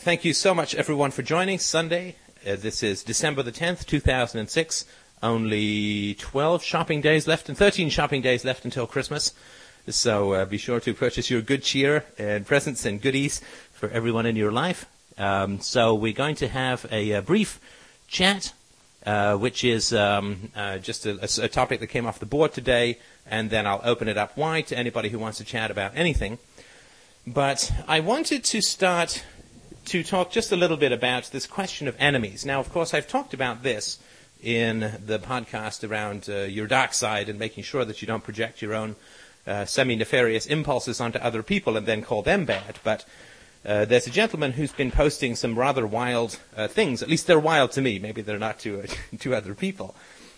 Thank you so much, everyone, for joining Sunday. Uh, this is December the 10th, 2006. Only 12 shopping days left and 13 shopping days left until Christmas. So uh, be sure to purchase your good cheer and presents and goodies for everyone in your life. Um, so we're going to have a, a brief chat, uh, which is um, uh, just a, a, topic that came off the board today, and then I'll open it up wide to anybody who wants to chat about anything. But I wanted to start to talk just a little bit about this question of enemies. Now, of course, I've talked about this in the podcast around uh, your dark side and making sure that you don't project your own uh, semi-nefarious impulses onto other people and then call them bad. But uh, there's a gentleman who's been posting some rather wild uh, things. At least they're wild to me. Maybe they're not to to other people.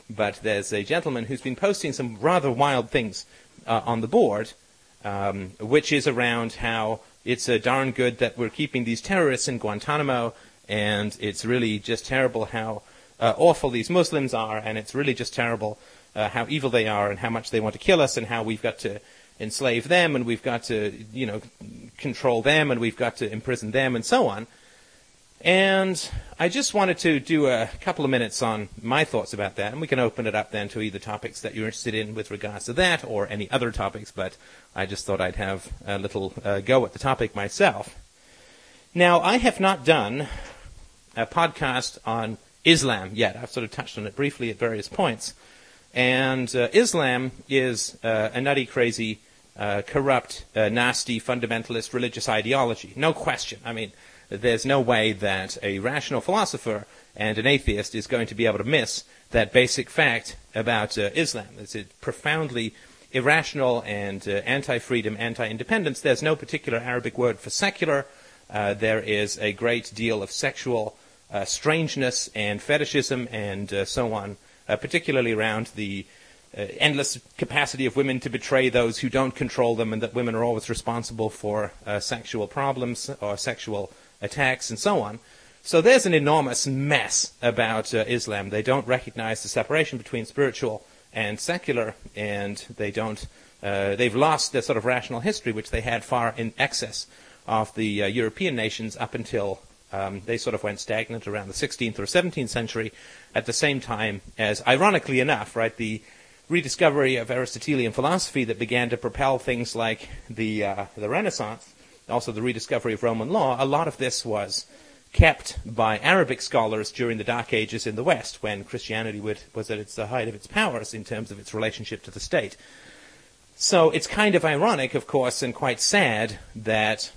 But there's a gentleman who's been posting some rather wild things uh, on the board, um, which is around how it's uh, darn good that we're keeping these terrorists in Guantanamo, and it's really just terrible how uh, awful these Muslims are, and it's really just terrible uh, how evil they are, and how much they want to kill us, and how we've got to enslave them, and we've got to, you know, control them, and we've got to imprison them, and so on. And I just wanted to do a couple of minutes on my thoughts about that, and we can open it up then to either topics that you're interested in with regards to that or any other topics, but I just thought I'd have a little uh, go at the topic myself. Now, I have not done a podcast on Islam yet. I've sort of touched on it briefly at various points. And uh, Islam is uh, a nutty, crazy, uh, corrupt, uh, nasty, fundamentalist religious ideology. No question. I mean, there's no way that a rational philosopher and an atheist is going to be able to miss that basic fact about uh, Islam. It's profoundly irrational and uh, anti-freedom, anti-independence. There's no particular Arabic word for secular. Uh, there is a great deal of sexual uh, strangeness and fetishism and uh, so on, uh, particularly around the endless capacity of women to betray those who don't control them, and that women are always responsible for sexual problems or sexual attacks and so on. So there's an enormous mess about uh, Islam. They don't recognize the separation between spiritual and secular, and they don't. Uh, they've lost their sort of rational history, which they had far in excess of the uh, European nations up until um, they sort of went stagnant around the 16th or 17th century. At the same time as, ironically enough, right, the rediscovery of Aristotelian philosophy that began to propel things like the uh, the Renaissance also the rediscovery of Roman law, a lot of this was kept by Arabic scholars during the Dark Ages in the West, when Christianity would, was at its height of its powers in terms of its relationship to the state. So it's kind of ironic, of course, and quite sad that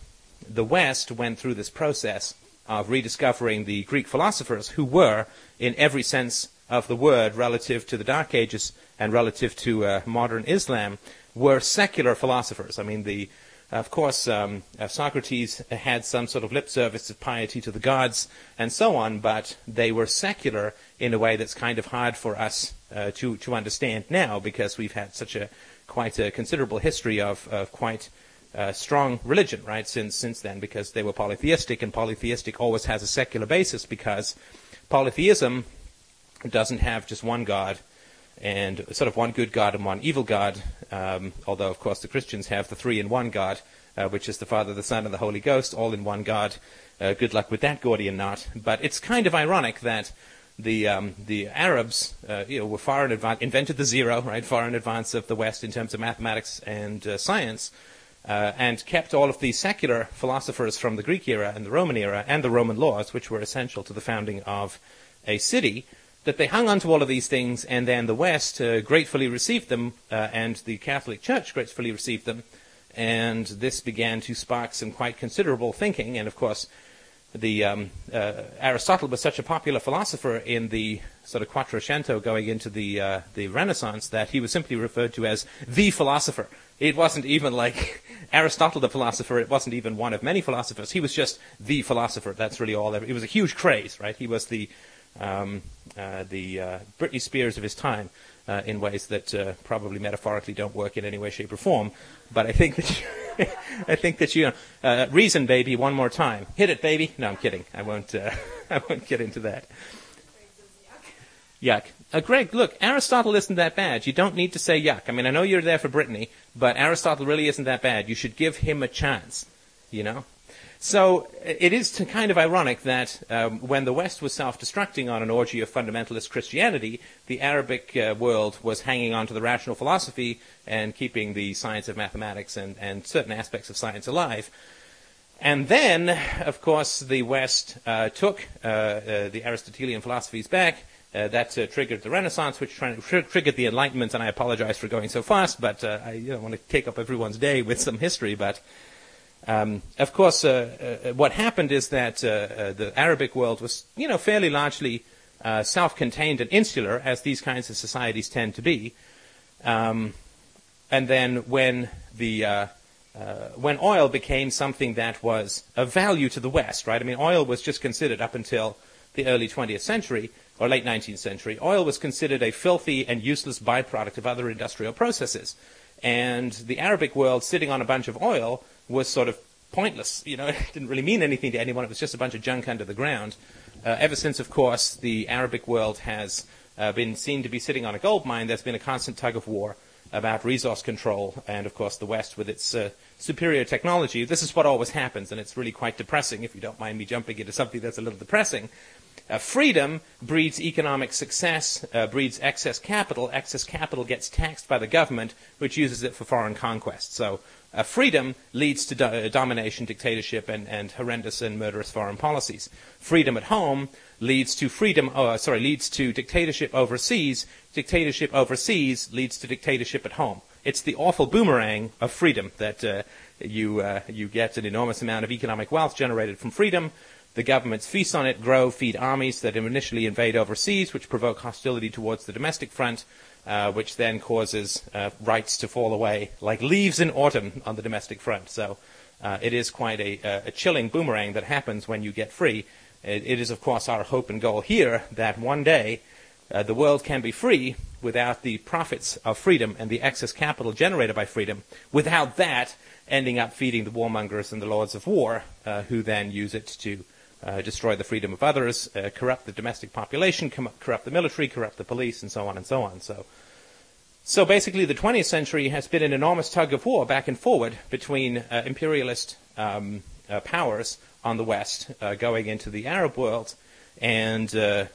the West went through this process of rediscovering the Greek philosophers who were, in every sense of the word, relative to the Dark Ages and relative to uh, modern Islam, were secular philosophers. I mean, the of course, um, uh, Socrates had some sort of lip service of piety to the gods and so on, but they were secular in a way that's kind of hard for us uh, to to understand now because we've had such a quite a considerable history of, of quite uh, strong religion, right? Since since then, because they were polytheistic, and polytheistic always has a secular basis because polytheism doesn't have just one god and sort of one good God and one evil God. Um, although, of course, the Christians have the three in one God, uh, which is the Father, the Son, and the Holy Ghost, all in one God. Uh, good luck with that Gordian knot. But it's kind of ironic that the um, the Arabs, uh, you know, were far in advance, invented the zero, right, far in advance of the West in terms of mathematics and uh, science. Uh, and kept all of the secular philosophers from the Greek era and the Roman era and the Roman laws, which were essential to the founding of a city, that they hung on to all of these things, and then the West uh, gratefully received them, uh, and the Catholic Church gratefully received them, and this began to spark some quite considerable thinking. And of course, the um, uh, Aristotle was such a popular philosopher in the sort of Quattrocento going into the uh, the Renaissance that he was simply referred to as the philosopher. It wasn't even like Aristotle the philosopher. It wasn't even one of many philosophers. He was just the philosopher. That's really all. It was a huge craze, right? He was the um, uh, the uh, Britney Spears of his time uh, in ways that probably metaphorically don't work in any way, shape, or form. But I think that you, I think that you reason, baby, one more time, hit it, baby. No, I'm kidding. I won't. I won't get into that. Yuck. Uh, Greg, look, Aristotle isn't that bad. You don't need to say yuck. I mean, I know you're there for Britney, but Aristotle really isn't that bad. You should give him a chance. You know. So it is kind of ironic that um, when the West was self-destructing on an orgy of fundamentalist Christianity, the Arabic uh, world was hanging on to the rational philosophy and keeping the science of mathematics and, and certain aspects of science alive. And then, of course, the West uh, took uh, uh the Aristotelian philosophies back. Uh, that uh, triggered the Renaissance, which tr- triggered the Enlightenment. And I apologize for going so fast, but I don't want to take up everyone's day with some history. But um, of course, uh, uh, what happened is that uh, uh, the Arabic world was, you know, fairly largely uh, self-contained and insular, as these kinds of societies tend to be. Um, and then when the uh, when oil became something that was of value to the West, right? I mean, oil was just considered up until the early 20th century or late 19th century. Oil was considered a filthy and useless byproduct of other industrial processes, and the Arabic world, sitting on a bunch of oil was sort of pointless. You know, it didn't really mean anything to anyone. It was just a bunch of junk under the ground. Uh, ever since, of course, the Arabic world has uh, been seen to be sitting on a gold mine, there's been a constant tug of war about resource control, and of course, the West with its uh, superior technology. This is what always happens, and it's really quite depressing. If you don't mind me jumping into something that's a little depressing, uh, freedom breeds economic success, uh, breeds excess capital. Excess capital gets taxed by the government, which uses it for foreign conquest. So uh, freedom leads to do- uh, domination, dictatorship, and, and horrendous and murderous foreign policies. Freedom at home leads to freedom. Oh, sorry, leads to dictatorship overseas. Dictatorship overseas leads to dictatorship at home. It's the awful boomerang of freedom that uh, you uh, you get an enormous amount of economic wealth generated from freedom. The governments feast on it, grow, feed armies that initially invade overseas, which provoke hostility towards the domestic front uh, which then causes uh, rights to fall away like leaves in autumn on the domestic front. So uh, it is quite a, a, chilling boomerang that happens when you get free. it, it is, of course, our hope and goal here that one day uh, the world can be free without the profits of freedom and the excess capital generated by freedom, without that ending up feeding the warmongers and the lords of war, uh, who then use it to uh, destroy the freedom of others, uh, corrupt the domestic population, com- corrupt the military, corrupt the police, and so on and so on. So, so basically, the 20th century has been an enormous tug of war back and forward between uh, imperialist um, uh, powers on the West uh, going into the Arab world and uh,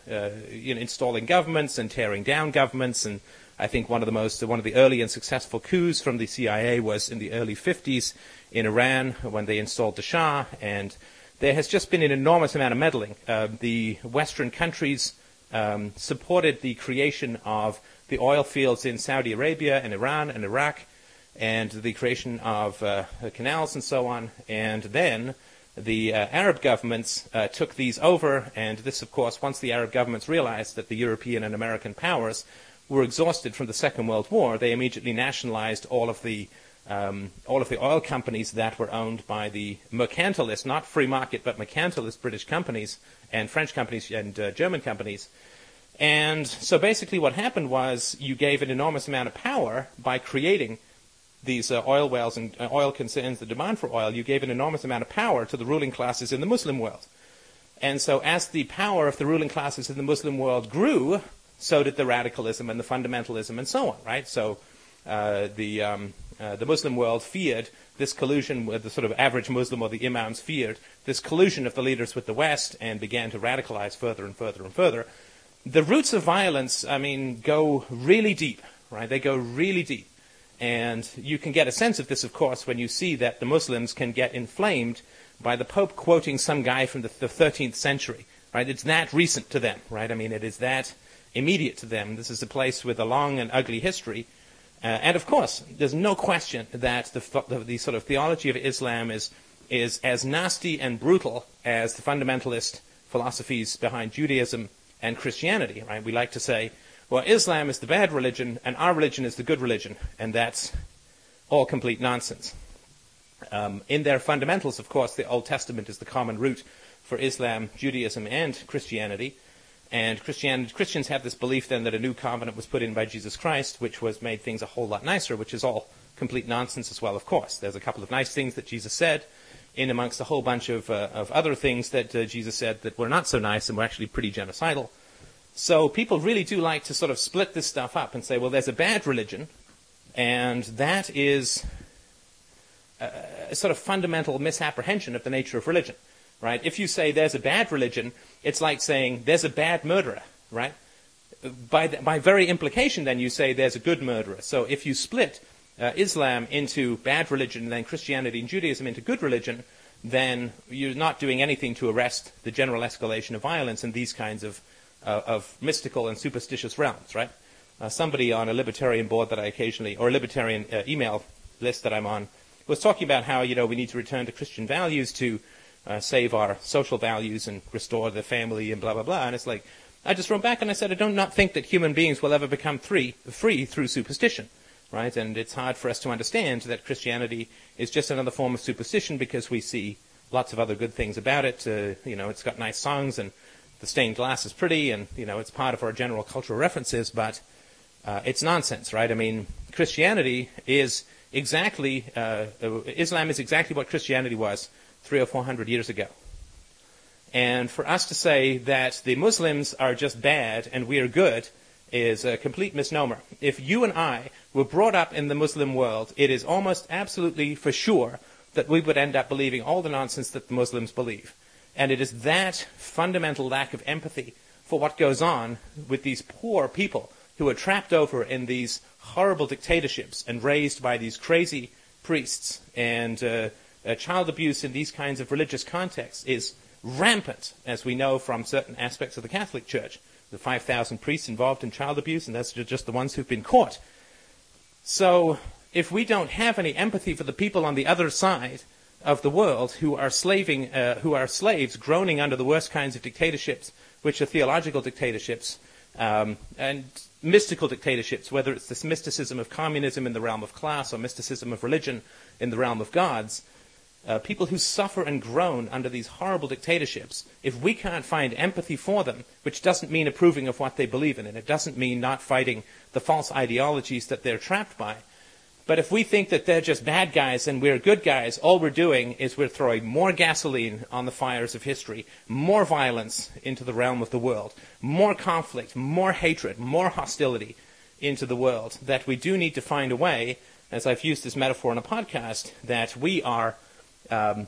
you know, installing governments and tearing down governments. And I think one of the most, one of the early and successful coups from the CIA was in the early 50s in Iran when they installed the Shah and there has just been an enormous amount of meddling. Uh, the Western countries um, supported the creation of the oil fields in Saudi Arabia and Iran and Iraq and the creation of uh, canals and so on. And then the uh, Arab governments uh, took these over, and this, of course, once the Arab governments realized that the European and American powers were exhausted from the Second World War, they immediately nationalized all of the um, all of the oil companies that were owned by the mercantilist, not free market, but mercantilist British companies and French companies and uh, German companies. And so basically what happened was you gave an enormous amount of power by creating these uh, oil wells and uh, oil concerns, the demand for oil, you gave an enormous amount of power to the ruling classes in the Muslim world. And so as the power of the ruling classes in the Muslim world grew, so did the radicalism and the fundamentalism and so on, right? So uh, the um, uh, the Muslim world feared this collusion with the sort of average Muslim or the imams feared this collusion of the leaders with the West and began to radicalize further and further and further. The roots of violence, I mean, go really deep, right? They go really deep. And you can get a sense of this, of course, when you see that the Muslims can get inflamed by the Pope quoting some guy from the, the 13th century, right? It's that recent to them, right? I mean, it is that immediate to them. This is a place with a long and ugly history uh, and of course, there's no question that the, the, the, sort of theology of Islam is, is as nasty and brutal as the fundamentalist philosophies behind Judaism and Christianity. Right? We like to say, well, Islam is the bad religion and our religion is the good religion, and that's all complete nonsense. Um, in their fundamentals, of course, the Old Testament is the common root for Islam, Judaism, and Christianity. And Christians have this belief then that a new covenant was put in by Jesus Christ, which was made things a whole lot nicer, which is all complete nonsense as well, of course. There's a couple of nice things that Jesus said, in amongst a whole bunch of, uh, of other things that uh, Jesus said that were not so nice and were actually pretty genocidal. So people really do like to sort of split this stuff up and say, well, there's a bad religion, and that is a sort of fundamental misapprehension of the nature of religion, right? If you say there's a bad religion, it's like saying there's a bad murderer, right? By, the, by very implication, then you say there's a good murderer. So if you split uh, Islam into bad religion and then Christianity and Judaism into good religion, then you're not doing anything to arrest the general escalation of violence in these kinds of, uh, of mystical and superstitious realms, right? Uh, somebody on a libertarian board that I occasionally, or a libertarian uh, email list that I'm on, was talking about how you know we need to return to Christian values to uh, save our social values and restore the family and blah blah blah. And it's like I just wrote back and I said I do not think that human beings will ever become free free through superstition, right? And it's hard for us to understand that Christianity is just another form of superstition because we see lots of other good things about it. Uh, you know, it's got nice songs and the stained glass is pretty, and you know, it's part of our general cultural references, but uh, it's nonsense, right? I mean, Christianity is exactly, uh, Islam is exactly what Christianity was three or four hundred years ago. And for us to say that the Muslims are just bad and we are good is a complete misnomer. If you and I were brought up in the Muslim world, it is almost absolutely for sure that we would end up believing all the nonsense that the Muslims believe. And it is that fundamental lack of empathy for what goes on with these poor people who are trapped over in these horrible dictatorships and raised by these crazy priests and uh, uh, child abuse in these kinds of religious contexts is rampant, as we know from certain aspects of the Catholic Church. The 5,000 priests involved in child abuse, and that's just the ones who've been caught. So, if we don't have any empathy for the people on the other side of the world who are slaving, uh, who are slaves, groaning under the worst kinds of dictatorships, which are theological dictatorships, um, and mystical dictatorships, whether it's this mysticism of communism in the realm of class or mysticism of religion in the realm of gods, uh, people who suffer and groan under these horrible dictatorships, if we can't find empathy for them, which doesn't mean approving of what they believe in, and it doesn't mean not fighting the false ideologies that they're trapped by, but if we think that they're just bad guys and we're good guys, all we're doing is we're throwing more gasoline on the fires of history, more violence into the realm of the world, more conflict, more hatred, more hostility into the world. That we do need to find a way, as I've used this metaphor in a podcast, that we are, um,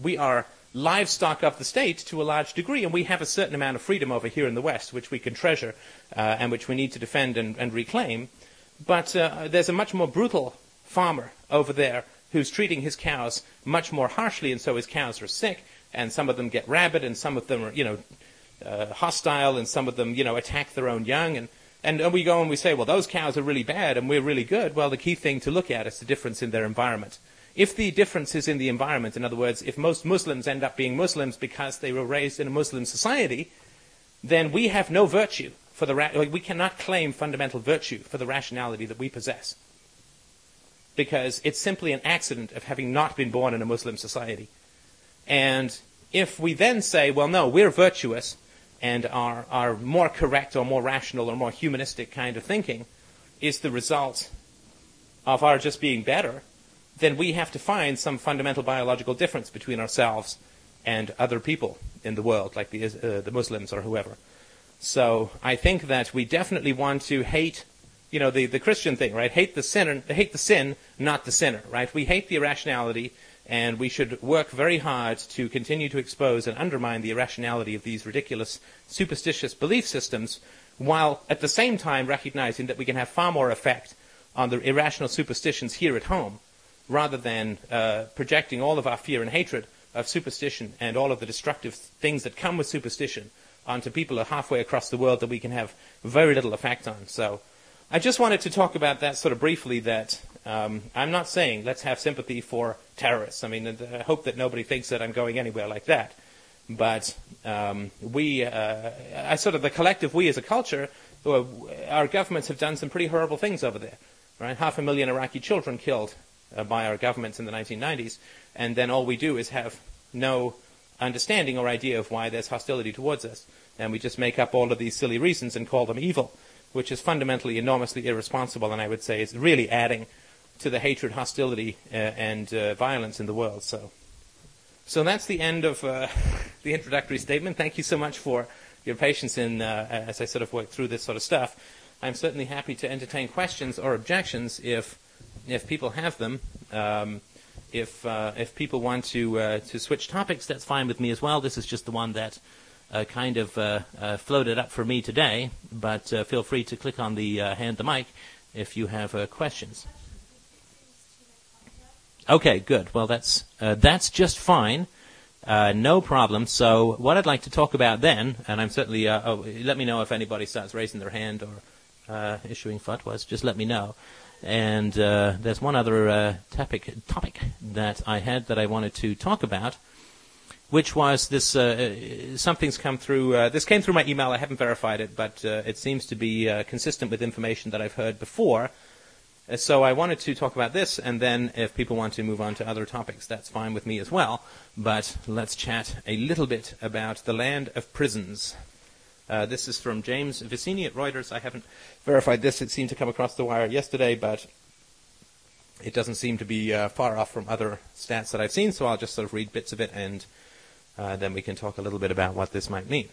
we are livestock of the state to a large degree, and we have a certain amount of freedom over here in the West, which we can treasure uh, and which we need to defend and, and reclaim. But uh, there's a much more brutal farmer over there who's treating his cows much more harshly, and so his cows are sick, and some of them get rabid, and some of them are, you know, uh, hostile, and some of them, you know, attack their own young, and, and, and we go and we say, well, those cows are really bad, and we're really good. Well, the key thing to look at is the difference in their environment. If the difference is in the environment, in other words, if most Muslims end up being Muslims because they were raised in a Muslim society, then we have no virtue for the ra- we cannot claim fundamental virtue for the rationality that we possess because it's simply an accident of having not been born in a Muslim society. And if we then say, well, no, we're virtuous and our, our more correct or more rational or more humanistic kind of thinking is the result of our just being better, then we have to find some fundamental biological difference between ourselves and other people in the world, like the, uh, the Muslims or whoever. So I think that we definitely want to hate you know, the, the Christian thing, right? Hate the sinner, hate the sin, not the sinner, right? We hate the irrationality, and we should work very hard to continue to expose and undermine the irrationality of these ridiculous, superstitious belief systems, while at the same time recognizing that we can have far more effect on the irrational superstitions here at home, rather than uh, projecting all of our fear and hatred of superstition and all of the destructive things that come with superstition onto people halfway across the world that we can have very little effect on. So I just wanted to talk about that sort of briefly. That um, I'm not saying let's have sympathy for terrorists. I mean, I hope that nobody thinks that I'm going anywhere like that. But um, we, uh, I sort of the collective we as a culture, our governments have done some pretty horrible things over there. Right, half a million Iraqi children killed uh, by our governments in the 1990s, and then all we do is have no understanding or idea of why there's hostility towards us, and we just make up all of these silly reasons and call them evil which is fundamentally enormously irresponsible, and I would say is really adding to the hatred, hostility, uh, and uh, violence in the world. So, so that's the end of uh, the introductory statement. Thank you so much for your patience in uh, as I sort of work through this sort of stuff. I'm certainly happy to entertain questions or objections if if people have them. Um, if uh, if people want to uh, to switch topics, that's fine with me as well. This is just the one that uh, kind of uh, uh, floated up for me today. But uh, feel free to click on the hand the mic if you have questions. Okay, good. Well, that's that's just fine. no problem. So, what I'd like to talk about then, and I'm certainly oh, let me know if anybody starts raising their hand or issuing fatwas. Just let me know. And uh, there's one other uh, topic, topic that I had that I wanted to talk about, which was this. Uh, uh something's come through. Uh, this came through my email. I haven't verified it, but uh, it seems to be consistent with information that I've heard before. So I wanted to talk about this, and then if people want to move on to other topics, that's fine with me as well. But let's chat a little bit about the land of prisons. Uh, this is from James Vicini at Reuters. I haven't verified this. It seemed to come across the wire yesterday, but it doesn't seem to be uh, far off from other stats that I've seen, so I'll just sort of read bits of it and uh, then we can talk a little bit about what this might mean.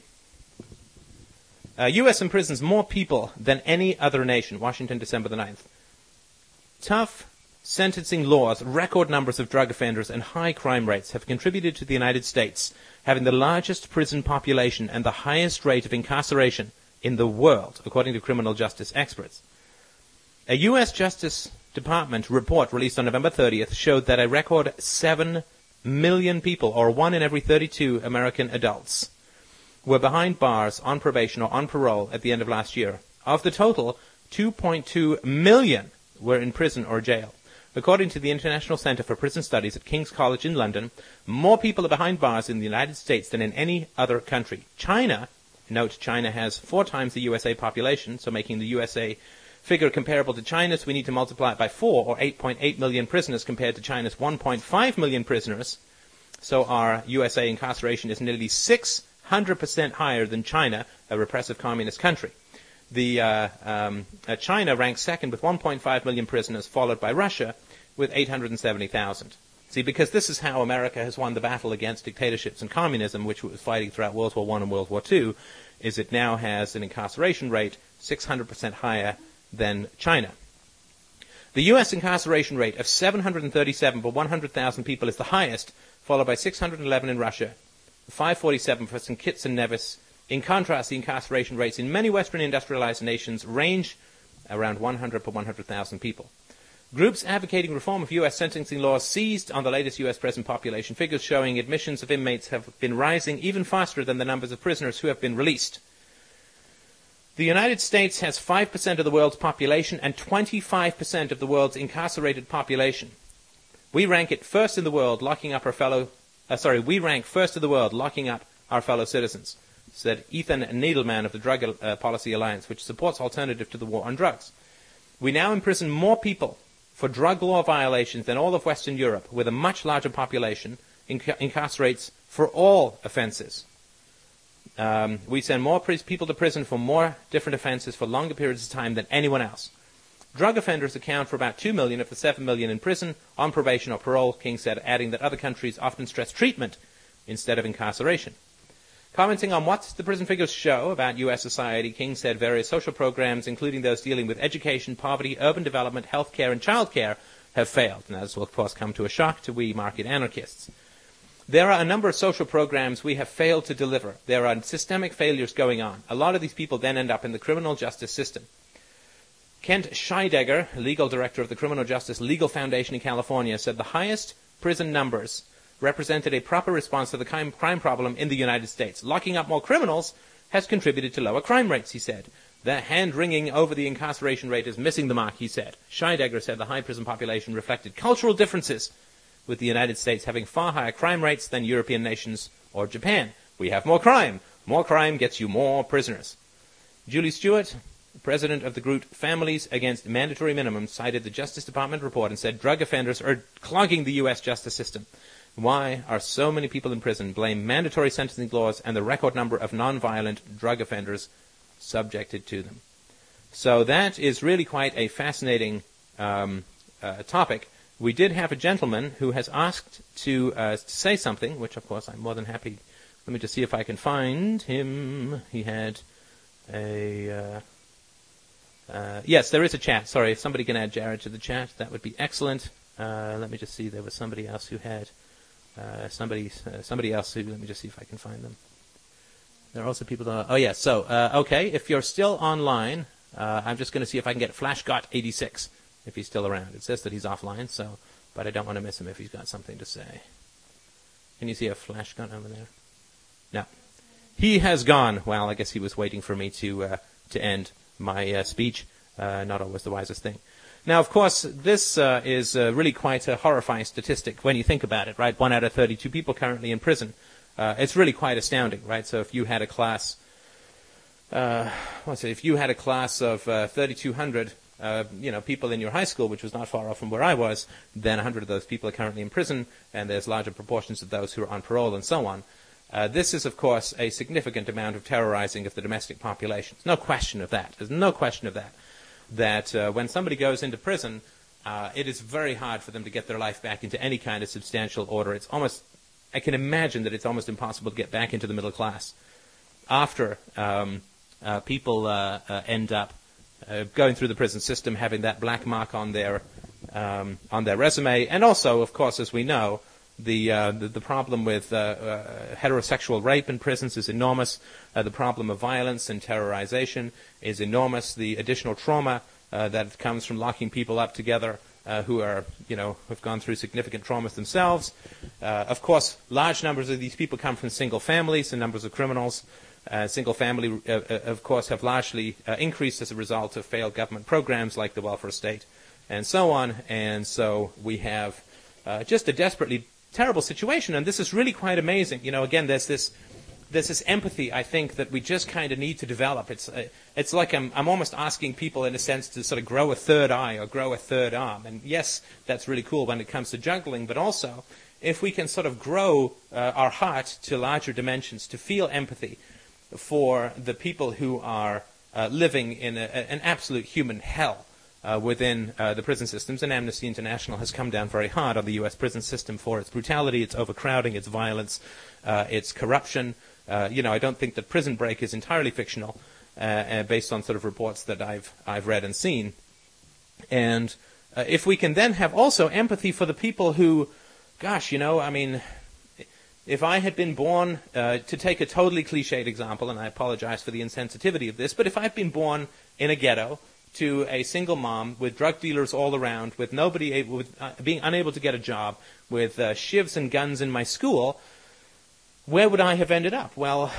U.S. Uh, imprisons more people than any other nation. Washington, December the 9th. Tough sentencing laws, record numbers of drug offenders, and high crime rates have contributed to the United States having the largest prison population and the highest rate of incarceration in the world, according to criminal justice experts. A U.S. Justice Department report released on November 30th showed that a record 7 million people, or one in every 32 American adults, were behind bars, on probation, or on parole at the end of last year. Of the total, 2.2 million were in prison or jail. According to the International Center for Prison Studies at King's College in London, more people are behind bars in the United States than in any other country. China, note China has four times the USA population, so making the USA figure comparable to China's, we need to multiply it by four, or 8.8 million prisoners compared to China's 1.5 million prisoners. So our USA incarceration is nearly 600% higher than China, a repressive communist country. The uh, um, uh, China ranks second with 1.5 million prisoners, followed by Russia with 870,000. See, because this is how America has won the battle against dictatorships and communism, which it was fighting throughout World War I and World War II, is it now has an incarceration rate 600% higher than China. The U.S. incarceration rate of 737 per 100,000 people is the highest, followed by 611 in Russia, 547 for St. Kitts and Nevis, in contrast, the incarceration rates in many Western industrialized nations range around 100 per 100,000 people. Groups advocating reform of U.S. sentencing laws seized on the latest U.S. prison population figures showing admissions of inmates have been rising even faster than the numbers of prisoners who have been released. The United States has 5% of the world's population and 25% of the world's incarcerated population. We rank it first in the world locking up our fellow, uh, sorry, we rank first in the world locking up our fellow citizens said Ethan Nadelmann of the Drug uh, Policy Alliance, which supports Alternative to the War on Drugs. We now imprison more people for drug law violations than all of Western Europe, with a much larger population, inc- incarcerates for all offenses. Um, we send more people to prison for more different offenses for longer periods of time than anyone else. Drug offenders account for about 2 million of the 7 million in prison, on probation or parole, King said, adding that other countries often stress treatment instead of incarceration. Commenting on what the prison figures show about U.S. society, King said various social programs, including those dealing with education, poverty, urban development, health care, and child care, have failed. And this will, of course, come to a shock to we market anarchists. There are a number of social programs we have failed to deliver. There are systemic failures going on. A lot of these people then end up in the criminal justice system. Kent Scheidegger, legal director of the Criminal Justice Legal Foundation in California, said the highest prison numbers represented a proper response to the crime, problem in the United States. Locking up more criminals has contributed to lower crime rates, he said. The hand wringing over the incarceration rate is missing the mark, he said. Scheidegger said the high prison population reflected cultural differences, with the United States having far higher crime rates than European nations or Japan. We have more crime. More crime gets you more prisoners. Julie Stewart, president of the group Families Against Mandatory Minimums, cited the Justice Department report and said drug offenders are clogging the U.S. justice system. Why are so many people in prison? Blame mandatory sentencing laws and the record number of nonviolent drug offenders subjected to them. So that is really quite a fascinating um, uh, topic. We did have a gentleman who has asked to, uh, say something, which of course I'm more than happy. Let me just see if I can find him. He had a. Uh, uh yes, there is a chat. Sorry, if somebody can add Jared to the chat, that would be excellent. Uh, let me just see. There was somebody else who had uh, somebody uh, somebody else who. Let me just see if I can find them. There are also people. That, oh yeah. So uh, okay, if you're still online, uh, I'm just going to see if I can get FlashGot86 if he's still around. It says that he's offline, so but I don't want to miss him if he's got something to say. Can you see a FlashGot over there? No. He has gone. Well, I guess he was waiting for me to uh, to end my uh, speech. Uh, not always the wisest thing. Now, of course, this uh, is uh, really quite a horrifying statistic when you think about it, right? One out of 32 people currently in prison. Uh, it's really quite astounding, right? So if you had a class, uh? If you had a class of 3,200, you know, people in your high school, which was not far off from where I was, then 100 of those people are currently in prison, and there's larger proportions of those who are on parole and so on. Uh, this is, of course, a significant amount of terrorizing of the domestic population. There's no question of that. There's no question of that. That uh, when somebody goes into prison, uh, it is very hard for them to get their life back into any kind of substantial order. It's almost, I can imagine that it's almost impossible to get back into the middle class after um, uh, people uh, end up going through the prison system, having that black mark on their um, on their resume, and also, of course, as we know, the, uh, the, the problem with uh, uh, heterosexual rape in prisons is enormous. Uh, the problem of violence and terrorization is enormous. The additional trauma uh, that comes from locking people up together uh, who are, you know, have gone through significant traumas themselves. of course, large numbers of these people come from single families and numbers of criminals. single family, of course, have largely increased as a result of failed government programs like the welfare state and so on. And so we have just a desperately terrible situation. And this is really quite amazing. You know, again, there's this there's this empathy I think that we just kind of need to develop. It's uh, it's like I'm I'm almost asking people in a sense to sort of grow a third eye or grow a third arm. And yes, that's really cool when it comes to juggling, but also if we can sort of grow uh, our heart to larger dimensions, to feel empathy for the people who are uh, living in a, an absolute human hell uh, within uh, the prison systems, and Amnesty International has come down very hard on the U.S. prison system for its brutality, its overcrowding, its violence, uh, its corruption. Uh, you know, I don't think that Prison Break is entirely fictional, uh, based on sort of reports that I've I've read and seen. And if we can then have also empathy for the people who, gosh, you know, I mean, if I had been born, uh, to take a totally cliched example, and I apologize for the insensitivity of this, but if I'd been born in a ghetto to a single mom with drug dealers all around, with nobody able, with uh, being unable to get a job, with uh, shivs and guns in my school, where would I have ended up? Well,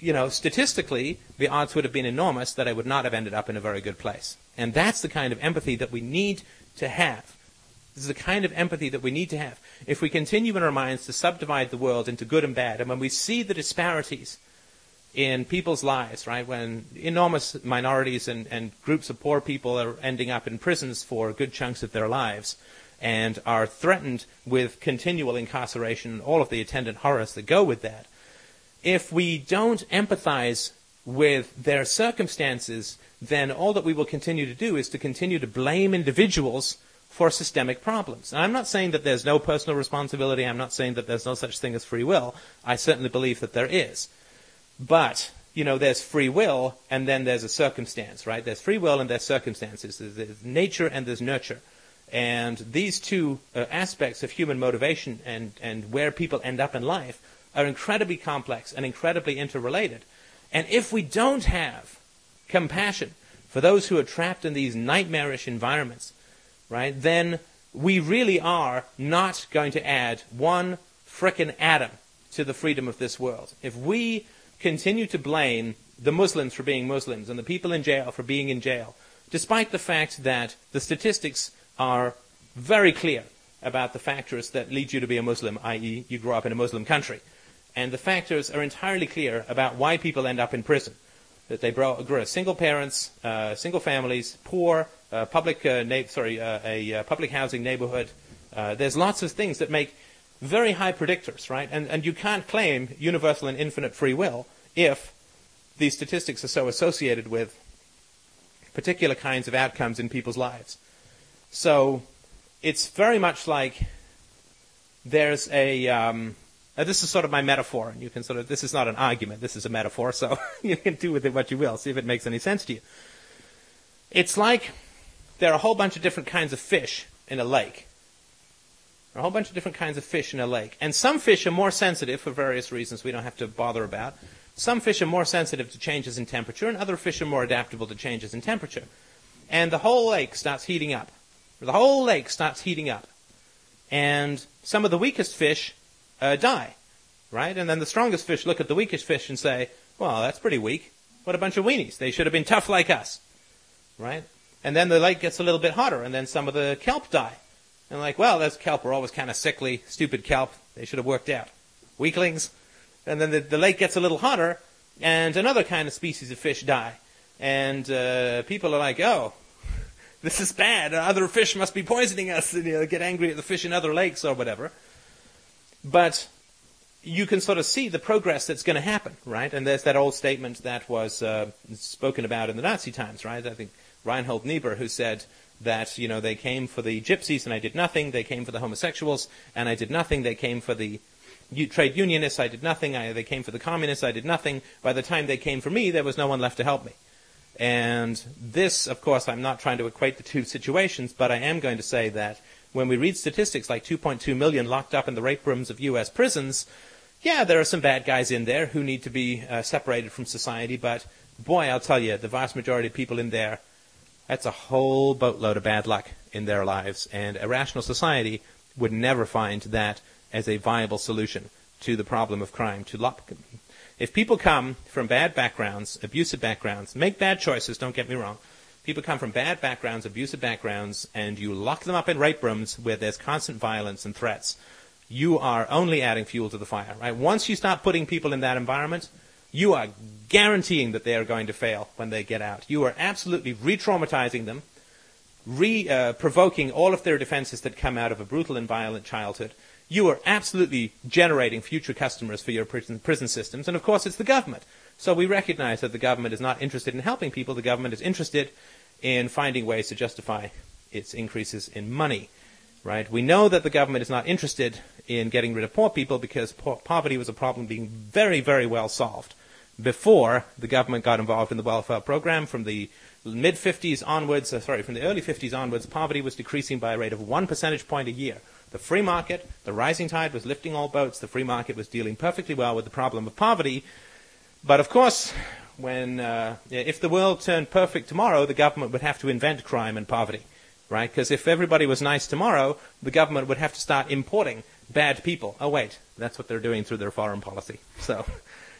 you know, statistically, the odds would have been enormous that I would not have ended up in a very good place. And that's the kind of empathy that we need to have. This is the kind of empathy that we need to have. If we continue in our minds to subdivide the world into good and bad, and when we see the disparities in people's lives, right? When enormous minorities and, and groups of poor people are ending up in prisons for good chunks of their lives and are threatened with continual incarceration and all of the attendant horrors that go with that. If we don't empathize with their circumstances, then all that we will continue to do is to continue to blame individuals for systemic problems. And I'm not saying that there's no personal responsibility. I'm not saying that there's no such thing as free will. I certainly believe that there is. But, you know, there's free will and then there's a circumstance, right? There's free will and there's circumstances. There's nature and there's nurture. And these two uh, aspects of human motivation and, and where people end up in life are incredibly complex and incredibly interrelated. And if we don't have compassion for those who are trapped in these nightmarish environments, right, then we really are not going to add one frickin' atom to the freedom of this world. If we continue to blame the Muslims for being Muslims and the people in jail for being in jail, despite the fact that the statistics are very clear about the factors that lead you to be a Muslim, i.e., you grow up in a Muslim country. And the factors are entirely clear about why people end up in prison. That they grow, grow single parents, uh, single families, poor, uh, public, uh, na- sorry, uh, a uh, public housing neighborhood. Uh, there's lots of things that make very high predictors, right? And, and you can't claim universal and infinite free will if these statistics are so associated with particular kinds of outcomes in people's lives. So it's very much like there's a. Um, this is sort of my metaphor, and you can sort of. This is not an argument. This is a metaphor, so you can do with it what you will. See if it makes any sense to you. It's like there are a whole bunch of different kinds of fish in a lake, There are a whole bunch of different kinds of fish in a lake. And some fish are more sensitive for various reasons we don't have to bother about. Some fish are more sensitive to changes in temperature, and other fish are more adaptable to changes in temperature. And the whole lake starts heating up. The whole lake starts heating up. And some of the weakest fish uh, die, right? And then the strongest fish look at the weakest fish and say, well, that's pretty weak. What a bunch of weenies. They should have been tough like us, right? And then the lake gets a little bit hotter, and then some of the kelp die. And like, well, those kelp are always kind of sickly, stupid kelp. They should have worked out. Weaklings. And then the, the lake gets a little hotter, and another kind of species of fish die. And uh, people are like, oh, this is bad. Other fish must be poisoning us, and you know, get angry at the fish in other lakes or whatever. But you can sort of see the progress that's going to happen, right? And there's that old statement that was uh, spoken about in the Nazi times, right? I think Reinhold Niebuhr, who said that you know they came for the gypsies and I did nothing. They came for the homosexuals and I did nothing. They came for the trade unionists. I did nothing. I, they came for the communists. I did nothing. By the time they came for me, there was no one left to help me. And this, of course, I'm not trying to equate the two situations, but I am going to say that when we read statistics like 2.2 million locked up in the rape rooms of U.S. prisons, yeah, there are some bad guys in there who need to be uh, separated from society, but boy, I'll tell you, the vast majority of people in there, that's a whole boatload of bad luck in their lives, and a rational society would never find that as a viable solution to the problem of crime. To lock, if people come from bad backgrounds, abusive backgrounds, make bad choices, don't get me wrong. People come from bad backgrounds, abusive backgrounds, and you lock them up in rape rooms where there's constant violence and threats you are only adding fuel to the fire, right? Once you start putting people in that environment, you are guaranteeing that they are going to fail when they get out. You are absolutely re-traumatizing them, re-provoking uh, all of their defenses that come out of a brutal and violent childhood. You are absolutely generating future customers for your prison, prison systems, and of course it's the government. So we recognize that the government is not interested in helping people. The government is interested in finding ways to justify its increases in money right? We know that the government is not interested in getting rid of poor people because po- poverty was a problem being very, very well solved before the government got involved in the welfare program. From the mid 50s onwards, uh, sorry, from the early 50s onwards, poverty was decreasing by a rate of one percentage point a year. The free market, the rising tide was lifting all boats. The free market was dealing perfectly well with the problem of poverty. But of course, when uh, if the world turned perfect tomorrow, the government would have to invent crime and poverty right? Because if everybody was nice tomorrow, the government would have to start importing bad people. Oh wait, that's what they're doing through their foreign policy. So,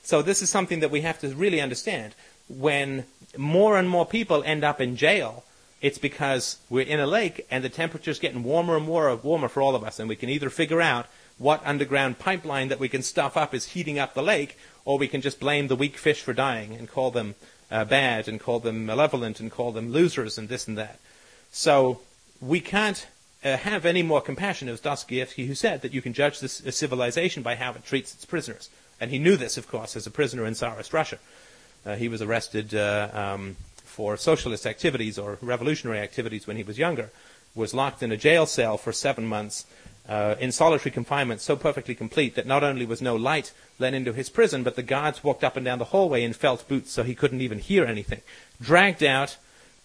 so this is something that we have to really understand. When more and more people end up in jail, it's because we're in a lake and the temperature's getting warmer and more warmer for all of us, and we can either figure out what underground pipeline that we can stuff up is heating up the lake, or we can just blame the weak fish for dying and call them uh, bad and call them malevolent and call them losers and this and that. So we can't uh, have any more compassion. It was Dostoevsky who said that you can judge this a civilization by how it treats its prisoners. And he knew this, of course, as a prisoner in Tsarist Russia. Uh, he was arrested uh, um, for socialist activities or revolutionary activities when he was younger, was locked in a jail cell for seven months uh, in solitary confinement so perfectly complete that not only was no light let into his prison, but the guards walked up and down the hallway in felt boots so he couldn't even hear anything. Dragged out,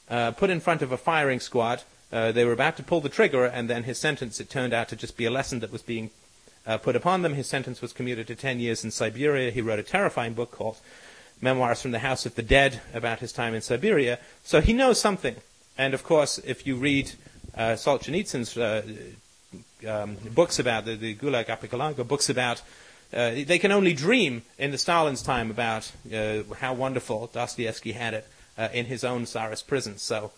uh, put in front of a firing squad. Uh, they were about to pull the trigger, and then his sentence, it turned out to just be a lesson that was being uh, put upon them. His sentence was commuted to 10 years in Siberia. He wrote a terrifying book called Memoirs from the House of the Dead about his time in Siberia. So he knows something. And of course, if you read uh, Solzhenitsyn's uh, um, books about the, the Gulag Archipelago, books about uh, they can only dream in the Stalin's time about uh, how wonderful Dostoevsky had it uh, in his own Tsarist prison. So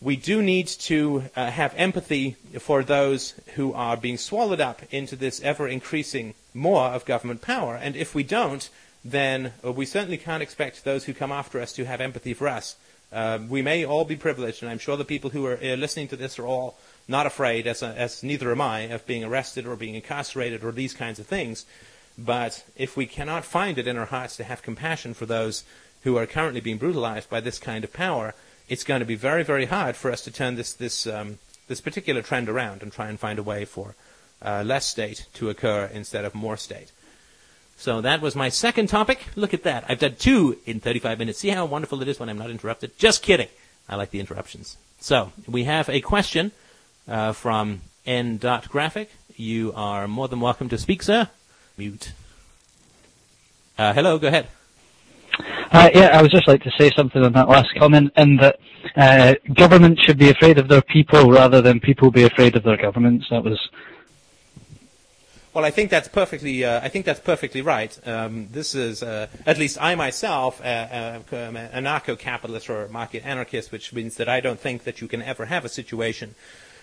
we do need to uh, have empathy for those who are being swallowed up into this ever increasing more of government power. And if we don't, then uh, we certainly can't expect those who come after us to have empathy for us. Uh, we may all be privileged, and I'm sure the people who are uh, listening to this are all not afraid, as, as neither am I, of being arrested or being incarcerated or these kinds of things. But if we cannot find it in our hearts to have compassion for those who are currently being brutalized by this kind of power, it's going to be very, very hard for us to turn this this um, this particular trend around and try and find a way for uh, less state to occur instead of more state. So that was my second topic. Look at that. I've done two in 35 minutes. See how wonderful it is when I'm not interrupted? Just kidding. I like the interruptions. So we have a question uh, from N. Graphic. You are more than welcome to speak, sir. Mute. Uh, hello, go ahead. Uh, yeah, I would just like to say something on that last comment, in that uh, government should be afraid of their people rather than people be afraid of their governments. That was. Well, I think that's perfectly. Uh, I think that's perfectly right. Um, this is, uh, at least I myself, uh, uh, am an anarcho-capitalist or market anarchist, which means that I don't think that you can ever have a situation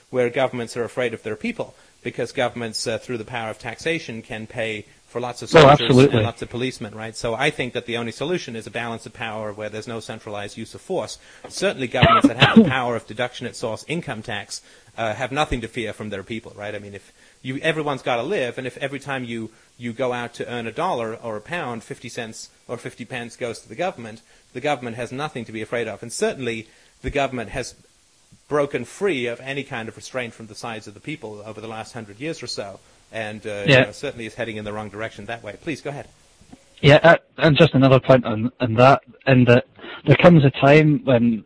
where governments are afraid of their people, because governments, through the power of taxation, can pay for lots of soldiers oh, and lots of policemen, right? So I think that the only solution is a balance of power where there's no centralized use of force. Certainly governments that have the power of deduction at source income tax uh, have nothing to fear from their people, right? I mean, if you, everyone's got to live, and if every time you, you go out to earn a dollar or a pound, 50 cents or 50 pence goes to the government, the government has nothing to be afraid of. And certainly the government has broken free of any kind of restraint from the sides of the people over the last hundred years or so and uh, yeah. you know, certainly is heading in the wrong direction that way. Please go ahead. Yeah, uh, and just another point on, on that, in that there comes a time when,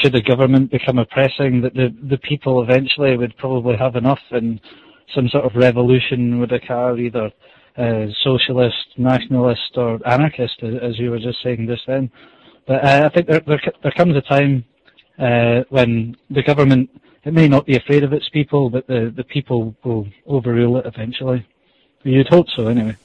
should the government become oppressing, that the, the people eventually would probably have enough and some sort of revolution would occur, either uh, socialist, nationalist, or anarchist, as you were just saying just then. But uh, I think there, there, there comes a time uh, when the government it may not be afraid of its people, but the, the people will overrule it eventually. You'd hope so, anyway.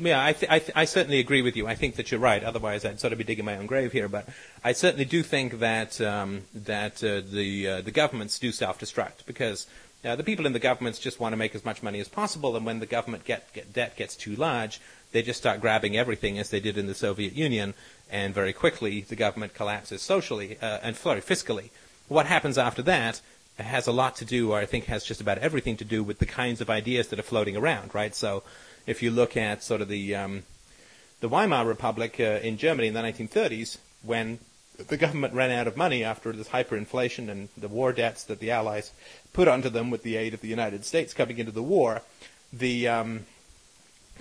Yeah, I, th- I, th- I, certainly agree with you. I think that you're right. Otherwise, I'd sort of be digging my own grave here. But I certainly do think that um, that uh, the uh, the governments do self-destruct because uh, the people in the governments just want to make as much money as possible, and when the government get, get debt gets too large, they just start grabbing everything, as they did in the Soviet Union, and very quickly the government collapses socially uh, and sorry, fiscally. What happens after that has a lot to do, or I think has just about everything to do with the kinds of ideas that are floating around, right? So if you look at sort of the um, the Weimar Republic uh, in Germany in the 1930s, when the government ran out of money after this hyperinflation and the war debts that the Allies put onto them with the aid of the United States coming into the war, the um,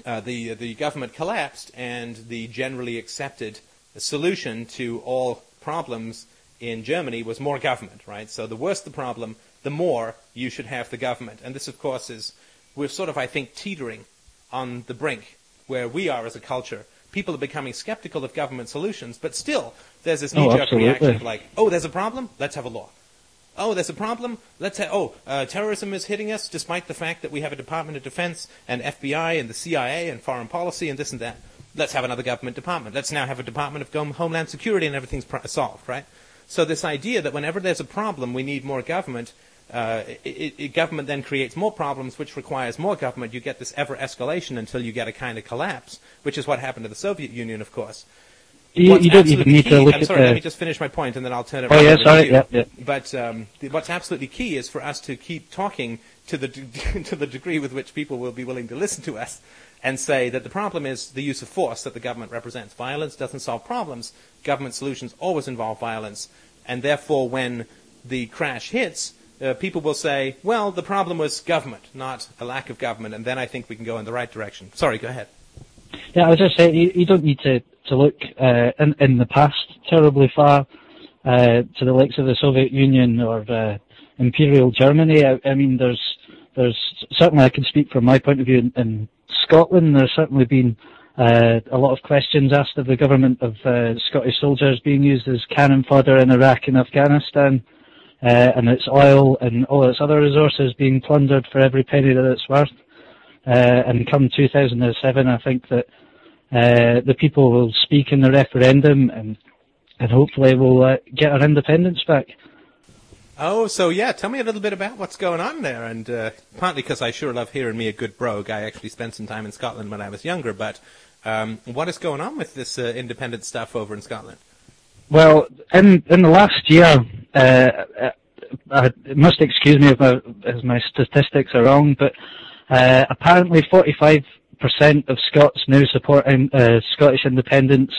uh, the the government collapsed, and the generally accepted solution to all problems in Germany was more government, right? So the worse the problem, the more you should have the government. And this, of course, is, we're sort of, I think, teetering on the brink where we are as a culture. People are becoming skeptical of government solutions, but still, there's this knee-jerk oh, reaction of like, oh, there's a problem? Let's have a law. Oh, there's a problem? Let's have, oh, uh, terrorism is hitting us despite the fact that we have a Department of Defense and FBI and the CIA and foreign policy and this and that. Let's have another government department. Let's now have a Department of Homeland Security and everything's solved, right? So this idea that whenever there's a problem, we need more government, uh, it, it, government then creates more problems, which requires more government. You get this ever escalation until you get a kind of collapse, which is what happened to the Soviet Union, of course. You, you don't even need key, to look I'm at sorry, the... let me just finish my point and then I'll turn it over. oh, yeah, sorry, yeah, yeah. But um, the, what's absolutely key is for us to keep talking to the, to the degree with which people will be willing to listen to us and say that the problem is the use of force that the government represents. Violence doesn't solve problems. Government solutions always involve violence and therefore when the crash hits, uh, people will say, well, the problem was government, not a lack of government, and then I think we can go in the right direction. Sorry, go ahead. Yeah, I was just saying, you, you don't need to, to look uh, in, in the past terribly far uh, to the likes of the Soviet Union or Imperial Germany. I, I, mean, there's, there's certainly I can speak from my point of view in Scotland. There's certainly been uh, a lot of questions asked of the government of uh, Scottish soldiers being used as cannon fodder in Iraq and Afghanistan, uh, and its oil and all its other resources being plundered for every penny that it's worth. Uh, and come 2007, I think that uh, the people will speak in the referendum, and and hopefully we'll uh, get our independence back. Oh, so yeah, tell me a little bit about what's going on there. And uh, partly because I sure love hearing me a good brogue. I actually spent some time in Scotland when I was younger. But um, what is going on with this uh, independent stuff over in Scotland? Well, in in the last year, uh, uh I must excuse me if my, if my statistics are wrong, but uh, apparently 45% of Scots now support uh, Scottish independence,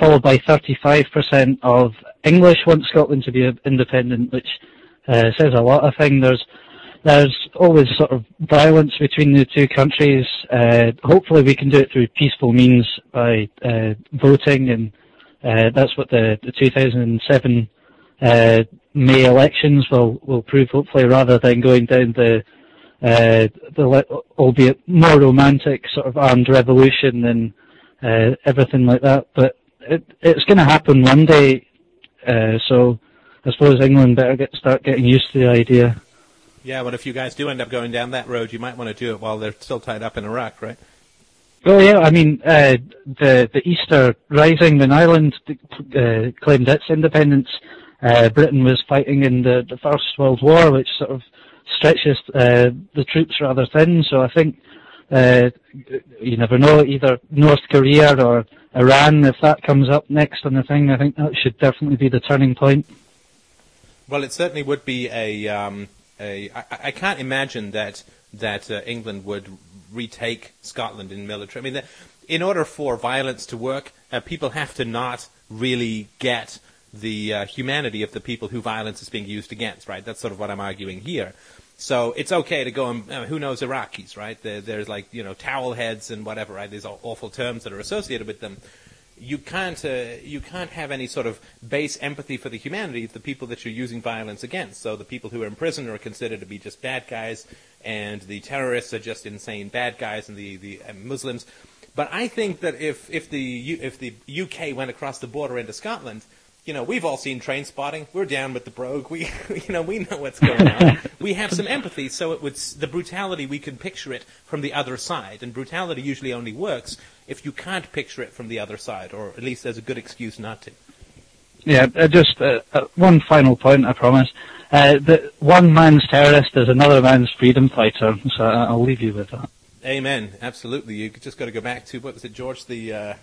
followed by 35% of English want Scotland to be independent, which uh, says a lot. I think there's there's always sort of violence between the two countries. Uh, hopefully, we can do it through peaceful means by uh, voting, and uh, that's what the, the 2007 uh, May elections will will prove hopefully rather than going down the uh, the albeit more romantic sort of armed revolution and uh, everything like that. But it, it's going to happen one day. Uh, so I suppose England better get start getting used to the idea. Yeah, but if you guys do end up going down that road, you might want to do it while they're still tied up in Iraq, right? Well, yeah, I mean, uh, the the Easter Rising when Ireland uh, claimed its independence, uh, Britain was fighting in the, the First World War, which sort of stretches uh, the troops rather thin. So I think you never know, either North Korea or Iran, if that comes up next on the thing, I think that should definitely be the turning point. Well, it certainly would be a. Um, a I, I can't imagine that that uh, England would retake Scotland in military. I mean, the, in order for violence to work, uh, people have to not really get the uh, humanity of the people who violence is being used against, right? That's sort of what I'm arguing here. So it's okay to go and uh, who knows Iraqis, right? There, there's like you know towel heads and whatever, right? These awful terms that are associated with them. You can't uh, you can't have any sort of base empathy for the humanity of the people that you're using violence against. So the people who are in prison are considered to be just bad guys, and the terrorists are just insane bad guys, and the the uh, Muslims. But I think that if if the if the UK went across the border into Scotland you know, we've all seen Trainspotting. We're down with the brogue. We, you know, we know what's going on. we have some empathy, so it would the brutality we can picture it from the other side, and brutality usually only works if you can't picture it from the other side, or at least there's a good excuse not to. Yeah, uh, just uh, uh, one final point, I promise. Uh, that one man's terrorist is another man's freedom fighter, so I'll leave you with that. Amen. Absolutely. You just got to go back to what was it, George the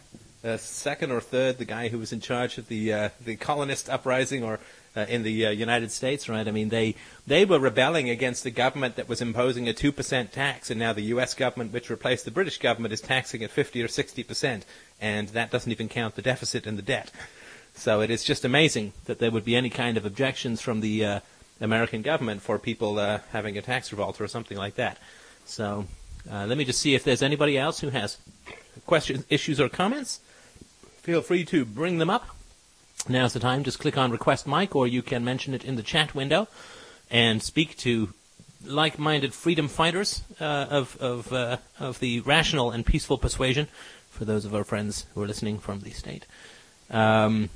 uh, second or third, the guy who was in charge of the uh, the colonist uprising, or uh, in the uh, United States, right? I mean, they they were rebelling against the government that was imposing a two percent tax, and now the U.S. government, which replaced the British government, is taxing at fifty or sixty percent, and that doesn't even count the deficit and the debt. So it is just amazing that there would be any kind of objections from the uh, American government for people uh, having a tax revolt or something like that. So let me just see if there's anybody else who has questions, issues, or comments feel free to bring them up. Now's the time. Just click on Request Mic, or you can mention it in the chat window and speak to like-minded freedom fighters uh, of of uh, of the rational and peaceful persuasion. For those of our friends who are listening from the state, um,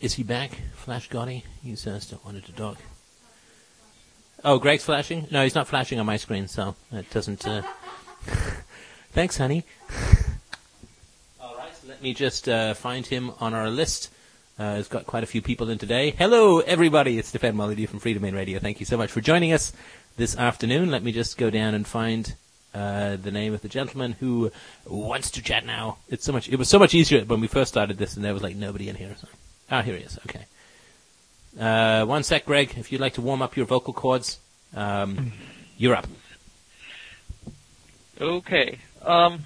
is he back? Flash Gotti? He says still wanted to talk. Oh, Greg's flashing? No, he's not flashing on my screen, so it doesn't. Uh... Thanks, honey me just uh, find him on our list. Uh, it's got quite a few people in today. Hello, everybody. It's Stefan Molyneux from Freedomain Radio. Thank you so much for joining us this afternoon. Let me just go down and find uh, the name of the gentleman who wants to chat now. It's so much. It was so much easier when we first started this, and there was like nobody in here. Ah, here he is. Okay. Uh, one sec, Greg. If you'd like to warm up your vocal cords, um, you're up. Okay. Um,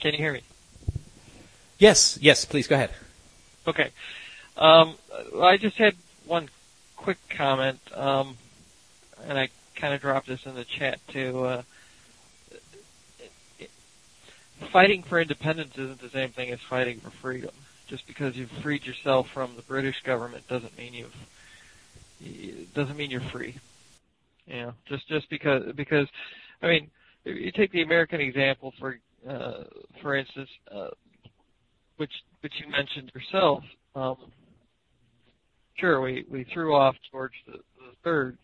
can you hear me? Yes, yes, please go ahead. Okay. Um, I just had one quick comment, um, and I kind of dropped this in the chat too. Uh, fighting for independence isn't the same thing as fighting for freedom. Just because you've freed yourself from the British government doesn't mean you've doesn't mean you're free. You know, just just because because I mean, you take the American example for uh, for instance, uh, which which you mentioned yourself. Um, sure, we we threw off George the, the third,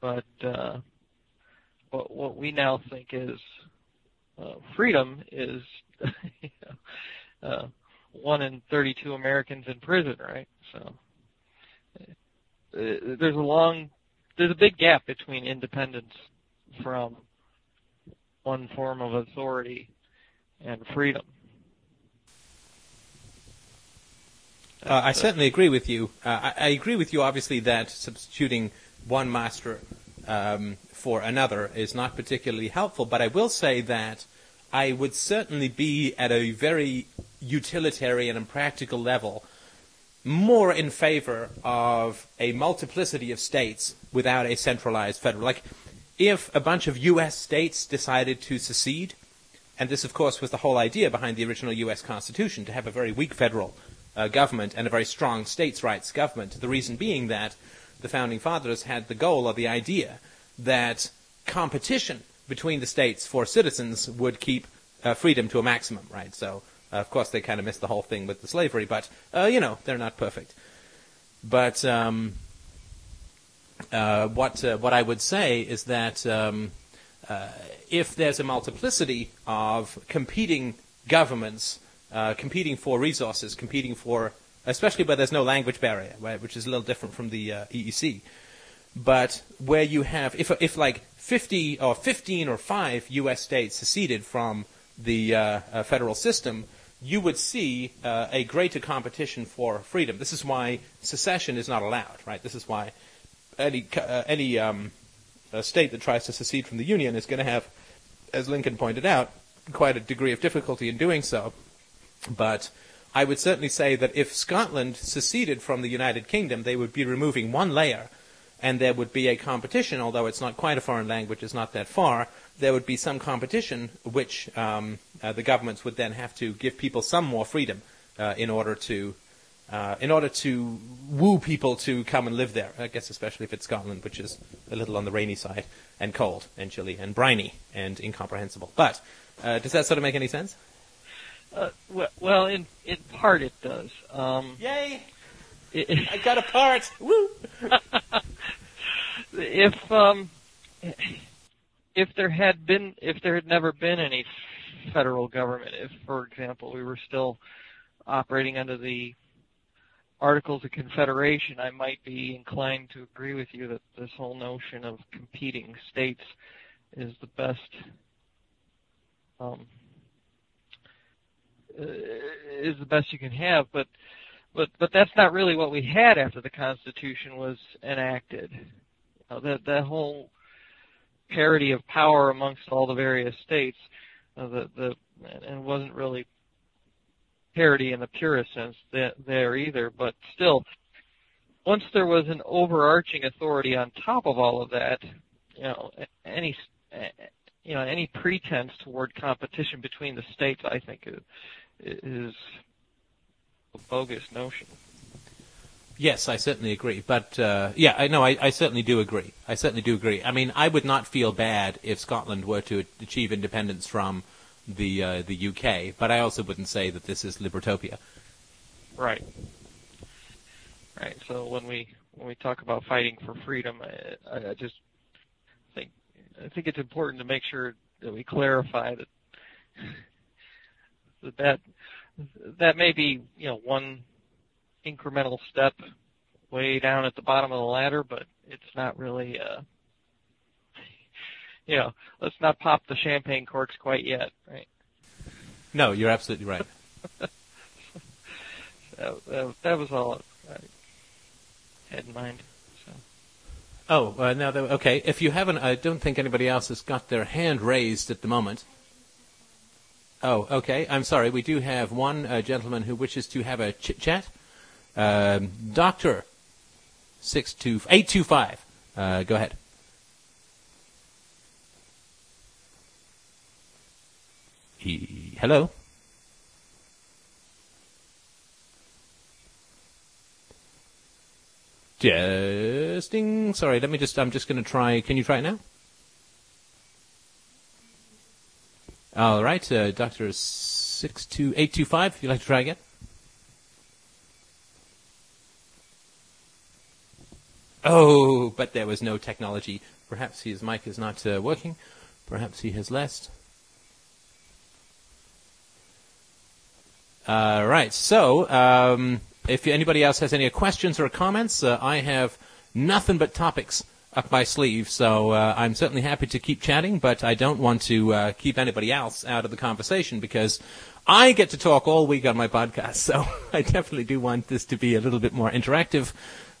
but uh, what what we now think is uh, freedom is uh, one in 32 Americans in prison, right? So uh, there's a long, there's a big gap between independence from one form of authority and freedom. Uh, I certainly agree with you. Uh, I, I, agree with you, obviously, that substituting one master um, for another is not particularly helpful, but I will say that I would certainly be at a very utilitarian and practical level more in favor of a multiplicity of states without a centralized federal. Like, if a bunch of U.S. states decided to secede, and this, of course, was the whole idea behind the original U.S. Constitution, to have a very weak federal uh, government and a very strong states' rights government. The reason being that the founding fathers had the goal or the idea that competition between the states for citizens would keep uh, freedom to a maximum, right? So, uh, of course, they kind of missed the whole thing with the slavery, but uh, you know they're not perfect. But um, uh, what uh, what I would say is that um, if there's a multiplicity of competing governments competing for resources, competing for especially where there's no language barrier, which is a little different from the EEC. But where you have, if if like 50 or 15 or 5 U.S. states seceded from the uh, uh, federal system, you would see uh, a greater competition for freedom. This is why secession is not allowed, right? This is why any uh, any um, state that tries to secede from the Union is going to have, as Lincoln pointed out, quite a degree of difficulty in doing so. But I would certainly say that if Scotland seceded from the United Kingdom, they would be removing one layer, and there would be a competition, although it's not quite a foreign language, it's not that far, there would be some competition, which um, uh, the governments would then have to give people some more freedom uh, in order to uh, in order to woo people to come and live there. I guess especially if it's Scotland, which is a little on the rainy side and cold and chilly and briny and incomprehensible. But uh, does that sort of make any sense? Uh, well, in in part it does. Um, Yay! It, I got a part. Woo! if um, if there had been, if there had never been any federal government, if, for example, we were still operating under the Articles of Confederation, I might be inclined to agree with you that this whole notion of competing states is the best um, is the best you can have, but but but that's not really what we had after the Constitution was enacted. You know, that that whole parity of power amongst all the various states. Uh, the the and wasn't really parity in the purest sense there either, but still, once there was an overarching authority on top of all of that, you know, any you know any pretense toward competition between the states, I think, is, is a bogus notion. Yes, I certainly agree. But uh, yeah, I know I, I, certainly do agree. I certainly do agree. I mean, I would not feel bad if Scotland were to achieve independence from the uh, the UK, but I also wouldn't say that this is libertopia. Right. Right. So when we when we talk about fighting for freedom, I, I just think I think it's important to make sure that we clarify that that that, may be you know one incremental step way down at the bottom of the ladder, but it's not really, uh, you know, let's not pop the champagne corks quite yet, right? No, you're absolutely right. that, that, that, was all I had in mind. So. Oh, uh, now, okay. If you haven't, I don't think anybody else has got their hand raised at the moment. Oh, okay. I'm sorry. We do have one uh, gentleman who wishes to have a chit chat. Um, Doctor, six two eight two five. Uh, go ahead. He, hello. Testing. Sorry, let me just. I'm just going to try. Can you try it now? All right, uh, Doctor six two eight two five. If You'd like to try again? Oh, but there was no technology. Perhaps his mic is not uh, working. Perhaps he has less. All right. So, um, if anybody else has any questions or comments, uh, I have nothing but topics up my sleeve. So uh, I'm certainly happy to keep chatting, but I don't want to uh, keep anybody else out of the conversation because I get to talk all week on my podcast. So I definitely do want this to be a little bit more interactive.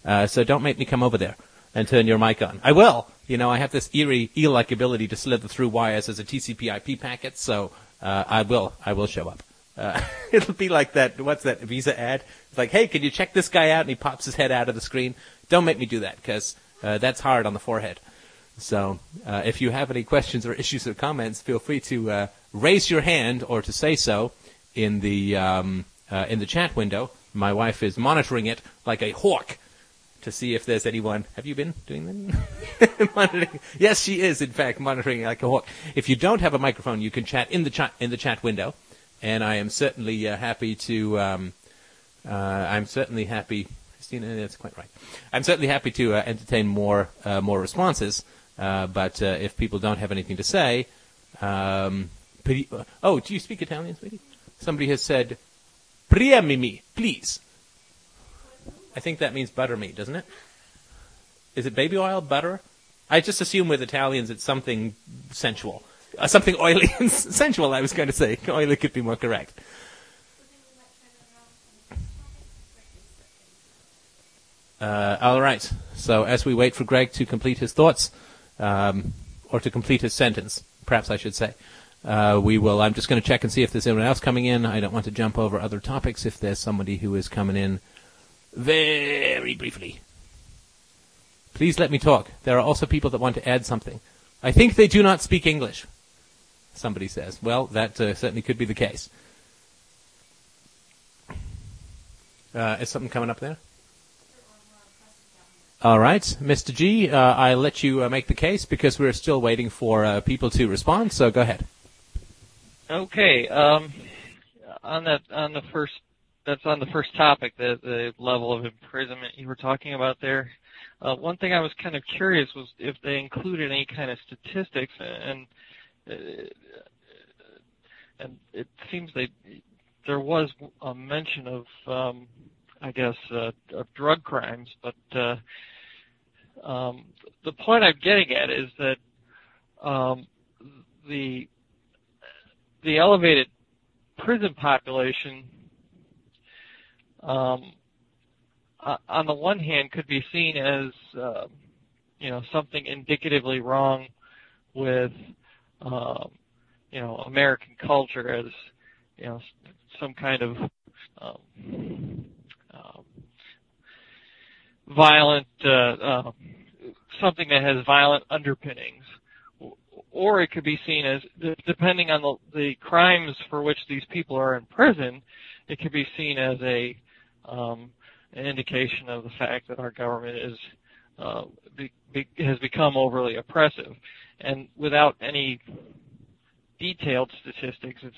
Uh, so don't make me come over there and turn your mic on. I will. You know, I have this eerie eel-like ability to slither through wires as a TCP/IP packet, so uh, I will. I will show up. Uh, it'll be like that. What's that Visa ad? It's like, hey, can you check this guy out? And he pops his head out of the screen. Don't make me do that because uh, that's hard on the forehead. So, uh, if you have any questions or issues or comments, feel free to uh, raise your hand or to say so in the um, uh, in the chat window My wife is monitoring it like a hawk to see if there's anyone. Have you been doing that? monitoring. Yes, she is in fact monitoring it like a hawk. If you don't have a microphone, you can chat in the chat in the chat window, and I am certainly uh, happy to. Um, uh, I'm certainly happy. That's quite right. I'm certainly happy to uh, entertain more uh, more responses. Uh, but uh, if people don't have anything to say, um, oh, do you speak Italian, sweetie? Somebody has said, "Priemimi, please." I think that means butter me, doesn't it? Is it baby oil, butter? I just assume with Italians it's something sensual. Uh, something oily and sensual, I was going to say. Oily could be more correct. Uh, all right. So as we wait for Greg to complete his thoughts, um, or to complete his sentence, perhaps I should say, uh, we will. I'm just going to check and see if there's anyone else coming in. I don't want to jump over other topics. If there's somebody who is coming in very briefly. Please let me talk. There are also people that want to add something. I think they do not speak English, somebody says. Well, that uh, certainly could be the case. Uh, is something coming up there? All right, Mr. G, uh, I let you uh, make the case because we're still waiting for uh, people to respond. So go ahead. Okay. Um, on that, on the first that's on the first topic, the, the level of imprisonment you were talking about there. Uh, one thing I was kind of curious was if they included any kind of statistics, and uh, and it seems they there was a mention of, um, I guess, uh, of drug crimes, but um, the point I'm getting at is that um, the the elevated prison population um, on the one hand could be seen as uh, you know something indicatively wrong with um, you know American culture as you know some kind of um, violent uh, uh, something that has violent underpinnings or it could be seen as depending on the, the crimes for which these people are in prison it could be seen as a um, an indication of the fact that our government is uh, be, be, has become overly oppressive, and without any detailed statistics, it's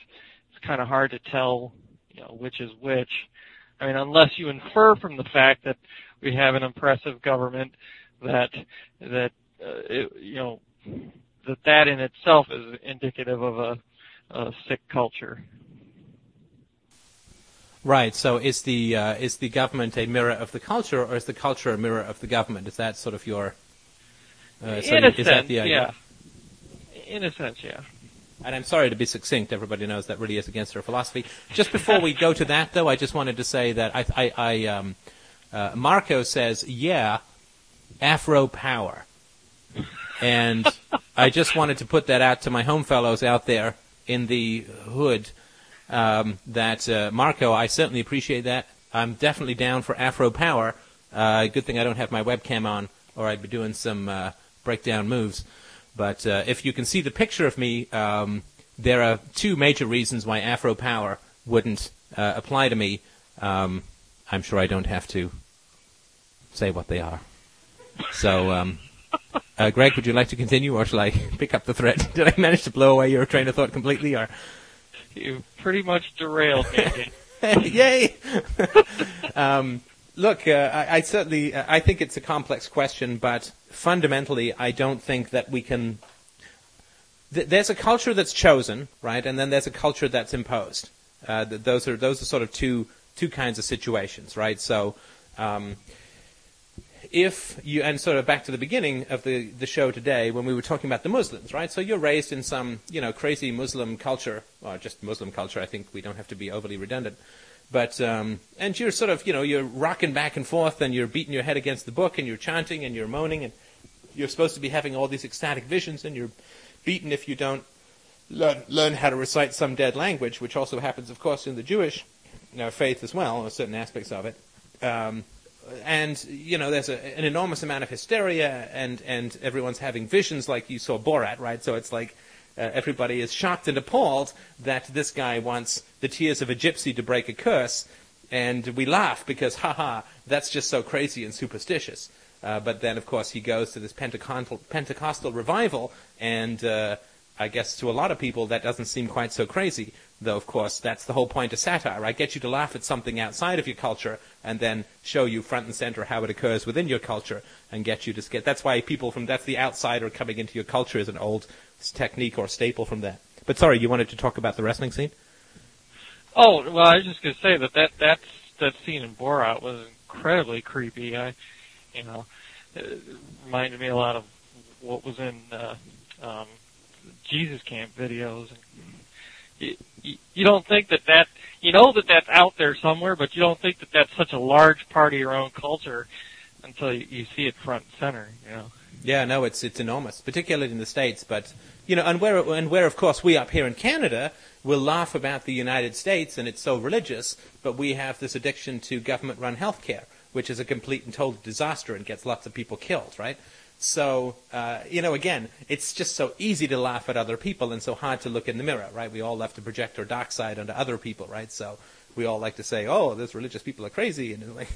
it's kind of hard to tell, you know, which is which. I mean, unless you infer from the fact that we have an oppressive government, that that uh, it, you know that that in itself is indicative of a, a sick culture. Right. So is the uh, is the government a mirror of the culture, or is the culture a mirror of the government? Is that sort of your? Uh, so in a is sense, yeah. In a sense, yeah. And I'm sorry to be succinct. Everybody knows that really is against our philosophy. Just before we go to that, though, I just wanted to say that I, I, I um, uh, Marco says, "Yeah, Afro power," and I just wanted to put that out to my home fellows out there in the hood um, that uh, Marco, I certainly appreciate that. I'm definitely down for Afro Power. Uh, good thing I don't have my webcam on, or I'd be doing some uh, breakdown moves. But uh, if you can see the picture of me, um, there are two major reasons why Afro Power wouldn't uh, apply to me. Um, I'm sure I don't have to say what they are. So, um, uh, Greg, would you like to continue, or shall I pick up the thread? Did I manage to blow away your train of thought completely, or? You pretty much derailed me. Yay! um, look, uh, I, I, certainly uh, I think it's a complex question, but fundamentally, I don't think that we can. Th- there's a culture that's chosen, right, and then there's a culture that's imposed. Uh, th- those are those are sort of two two kinds of situations, right? So. Um, if you and sort of back to the beginning of the, the show today when we were talking about the Muslims, right? So you're raised in some you know crazy Muslim culture, or just Muslim culture. I think we don't have to be overly redundant, but um, and you're sort of you know you're rocking back and forth and you're beating your head against the book and you're chanting and you're moaning and you're supposed to be having all these ecstatic visions and you're beaten if you don't learn learn how to recite some dead language, which also happens, of course, in the Jewish you know, faith as well, or certain aspects of it. Um, and you know there's a, an enormous amount of hysteria and and everyone's having visions like you saw Borat right so it's like uh, everybody is shocked and appalled that this guy wants the tears of a gypsy to break a curse And we laugh because, haha, that's just so crazy and superstitious. Uh, but then, of course, he goes to this Pentecostal, Pentecostal revival, and uh, I guess to a lot of people that doesn't seem quite so crazy. Though, of course, that's the whole point of satire, right? Get you to laugh at something outside of your culture, and then show you front and center how it occurs within your culture, and get you to get. That's why people from that's the outsider coming into your culture is an old technique or staple from that. But sorry, you wanted to talk about the wrestling scene? Oh well, I was just gonna say that that that's that scene in Borat was incredibly creepy. I, you know, it reminded me a lot of what was in uh, um, Jesus Camp videos. You, you, don't think that that you know that that's out there somewhere, but you don't think that that's such a large part of your own culture until you, you see it front and center. You know. Yeah, no, it's it's enormous, particularly in the states. But you know, and where and where of course we up here in Canada will laugh about the United States and it's so religious, but we have this addiction to government-run healthcare, which is a complete and total disaster and gets lots of people killed, right? So, uh, you know, again, it's just so easy to laugh at other people and so hard to look in the mirror, right? We all love to project our dark side onto other people, right? So we all like to say, oh, those religious people are crazy. And like,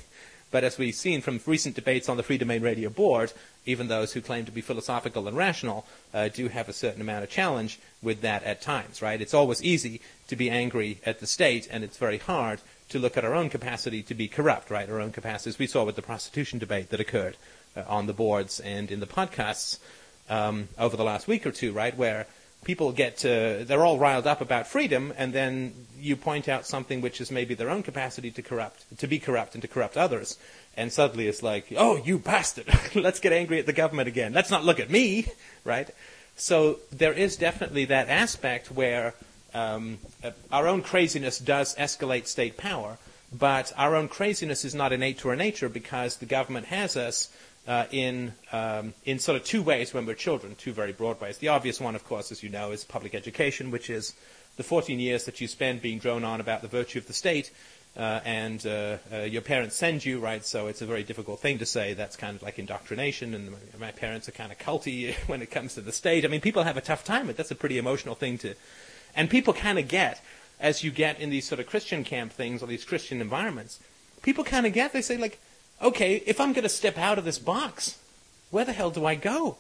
but as we've seen from recent debates on the Freedomain Radio board, even those who claim to be philosophical and rational uh, do have a certain amount of challenge with that at times, right? It's always easy to be angry at the state, and it's very hard to look at our own capacity to be corrupt, right? Our own capacities. We saw with the prostitution debate that occurred on the boards and in the podcasts um, over the last week or two, right? Where people get to, they're all riled up about freedom, and then you point out something which is maybe their own capacity to corrupt, to be corrupt and to corrupt others, and suddenly it's like, oh, you bastard, let's get angry at the government again. Let's not look at me, right? So there is definitely that aspect where um, uh, our own craziness does escalate state power, but our own craziness is not innate to our nature because the government has us uh, in um, in sort of two ways when we're children, two very broad ways. The obvious one, of course, as you know, is public education, which is the 14 years that you spend being drone on about the virtue of the state, uh, and uh, uh, your parents send you, right? So it's a very difficult thing to say. That's kind of like indoctrination, and my parents are kind of culty when it comes to the state. I mean, people have a tough time with. That's a pretty emotional thing to, and people kind of get as you get in these sort of Christian camp things or these Christian environments. People kind of get. They say like okay, if I'm going to step out of this box, where the hell do I go?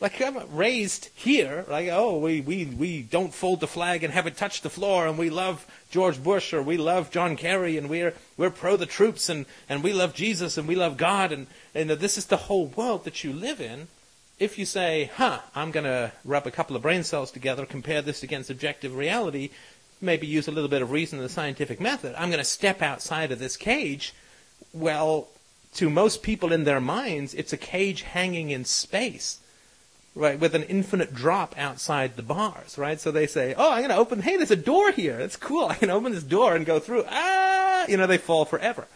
Like I'm raised here, like oh we, we, we don't fold the flag and have it touch the floor, and we love George Bush or we love John Kerry, and we're we're pro the troops, and, and we love Jesus and we love God, and and this is the whole world that you live in. If you say, huh, I'm going to rub a couple of brain cells together, compare this against objective reality, maybe use a little bit of reason and the scientific method, I'm going to step outside of this cage. Well, to most people in their minds, it's a cage hanging in space, right, with an infinite drop outside the bars, right? So they say, oh, I'm going to open, hey, there's a door here. That's cool. I can open this door and go through. Ah, you know, they fall forever.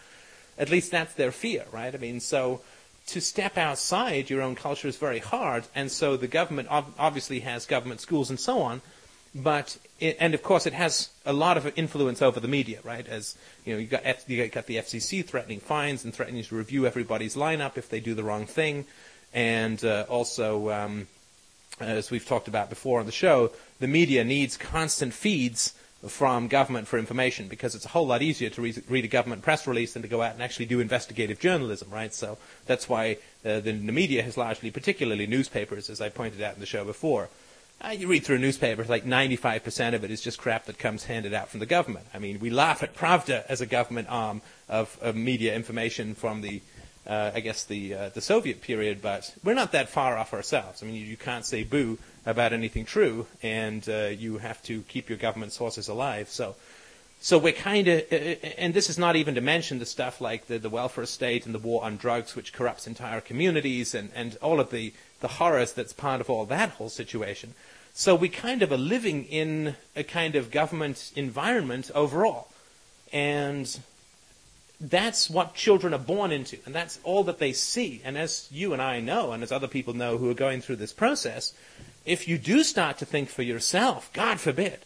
At least that's their fear, right? I mean, so to step outside your own culture is very hard, and so the government obviously has government schools and so on, but it, and of course it has a lot of influence over the media, right? As you know, you got F, you got the FCC threatening fines and threatening to review everybody's lineup if they do the wrong thing, and uh, also. Um, as we've talked about before on the show, the media needs constant feeds from government for information because it's a whole lot easier to read, read, a government press release than to go out and actually do investigative journalism, right? So that's why uh, the, the, media has largely, particularly newspapers, as I pointed out in the show before, uh, you read through newspapers, like 95% of it is just crap that comes handed out from the government. I mean, we laugh at Pravda as a government arm of, of media information from the, uh, I guess, the, uh, the Soviet period, but we're not that far off ourselves. I mean, you, you can't say boo about anything true, and uh, you have to keep your government sources alive. So, so we're kind of, uh, uh, and this is not even to mention the stuff like the, the welfare state and the war on drugs, which corrupts entire communities, and, and all of the, the horrors that's part of all that whole situation. So we kind of are living in a kind of government environment overall. And that's what children are born into, and that's all that they see. And as you and I know, and as other people know who are going through this process, if you do start to think for yourself, God forbid,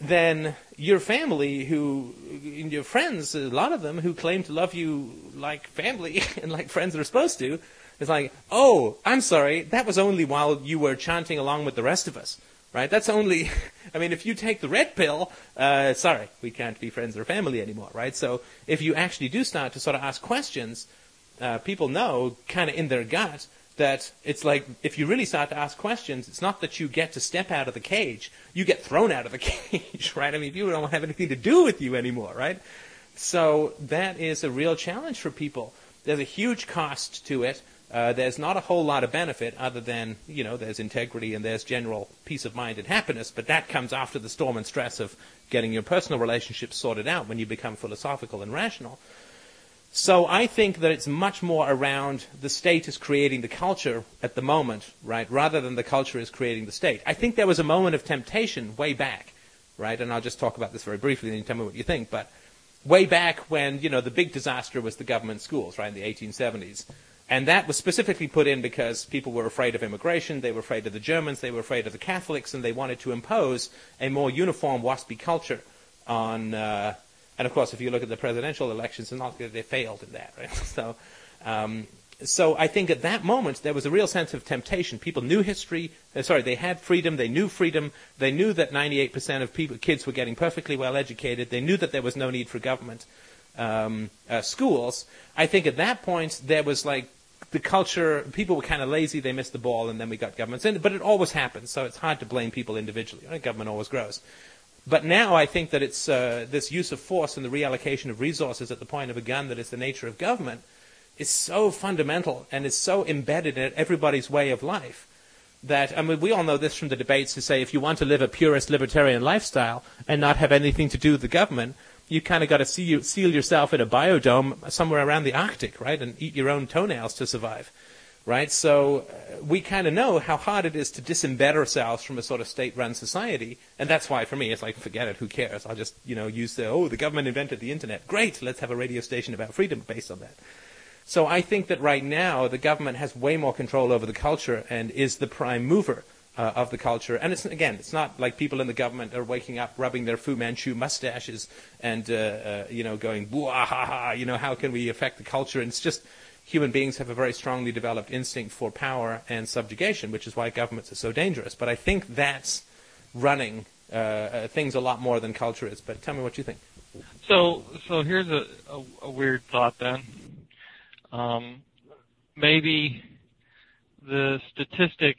then your family, who, your friends, a lot of them who claim to love you like family and like friends are supposed to, it's like, oh, I'm sorry, that was only while you were chanting along with the rest of us, right? That's only, I mean, if you take the red pill, uh, sorry, we can't be friends or family anymore, right? So if you actually do start to sort of ask questions, uh, people know kind of in their gut that it's like if you really start to ask questions, it's not that you get to step out of the cage, you get thrown out of the cage, right? I mean, people don't have anything to do with you anymore, right? So that is a real challenge for people. There's a huge cost to it. Uh, there's not a whole lot of benefit other than, you know, there's integrity and there's general peace of mind and happiness, but that comes after the storm and stress of getting your personal relationships sorted out when you become philosophical and rational. So I think that it's much more around the state is creating the culture at the moment, right, rather than the culture is creating the state. I think there was a moment of temptation way back, right, and I'll just talk about this very briefly and you tell me what you think, but way back when, you know, the big disaster was the government schools, right, in the 1870s. And that was specifically put in because people were afraid of immigration, they were afraid of the Germans, they were afraid of the Catholics, and they wanted to impose a more uniform WASPy culture on. Uh, and of course, if you look at the presidential elections, it's not they failed in that. Right? So, um, so I think at that moment there was a real sense of temptation. People knew history. Uh, sorry, they had freedom. They knew freedom. They knew that 98% of people, kids were getting perfectly well educated. They knew that there was no need for government um, uh, schools. I think at that point there was like the culture. People were kind of lazy. They missed the ball, and then we got governments in. But it always happens, so it's hard to blame people individually. Right? Government always grows. But now I think that it's uh, this use of force and the reallocation of resources at the point of a gun that is the nature of government is so fundamental and is so embedded in everybody's way of life that I mean we all know this from the debates to say if you want to live a purist libertarian lifestyle and not have anything to do with the government, you kind of got to seal, seal yourself in a biodome somewhere around the Arctic, right, and eat your own toenails to survive right? So uh, we kind of know how hard it is to disembed ourselves from a sort of state-run society, and that's why for me it's like forget it, who cares? I'll just you know use the oh the government invented the internet, great, let's have a radio station about freedom based on that. So I think that right now the government has way more control over the culture and is the prime mover. Uh, of the culture, and it's again, it's not like people in the government are waking up, rubbing their Fu Manchu mustaches, and uh, uh, you know, going, ha ha, you know, how can we affect the culture? And it's just human beings have a very strongly developed instinct for power and subjugation, which is why governments are so dangerous. But I think that's running uh, uh, things a lot more than culture is. But tell me what you think. So, so here's a, a, a weird thought then. Um, maybe the statistic,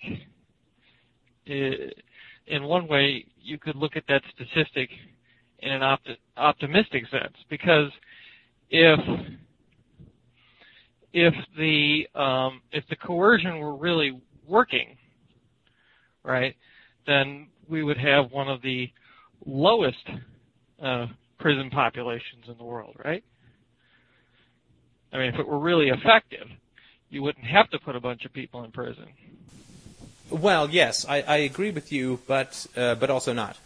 in one way, you could look at that statistic in an opti- optimistic sense because if if the um, if the coercion were really working, right, then we would have one of the lowest uh, prison populations in the world, right? I mean, if it were really effective, you wouldn't have to put a bunch of people in prison. Well, yes, I, I agree with you, but uh, but also not.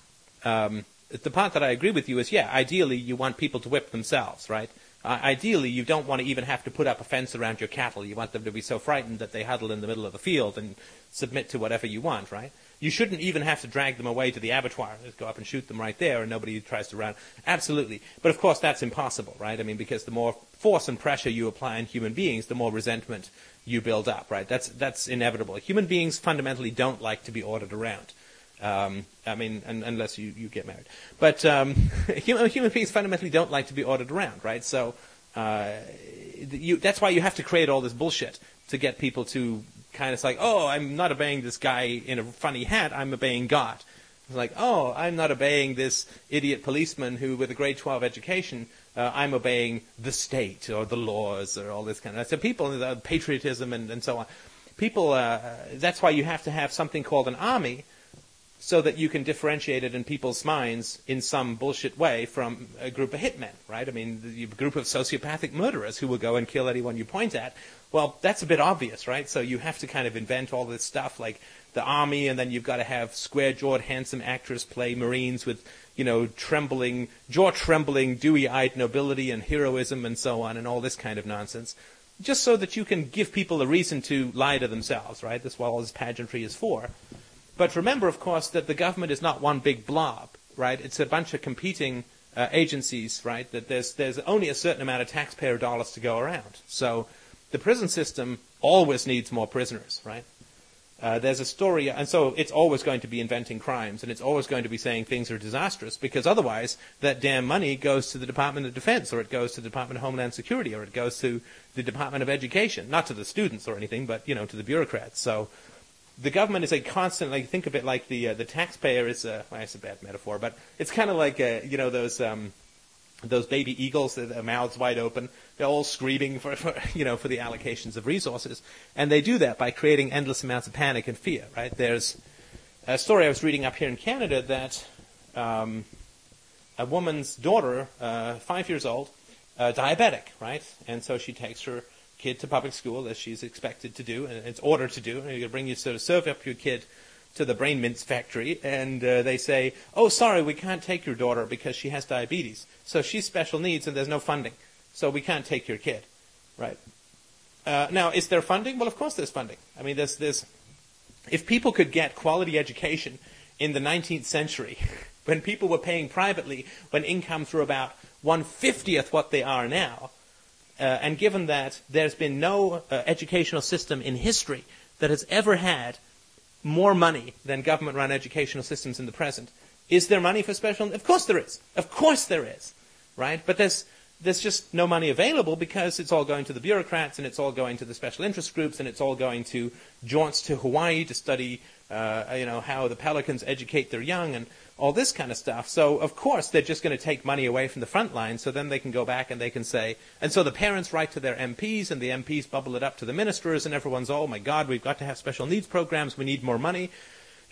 Um, the part that I agree with you is, yeah, ideally you want people to whip themselves, right? Uh, ideally, you don't want to even have to put up a fence around your cattle. You want them to be so frightened that they huddle in the middle of the field and submit to whatever you want, right? You shouldn't even have to drag them away to the abattoir. Just go up and shoot them right there, and nobody tries to run. Absolutely. But of course, that's impossible, right? I mean, because the more force and pressure you apply on human beings, the more resentment you build up, right? That's, that's inevitable. Human beings fundamentally don't like to be ordered around. Um, I mean, un- unless you, you get married. But um, human, human beings fundamentally don't like to be ordered around, right? So uh, you, that's why you have to create all this bullshit to get people to kind of like, oh, I'm not obeying this guy in a funny hat. I'm obeying God. It's like, oh, I'm not obeying this idiot policeman who, with a grade 12 education, uh, I'm obeying the state or the laws or all this kind of. So people, uh, patriotism and, and so on. People. Uh, that's why you have to have something called an army so that you can differentiate it in people's minds in some bullshit way from a group of hitmen, right? I mean, the group of sociopathic murderers who will go and kill anyone you point at. Well, that's a bit obvious, right? So you have to kind of invent all this stuff like the army, and then you've got to have square-jawed, handsome actors play Marines with, you know, trembling, jaw-trembling, dewy-eyed nobility and heroism and so on, and all this kind of nonsense. Just so that you can give people a reason to lie to themselves, right? That's what all this pageantry is for. But remember, of course, that the government is not one big blob, right? It's a bunch of competing uh, agencies, right? That there's there's only a certain amount of taxpayer dollars to go around. So the prison system always needs more prisoners, right? Uh, there's a story, and so it's always going to be inventing crimes, and it's always going to be saying things are disastrous, because otherwise that damn money goes to the Department of Defense, or it goes to the Department of Homeland Security, or it goes to the Department of Education, not to the students or anything, but you know to the bureaucrats. So the government is a constant. Like think of it like the uh, the taxpayer is a. Well, a bad metaphor, but it's kind of like uh, you know those. Um, those baby eagles, their mouths wide open, they're all screaming for, for, you know, for the allocations of resources. And they do that by creating endless amounts of panic and fear, right? There's a story I was reading up here in Canada that um, a woman's daughter, uh, five years old, uh, diabetic, right? And so she takes her kid to public school as she's expected to do, and it's ordered to do. And to bring you sort of serve up your kid to the brain mince factory, and uh, they say, "Oh, sorry, we can't take your daughter because she has diabetes. So she's special needs, and there's no funding, so we can't take your kid." Right? Uh, now, is there funding? Well, of course, there's funding. I mean, there's there's if people could get quality education in the 19th century, when people were paying privately, when incomes were about one fiftieth what they are now, uh, and given that there's been no uh, educational system in history that has ever had more money than government run educational systems in the present. Is there money for special? Of course there is. Of course there is. Right? But there's, there's just no money available because it's all going to the bureaucrats and it's all going to the special interest groups and it's all going to jaunts to Hawaii to study, uh, you know, how the pelicans educate their young and all this kind of stuff. So of course they're just going to take money away from the front line. So then they can go back and they can say, and so the parents write to their MPs and the MPs bubble it up to the ministers and everyone's, oh my God, we've got to have special needs programs. We need more money.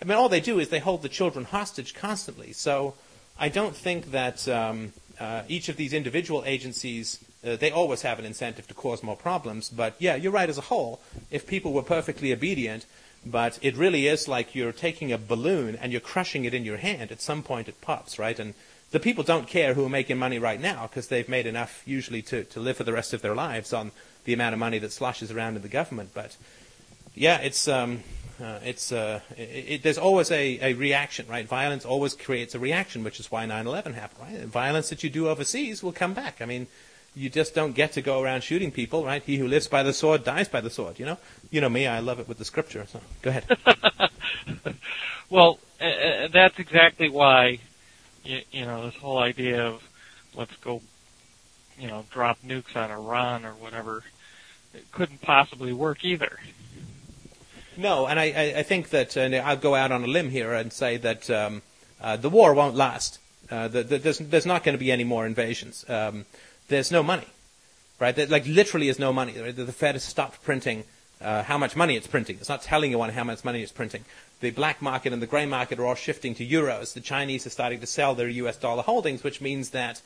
I mean, all they do is they hold the children hostage constantly. So I don't think that um, uh, each of these individual agencies uh, they always have an incentive to cause more problems. But yeah, you're right as a whole. If people were perfectly obedient, but it really is like you're taking a balloon and you're crushing it in your hand. At some point, it pops, right? And the people don't care who are making money right now because they've made enough usually to, to live for the rest of their lives on the amount of money that sloshes around in the government. But yeah, it's um, uh, it's uh, it, it, there's always a, a reaction, right? Violence always creates a reaction, which is why 9/11 happened, right? Violence that you do overseas will come back. I mean, you just don't get to go around shooting people, right? He who lives by the sword dies by the sword. You know, you know me. I love it with the scripture. So go ahead. well, uh, that's exactly why, you, you know, this whole idea of let's go, you know, drop nukes on Iran or whatever, it couldn't possibly work either. No, and I, I think that and I'll go out on a limb here and say that um, uh, the war won't last. Uh, the, the, there's, there's not going to be any more invasions. Um, there's no money, right? There, like literally is no money. The Fed has stopped printing uh, how much money it's printing. It's not telling you how much money it's printing. The black market and the grey market are all shifting to euros. The Chinese are starting to sell their U.S. dollar holdings, which means that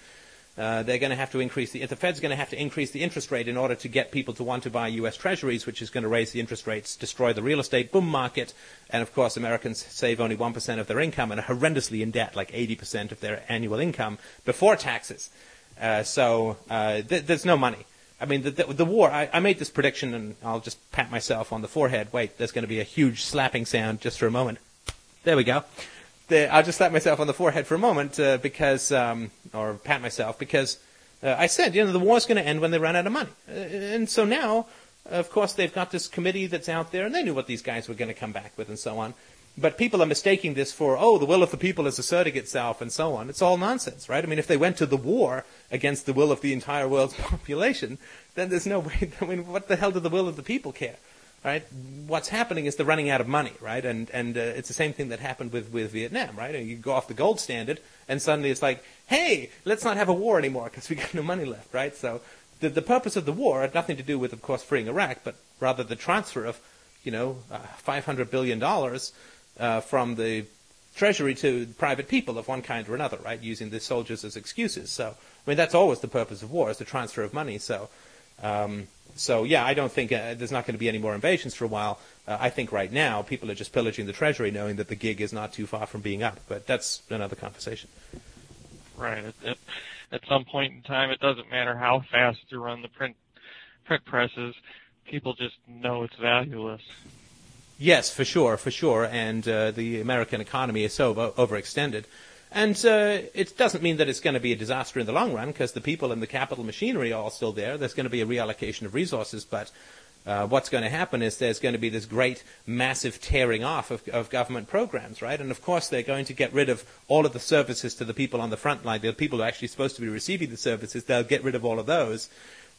uh, they're going to have to increase the, the Fed's going to have to increase the interest rate in order to get people to want to buy U.S. Treasuries, which is going to raise the interest rates, destroy the real estate boom market, and of course Americans save only 1% of their income and are horrendously in debt, like 80% of their annual income before taxes. Uh, so uh, th- there's no money. I mean, the, the, the war, I, I, made this prediction, and I'll just pat myself on the forehead. Wait, there's going to be a huge slapping sound just for a moment. There we go. The, I'll just slap myself on the forehead for a moment uh, because, um, or pat myself, because uh, I said, you know, the war's going to end when they run out of money. Uh, and so now, of course, they've got this committee that's out there, and they knew what these guys were going to come back with and so on. But people are mistaking this for, oh, the will of the people is asserting itself and so on. It's all nonsense, right? I mean, if they went to the war against the will of the entire world's population, then there's no way, I mean, what the hell do the will of the people care? Right? What's happening is they're running out of money, right? And, and uh, it's the same thing that happened with, with Vietnam, right? You go off the gold standard, and suddenly it's like, hey, let's not have a war anymore because we got no money left, right? So the, the purpose of the war had nothing to do with, of course, freeing Iraq, but rather the transfer of, you know, uh, $500 billion uh, from the treasury to private people of one kind or another, right? Using the soldiers as excuses. So, I mean, that's always the purpose of war, is the transfer of money. So, um, so yeah, I don't think uh, there's not going to be any more invasions for a while. Uh, I think right now people are just pillaging the treasury, knowing that the gig is not too far from being up. But that's another conversation. Right. At, at, at some point in time, it doesn't matter how fast you run the print print presses. People just know it's valueless. Yes, for sure, for sure. And uh, the American economy is so overextended. And uh, it doesn't mean that it's going to be a disaster in the long run because the people and the capital machinery are all still there. There's going to be a reallocation of resources, but uh, what's going to happen is there's going to be this great, massive tearing off of, of, government programs, right? And of course, they're going to get rid of all of the services to the people on the front line, the people who are actually supposed to be receiving the services. They'll get rid of all of those,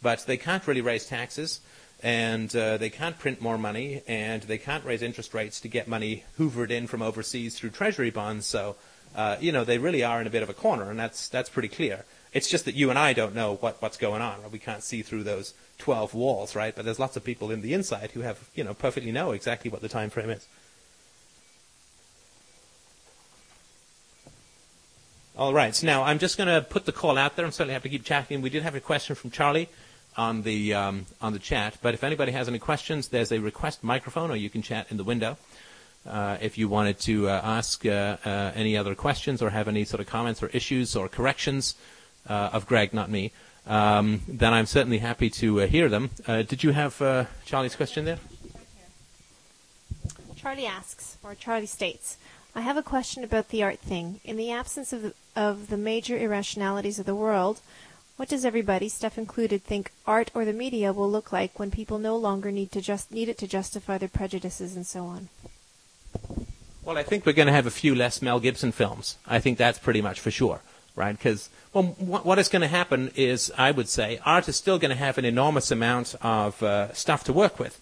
but they can't really raise taxes, and uh, they can't print more money, and they can't raise interest rates to get money hoovered in from overseas through treasury bonds. So, uh, you know, they really are in a bit of a corner, and that's that's pretty clear. It's just that you and I don't know what, what's going on. We can't see through those 12 walls, right? But there's lots of people in the inside who have, you know, perfectly know exactly what the time frame is. All right. So now I'm just going to put the call out there. I'm certainly have to keep chatting. We did have a question from Charlie on the um, on the chat. But if anybody has any questions, there's a request microphone, or you can chat in the window. Uh, if you wanted to uh, ask uh, uh any other questions or have any sort of comments or issues or corrections uh, of Greg, not me, um, then I'm certainly happy to uh, hear them. Did you have Charlie's question there? Charlie asks, or Charlie states, I have a question about the art thing. In the absence of the, of the major irrationalities of the world, what does everybody, Steph included, think art or the media will look like when people no longer need to just need it to justify their prejudices and so on? Well, I think we're going to have a few less Mel Gibson films. I think that's pretty much for sure right? Because well, what is going to happen is, I would say, art is still going to have an enormous amount of uh, stuff to work with,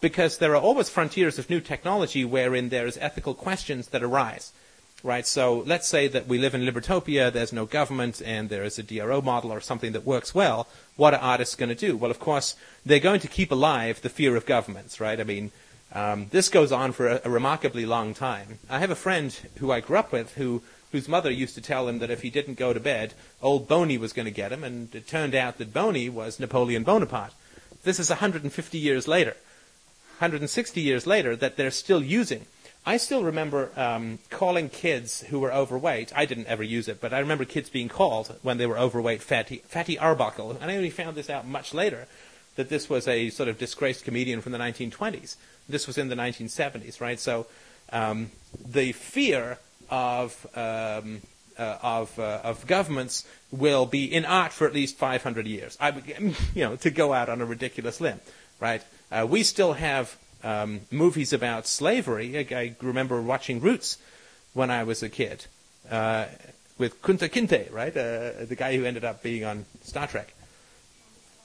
because there are always frontiers of new technology wherein there is ethical questions that arise, right? So let's say that we live in Libertopia, there's no government, and there is a DRO model or something that works well. What are artists going to do? Well, of course, they're going to keep alive the fear of governments, right? I mean. Um, this goes on for a, a remarkably long time. I have a friend who I grew up with who whose mother used to tell him that if he didn't go to bed, old Boney was going to get him, and it turned out that Boney was Napoleon Bonaparte. This is 150 years later, 160 years later, that they're still using. I still remember um, calling kids who were overweight. I didn't ever use it, but I remember kids being called when they were overweight fatty, fatty Arbuckle. And I only found this out much later that this was a sort of disgraced comedian from the 1920s. This was in the 1970s, right? So um, the fear of um, uh, of, uh, of governments will be in art for at least 500 years. I, you know, to go out on a ridiculous limb, right? Uh, we still have um, movies about slavery. I, I, remember watching Roots when I was a kid uh, with Kunta Kinte, right? Uh, the guy who ended up being on Star Trek,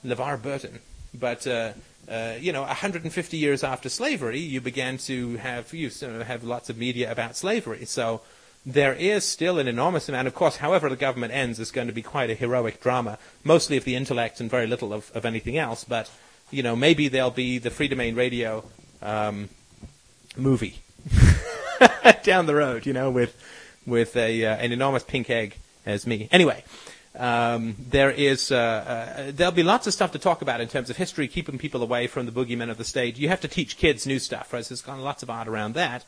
LeVar Burton. But uh, uh, you know, 150 years after slavery, you began to have you have lots of media about slavery. So there is still an enormous amount. Of course, however the government ends, is going to be quite a heroic drama, mostly of the intellect and very little of, of anything else. But you know, maybe there'll be the Freedomain Radio um, movie down the road. You know, with with a uh, an enormous pink egg as me. Anyway. Um, there is uh, uh, there'll be lots of stuff to talk about in terms of history, keeping people away from the boogeymen of the state. You have to teach kids new stuff, right? So there's kind of lots of art around that.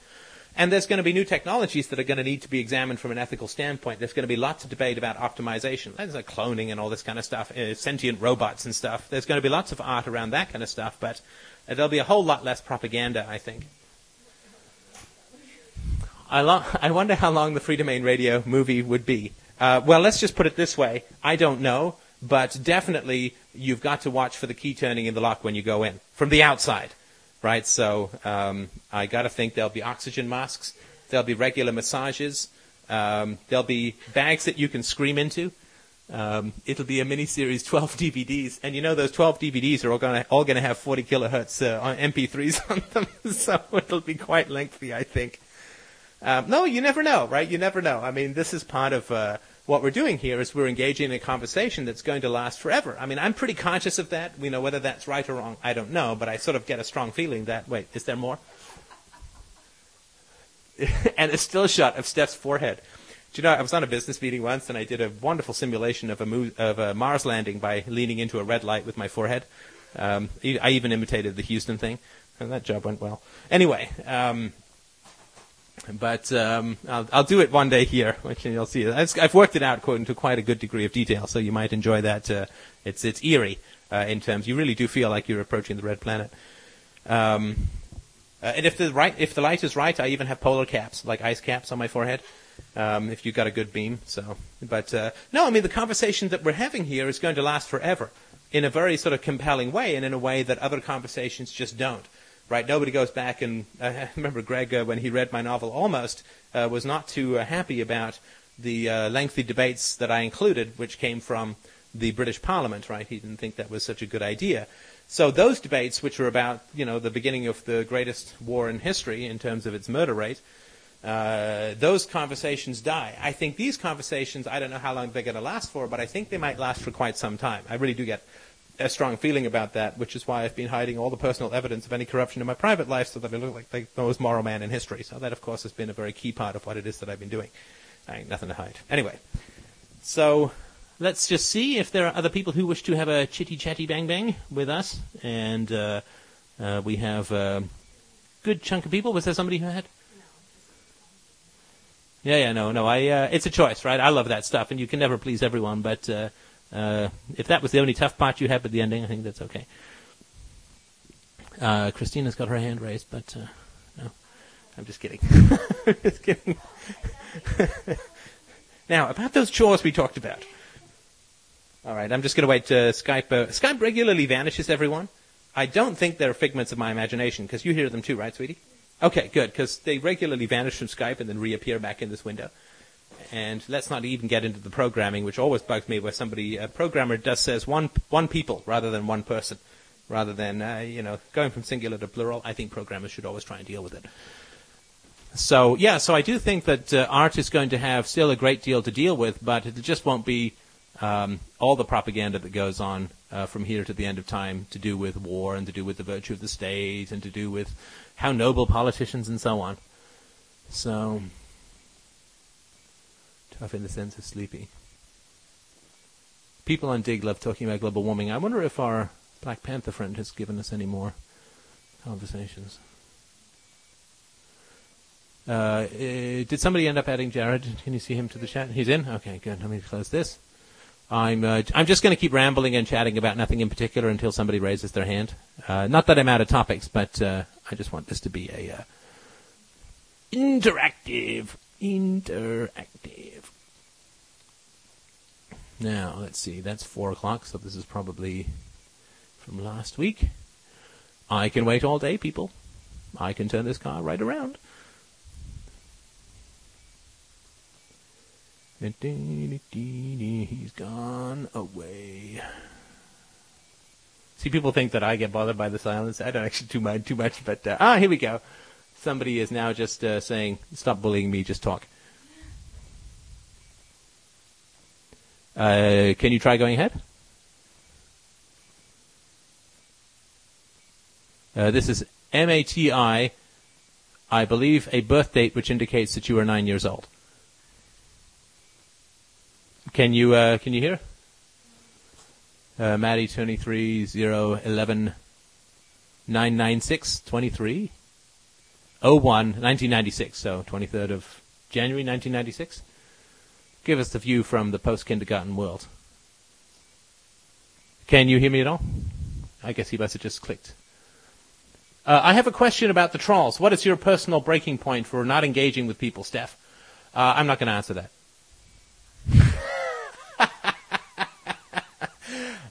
And there's going to be new technologies that are going to need to be examined from an ethical standpoint. There's going to be lots of debate about optimization. There's like cloning and all this kind of stuff, uh, sentient robots and stuff. There's going to be lots of art around that kind of stuff, but uh, there'll be a whole lot less propaganda, I think. I, lo- I wonder how long the Freedomain Radio movie would be. Uh, well, let's just put it this way. I don't know, but definitely you've got to watch for the key turning in the lock when you go in from the outside right? So um, I got to think there'll be oxygen masks, there'll be regular massages, um, there'll be bags that you can scream into. Um, it'll be a mini-series, 12 DVDs, and you know those 12 DVDs are all going to all going to have 40 kilohertz uh, on MP3s on them, so it'll be quite lengthy, I think. Um, no, you never know, right? You never know. I mean, this is part of uh, what we're doing here is we're engaging in a conversation that's going to last forever. I mean, I'm pretty conscious of that. You know, whether that's right or wrong, I don't know, but I sort of get a strong feeling that, wait, is there more? and a still shot of Steph's forehead. Do you know, I was on a business meeting once and I did a wonderful simulation of a, mo- of a Mars landing by leaning into a red light with my forehead. Um, I even imitated the Houston thing, and that job went well. Anyway, um, but um, I'll, I'll do it one day here, which you'll see. I've, worked it out quote, to quite a good degree of detail, so you might enjoy that. Uh, it's it's eerie uh, in terms. You really do feel like you're approaching the red planet. Um, uh, and if the right, if the light is right, I even have polar caps, like ice caps, on my forehead. Um, if you've got a good beam, so. But uh, no, I mean the conversation that we're having here is going to last forever. in a very sort of compelling way and in a way that other conversations just don't. Right? Nobody goes back and uh, I remember Greg uh, when he read my novel Almost uh, was not too uh, happy about the uh, lengthy debates that I included, which came from the British Parliament. Right? He didn't think that was such a good idea. So those debates, which were about you know the beginning of the greatest war in history in terms of its murder rate, uh, those conversations die. I think these conversations, I don't know how long they're going to last for, but I think they might last for quite some time. I really do get a strong feeling about that, which is why I've been hiding all the personal evidence of any corruption in my private life so that I look like the most moral man in history. So that, of course, has been a very key part of what it is that I've been doing. I ain't nothing to hide. Anyway, so let's just see if there are other people who wish to have a chitty chatty bang bang with us. And uh, uh, we have a good chunk of people. Was there somebody who had? Yeah, yeah, no, no. I, uh, it's a choice, right? I love that stuff, and you can never please everyone. But uh, uh, if that was the only tough part you had with the ending, I think that's okay. Uh, Christina's got her hand raised, but uh, no, I'm just kidding. just kidding. now, about those chores we talked about. All right, I'm just going to wait. Uh, Skype. Skype regularly vanishes, everyone. I don't think they're figments of my imagination because you hear them too, right, sweetie? Okay, good, because they regularly vanish from Skype and then reappear back in this window. And let's not even get into the programming, which always bugs me, where somebody, a programmer, does says one one people rather than one person, rather than uh, you know going from singular to plural. I think programmers should always try and deal with it. So yeah, so I do think that uh, art is going to have still a great deal to deal with, but it just won't be um, all the propaganda that goes on uh, from here to the end of time to do with war and to do with the virtue of the state and to do with how noble politicians and so on. So tough in the sense of sleepy. People on Digg love talking about global warming. I wonder if our Black Panther friend has given us any more conversations. Uh, eh, did somebody end up adding Jared? Can you see him to the chat? He's in. Okay, good. Let me close this. I'm uh, I'm just going to keep rambling and chatting about nothing in particular until somebody raises their hand. Uh, not that I'm out of topics, but uh, I just want this to be a uh, interactive, interactive. Now let's see. That's four o'clock, so this is probably from last week. I can wait all day, people. I can turn this car right around. He's gone away. See, people think that I get bothered by the silence. I don't actually do mind too much, but uh, ah, here we go. Somebody is now just uh, saying, "Stop bullying me, just talk." Uh, can you try going ahead? Uh, this is M A T I, I believe, a birth date which indicates that you are nine years old. Can you uh, can you hear? Uh, Maddie twenty three zero eleven nine nine six twenty three oh one 1996, so 23rd of January 1996. Give us the view from the post kindergarten world. Can you hear me at all? I guess he must have just clicked. Uh, I have a question about the trolls. What is your personal breaking point for not engaging with people, Steph? Uh, I'm not going to answer that.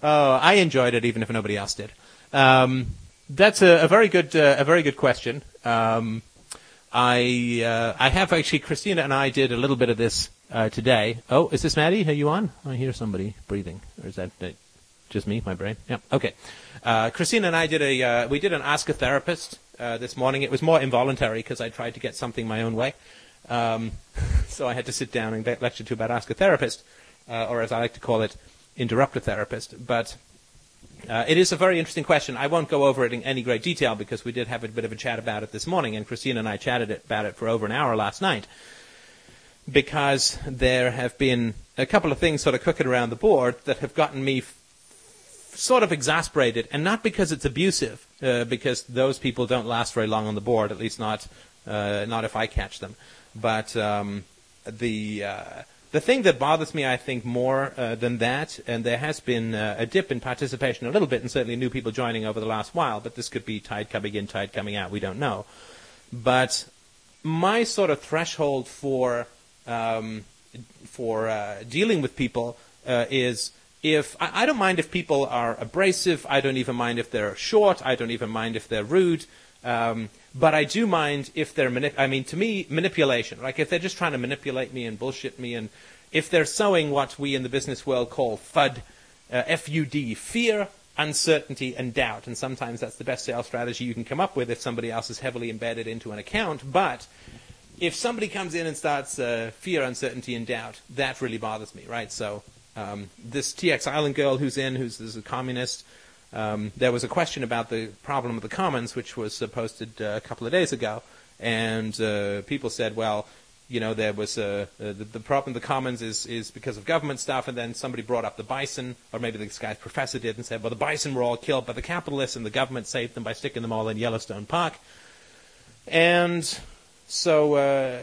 Oh, I enjoyed it, even if nobody else did. Um, that's a, a, very good, uh, a very good question. Um, I, uh, I have actually. Christina and I did a little bit of this uh, today. Oh, is this Maddie? Are you on? I hear somebody breathing, or is that just me, my brain? Yeah. Okay. Uh, Christina and I did a, uh, we did an Ask a Therapist uh, this morning. It was more involuntary because I tried to get something my own way. Um, so I had to sit down and lecture to about Ask a Therapist, or as I like to call it, interrupt a therapist. But uh, it is a very interesting question. I won't go over it in any great detail because we did have a bit of a chat about it this morning, and Christina and I chatted about it for over an hour last night. Because there have been a couple of things sort of cooking around the board that have gotten me f- sort of exasperated, and not because it's abusive, uh, because those people don't last very long on the board, at least not uh, not if I catch them. But um, the uh, the thing that bothers me, I think, more uh, than that, and there has been uh, a dip in participation a little bit, and certainly new people joining over the last while, but this could be tide coming in, tide coming out, we don't know. But my sort of threshold for um, for uh, dealing with people uh, is if I, I don't mind if people are abrasive. I don't even mind if they're short. I don't even mind if they're rude. Um, but I do mind if they're manip- I mean, to me, manipulation. Like if they're just trying to manipulate me and bullshit me, and if they're sowing what we in the business world call FUD, uh, F-U-D, fear, uncertainty, and doubt. And sometimes that's the best sales strategy you can come up with if somebody else is heavily embedded into an account. But if somebody comes in and starts uh, fear, uncertainty, and doubt, that really bothers me, right? So um, this TX Island girl who's in, who's, who's a communist, um, there was a question about the problem of the commons, which was uh, posted uh, a couple of days ago, and uh, people said, well, you know, there was uh, the, the, problem of the commons is, is because of government stuff, and then somebody brought up the bison, or maybe this guy's professor did, and said, well, the bison were all killed by the capitalists, and the government saved them by sticking them all in Yellowstone Park. And so uh,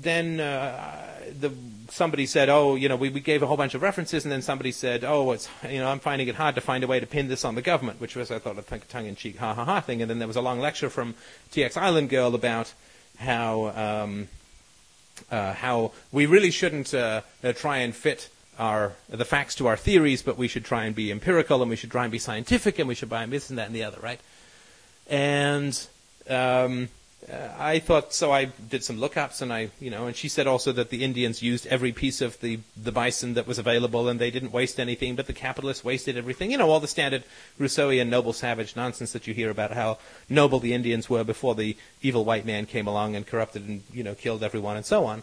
then uh, the somebody said, "Oh, you know, we, we gave a whole bunch of references," and then somebody said, "Oh, it's you know, I'm finding it hard to find a way to pin this on the government," which was I thought a tongue-in-cheek ha ha ha thing. And then there was a long lecture from TX Island Girl about how um, uh, how we really shouldn't uh, uh, try and fit our the facts to our theories, but we should try and be empirical and we should try and be scientific and we should buy this and that and the other, right? And um, uh, I thought so. I did some lookups, and I, you know, and she said also that the Indians used every piece of the the bison that was available, and they didn't waste anything, but the capitalists wasted everything. You know, all the standard Rousseauian noble savage nonsense that you hear about how noble the Indians were before the evil white man came along and corrupted and you know killed everyone and so on.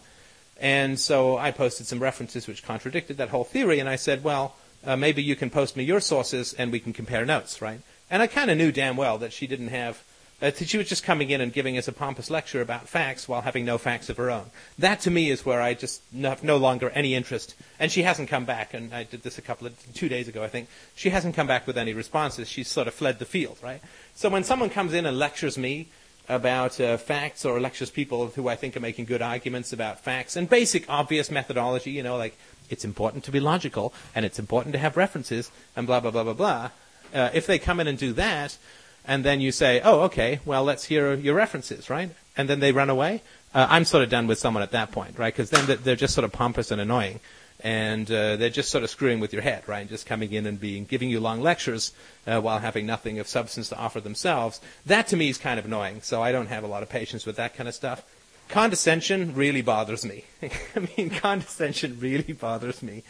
And so I posted some references which contradicted that whole theory, and I said, well, uh, maybe you can post me your sources, and we can compare notes, right? And I kind of knew damn well that she didn't have uh, she was just coming in and giving us a pompous lecture about facts while having no facts of her own. That to me is where I just have no longer any interest. And she hasn't come back, and I did this a couple of, two days ago, I think. She hasn't come back with any responses. She's sort of fled the field, right? So when someone comes in and lectures me about uh, facts or lectures people who I think are making good arguments about facts and basic obvious methodology, you know, like it's important to be logical and it's important to have references and blah, blah, blah, blah, blah. Uh, if they come in and do that, and then you say, oh, okay, well, let's hear your references, right? And then they run away. Uh, I'm sort of done with someone at that point, right? Because then they're just sort of pompous and annoying, and uh, they're just sort of screwing with your head, right? And Just coming in and being giving you long lectures uh, while having nothing of substance to offer themselves. That to me is kind of annoying. So I don't have a lot of patience with that kind of stuff. Condescension really bothers me. I mean, condescension really bothers me.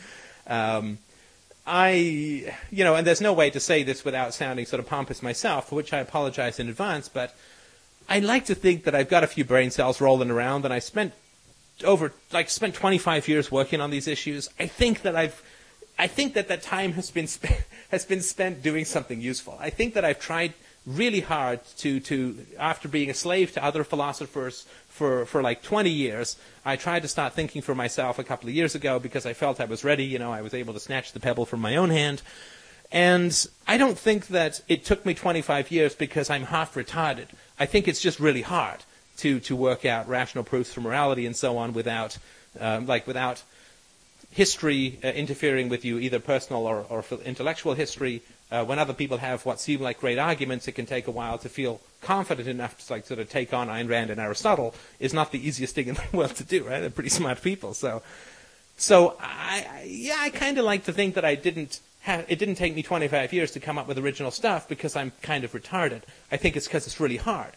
Um, I, you know, and there's no way to say this without sounding sort of pompous myself, for which I apologize in advance, but I like to think that I've got a few brain cells rolling around and I spent over, like, spent 25 years working on these issues. I think that I've, I think that that time has been, spent has been spent doing something useful. I think that I've tried really hard to, to, after being a slave to other philosophers for, for like 20 years. I tried to start thinking for myself a couple of years ago because I felt I was ready. You know, I was able to snatch the pebble from my own hand. And I don't think that it took me 25 years because I'm half retarded. I think it's just really hard to, to work out rational proofs for morality and so on without, um, like without history uh, interfering with you, either personal or, or intellectual history, uh, when other people have what seem like great arguments, it can take a while to feel confident enough to like sort of take on Ayn Rand and Aristotle. Is not the easiest thing in the world to do, right? They're pretty smart people, so. So I, yeah, I kind of like to think that I didn't have, it didn't take me 25 years to come up with original stuff because I'm kind of retarded. I think it's because it's really hard.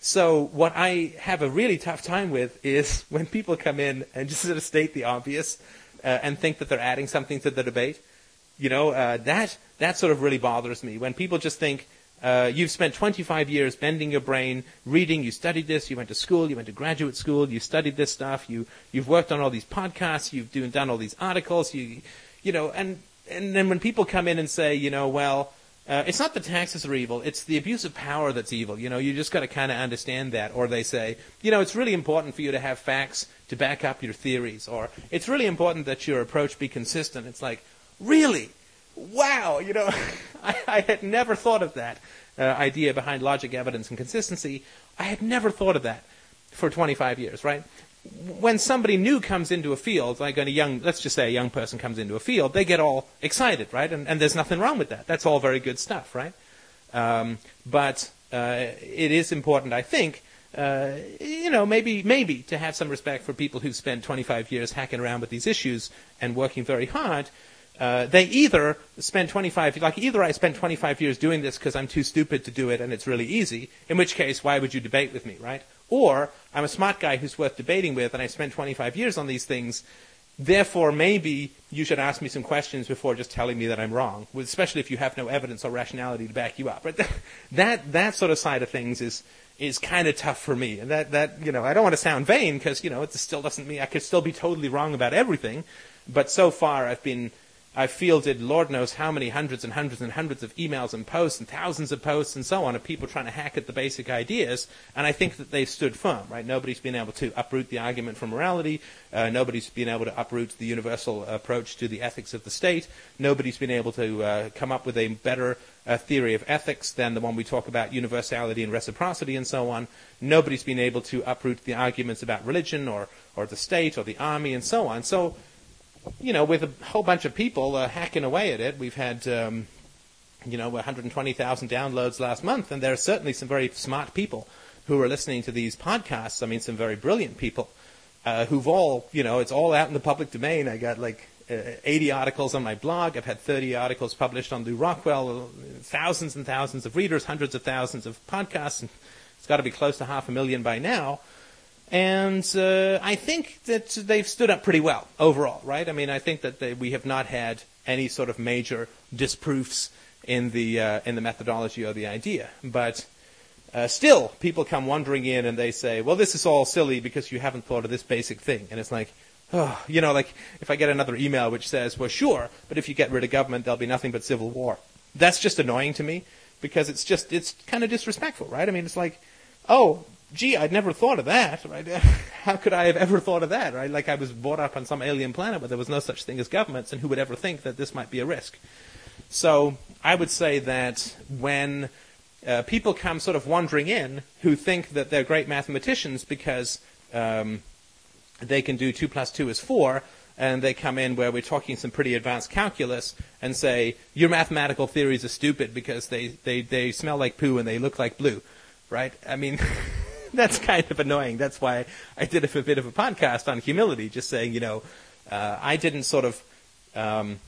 So what I have a really tough time with is when people come in and just sort of state the obvious uh, and think that they're adding something to the debate. You know, uh, that that sort of really bothers me when people just think uh, you've spent 25 years bending your brain, reading. You studied this. You went to school. You went to graduate school. You studied this stuff. You you've worked on all these podcasts. You've doing, done all these articles. You you know, and and then when people come in and say, you know, well, uh, it's not the taxes are evil. It's the abuse of power that's evil. You know, you just got to kind of understand that. Or they say, you know, it's really important for you to have facts to back up your theories. Or it's really important that your approach be consistent. It's like, really? wow, you know, I, I, had never thought of that uh, idea behind logic, evidence, and consistency. I had never thought of that for 25 years, right? When somebody new comes into a field, like a young, let's just say a young person comes into a field, they get all excited, right? And, and there's nothing wrong with that. That's all very good stuff, right? Um, but uh, it is important, I think, uh, you know, maybe maybe to have some respect for people who've spent 25 years hacking around with these issues and working very hard uh, they either spend 25, like either I spent 25 years doing this because I'm too stupid to do it and it's really easy, in which case, why would you debate with me, right? Or I'm a smart guy who's worth debating with and I spent 25 years on these things, therefore maybe you should ask me some questions before just telling me that I'm wrong, especially if you have no evidence or rationality to back you up. But that, that sort of side of things is, is kind of tough for me. And that, that, you know, I don't want to sound vain because, you know, it still doesn't mean I could still be totally wrong about everything. But so far I've been, I've fielded Lord knows how many hundreds and hundreds and hundreds of emails and posts and thousands of posts and so on of people trying to hack at the basic ideas, and I think that they've stood firm, right? Nobody's been able to uproot the argument from morality. Uh, nobody's been able to uproot the universal approach to the ethics of the state. Nobody's been able to uh, come up with a better uh, theory of ethics than the one we talk about, universality and reciprocity and so on. Nobody's been able to uproot the arguments about religion or, or the state or the army and so on. So you know, with a whole bunch of people uh, hacking away at it, we've had, um, you know, 120,000 downloads last month, and there are certainly some very smart people who are listening to these podcasts. I mean, some very brilliant people uh, who've all, you know, it's all out in the public domain. I got like uh, 80 articles on my blog. I've had 30 articles published on Lew Rockwell, thousands and thousands of readers, hundreds of thousands of podcasts, and it's got to be close to half a million by now. And uh, I think that they've stood up pretty well overall, right? I mean, I think that they, we have not had any sort of major disproofs in the uh, in the methodology or the idea, but uh, still, people come wandering in and they say, "Well, this is all silly because you haven't thought of this basic thing," and it's like. Oh, you know, like if I get another email which says, "Well, sure, but if you get rid of government, there'll be nothing but civil war." That's just annoying to me because it's just it's kind of disrespectful, right? I mean, it's like, oh, gee, I'd never thought of that, right? How could I have ever thought of that, right? Like I was brought up on some alien planet where there was no such thing as governments, and who would ever think that this might be a risk? So I would say that when uh, people come sort of wandering in who think that they're great mathematicians because um, they can do 2 plus 2 is 4, and they come in where we're talking some pretty advanced calculus and say, your mathematical theories are stupid because they, they, they smell like poo and they look like blue, right? I mean... that's kind of annoying. That's why I did a bit of a podcast on humility, just saying, you know, uh, I didn't sort of, um,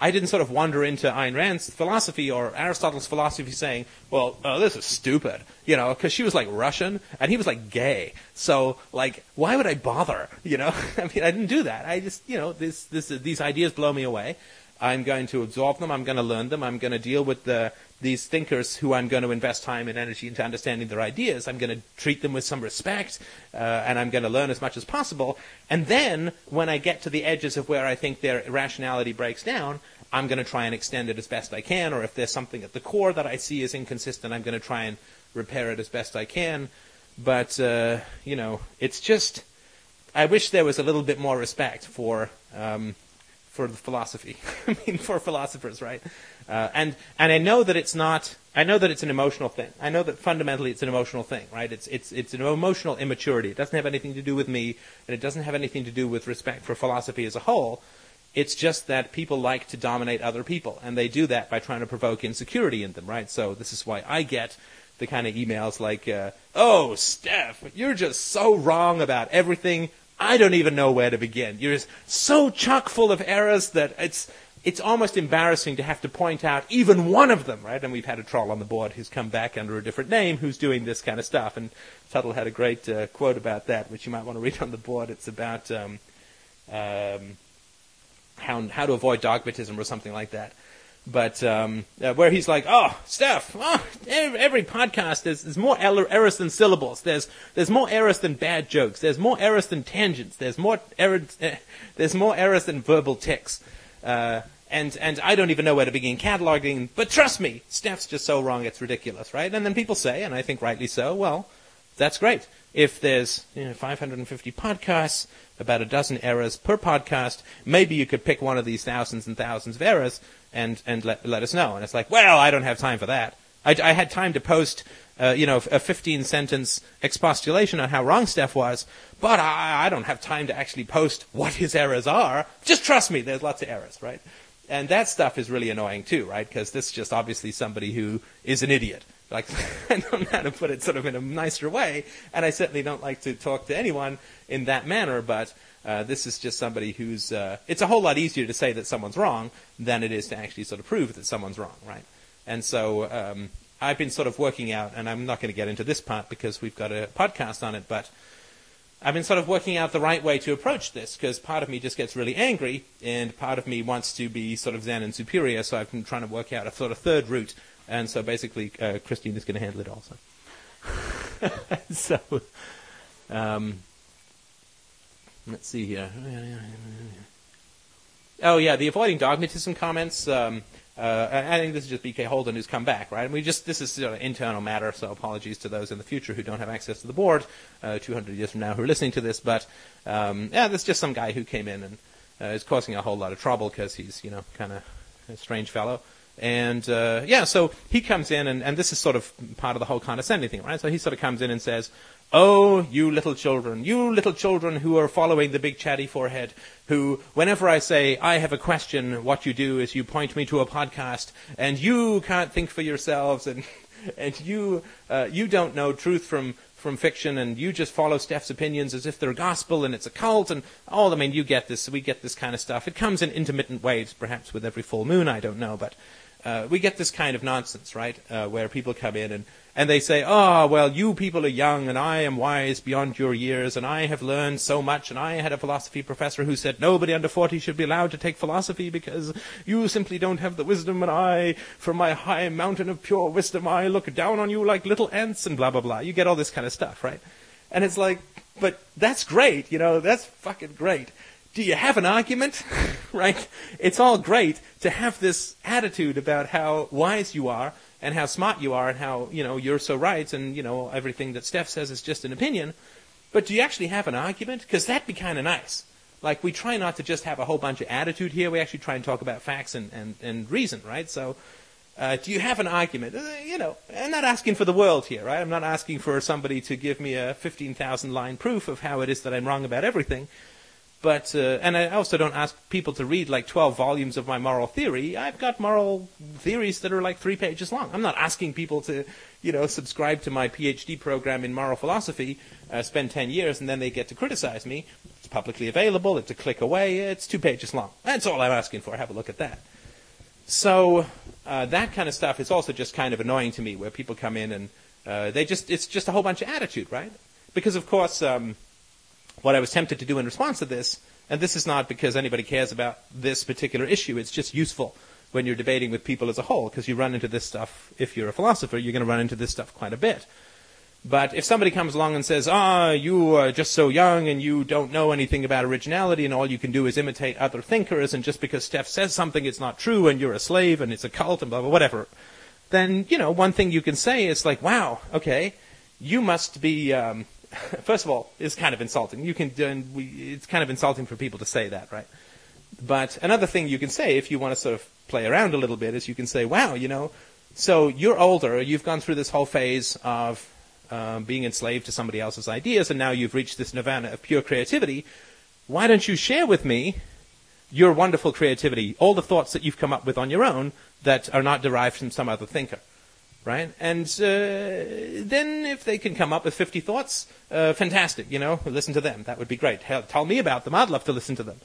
I didn't sort of wander into Ayn Rand's philosophy or Aristotle's philosophy saying, well, oh, this is stupid, you know, because she was like Russian and he was like gay. So, like, why would I bother, you know? I mean, I didn't do that. I just, you know, this, this, these ideas blow me away. I'm going to absorb them. I'm going to learn them. I'm going to deal with the these thinkers who I'm going to invest time and energy into understanding their ideas. I'm going to treat them with some respect, uh, and I'm going to learn as much as possible. And then, when I get to the edges of where I think their rationality breaks down, I'm going to try and extend it as best I can. Or if there's something at the core that I see is inconsistent, I'm going to try and repair it as best I can. But uh, you know, it's just I wish there was a little bit more respect for. Um, for the philosophy. I mean, for philosophers, right? Uh, and and I know that it's not. I know that it's an emotional thing. I know that fundamentally it's an emotional thing, right? It's it's it's an emotional immaturity. It doesn't have anything to do with me, and it doesn't have anything to do with respect for philosophy as a whole. It's just that people like to dominate other people, and they do that by trying to provoke insecurity in them, right? So this is why I get the kind of emails like, uh, "Oh, Steph, you're just so wrong about everything. I don't even know where to begin. You're so chock full of errors that it's it's almost embarrassing to have to point out even one of them, right? And we've had a troll on the board who's come back under a different name who's doing this kind of stuff. And Tuttle had a great uh, quote about that, which you might want to read on the board. It's about um, um, how how to avoid dogmatism or something like that but um, uh, where he's like, "Oh, Steph, oh, every, every, podcast there's, there's more errors than syllables. There's there's more errors than bad jokes. There's more errors than tangents. There's more errors. Uh, there's more errors than verbal tics. Uh, and and I don't even know where to begin cataloging. But trust me, Steph's just so wrong. It's ridiculous, right? And then people say, and I think rightly so. Well, that's great. If there's you know, 550 podcasts, about a dozen errors per podcast, maybe you could pick one of these thousands and thousands of errors and and let let us know. And it's like, well, I don't have time for that. I, I had time to post, uh, you know, a 15 sentence expostulation on how wrong Steph was, but I, I don't have time to actually post what his errors are. Just trust me, there's lots of errors, right? And that stuff is really annoying too, right? Because this is just obviously somebody who is an idiot. Like, I don't know how to put it sort of in a nicer way, and I certainly don't like to talk to anyone in that manner, but uh, this is just somebody who's, uh, it's a whole lot easier to say that someone's wrong than it is to actually sort of prove that someone's wrong, right? And so, um, I've been sort of working out, and I'm not going to get into this part because we've got a podcast on it, but I've been sort of working out the right way to approach this because part of me just gets really angry and part of me wants to be sort of zen and superior. So I've been trying to work out a sort of third route. And so basically, uh, Christine is going to handle it also. so, um, let's see here. Oh yeah, the avoiding dogmatism comments. Um, uh, I think this is just BK Holden who's come back, right? And we just this is sort of internal matter, so apologies to those in the future who don't have access to the board, uh, 200 years from now, who are listening to this. But um, yeah, there's just some guy who came in and uh, is causing a whole lot of trouble because he's you know kind of a strange fellow. And uh, yeah, so he comes in, and, and this is sort of part of the whole condescending thing, right? So he sort of comes in and says, Oh, you little children, you little children who are following the big chatty forehead, who, whenever I say, I have a question, what you do is you point me to a podcast, and you can't think for yourselves, and, and you, uh, you don't know truth from, from fiction, and you just follow Steph's opinions as if they're gospel, and it's a cult, and all, I mean, you get this, we get this kind of stuff. It comes in intermittent waves, perhaps with every full moon, I don't know, but uh, we get this kind of nonsense, right? Uh, where people come in and, and they say, oh, well, you people are young and I am wise beyond your years and I have learned so much and I had a philosophy professor who said nobody under 40 should be allowed to take philosophy because you simply don't have the wisdom and I, from my high mountain of pure wisdom, I look down on you like little ants and blah, blah, blah. You get all this kind of stuff, right? And it's like, but that's great, you know, that's fucking great do you have an argument? right? It's all great to have this attitude about how wise you are and how smart you are and how, you know, you're so right and, you know, everything that Steph says is just an opinion. But do you actually have an argument? Because that'd be kind of nice. Like, we try not to just have a whole bunch of attitude here. We actually try and talk about facts and, and, and reason, right? So, uh, do you have an argument? Uh, you know, I'm not asking for the world here, right? I'm not asking for somebody to give me a 15,000 line proof of how it is that I'm wrong about everything. But uh, and I also don't ask people to read like 12 volumes of my moral theory. I've got moral theories that are like three pages long. I'm not asking people to, you know, subscribe to my PhD program in moral philosophy, uh, spend 10 years, and then they get to criticize me. It's publicly available. It's a click away. It's two pages long. That's all I'm asking for. Have a look at that. So uh, that kind of stuff is also just kind of annoying to me, where people come in and uh, they just it's just a whole bunch of attitude, right? Because of course. Um, what I was tempted to do in response to this, and this is not because anybody cares about this particular issue, it's just useful when you're debating with people as a whole, because you run into this stuff, if you're a philosopher, you're going to run into this stuff quite a bit. But if somebody comes along and says, ah, you are just so young and you don't know anything about originality and all you can do is imitate other thinkers and just because Steph says something it's not true and you're a slave and it's a cult and blah, blah, whatever, then, you know, one thing you can say is like, wow, okay, you must be, um, first of all, it's kind of insulting. You can, we, it's kind of insulting for people to say that, right? But another thing you can say, if you want to sort of play around a little bit, is you can say, wow, you know, so you're older, you've gone through this whole phase of um, being enslaved to somebody else's ideas, and now you've reached this nirvana of pure creativity. Why don't you share with me your wonderful creativity, all the thoughts that you've come up with on your own that are not derived from some other thinker? Right? And uh, then if they can come up with 50 thoughts, uh, fantastic, you know, listen to them. That would be great. Hell, tell me about them. I'd love to listen to them.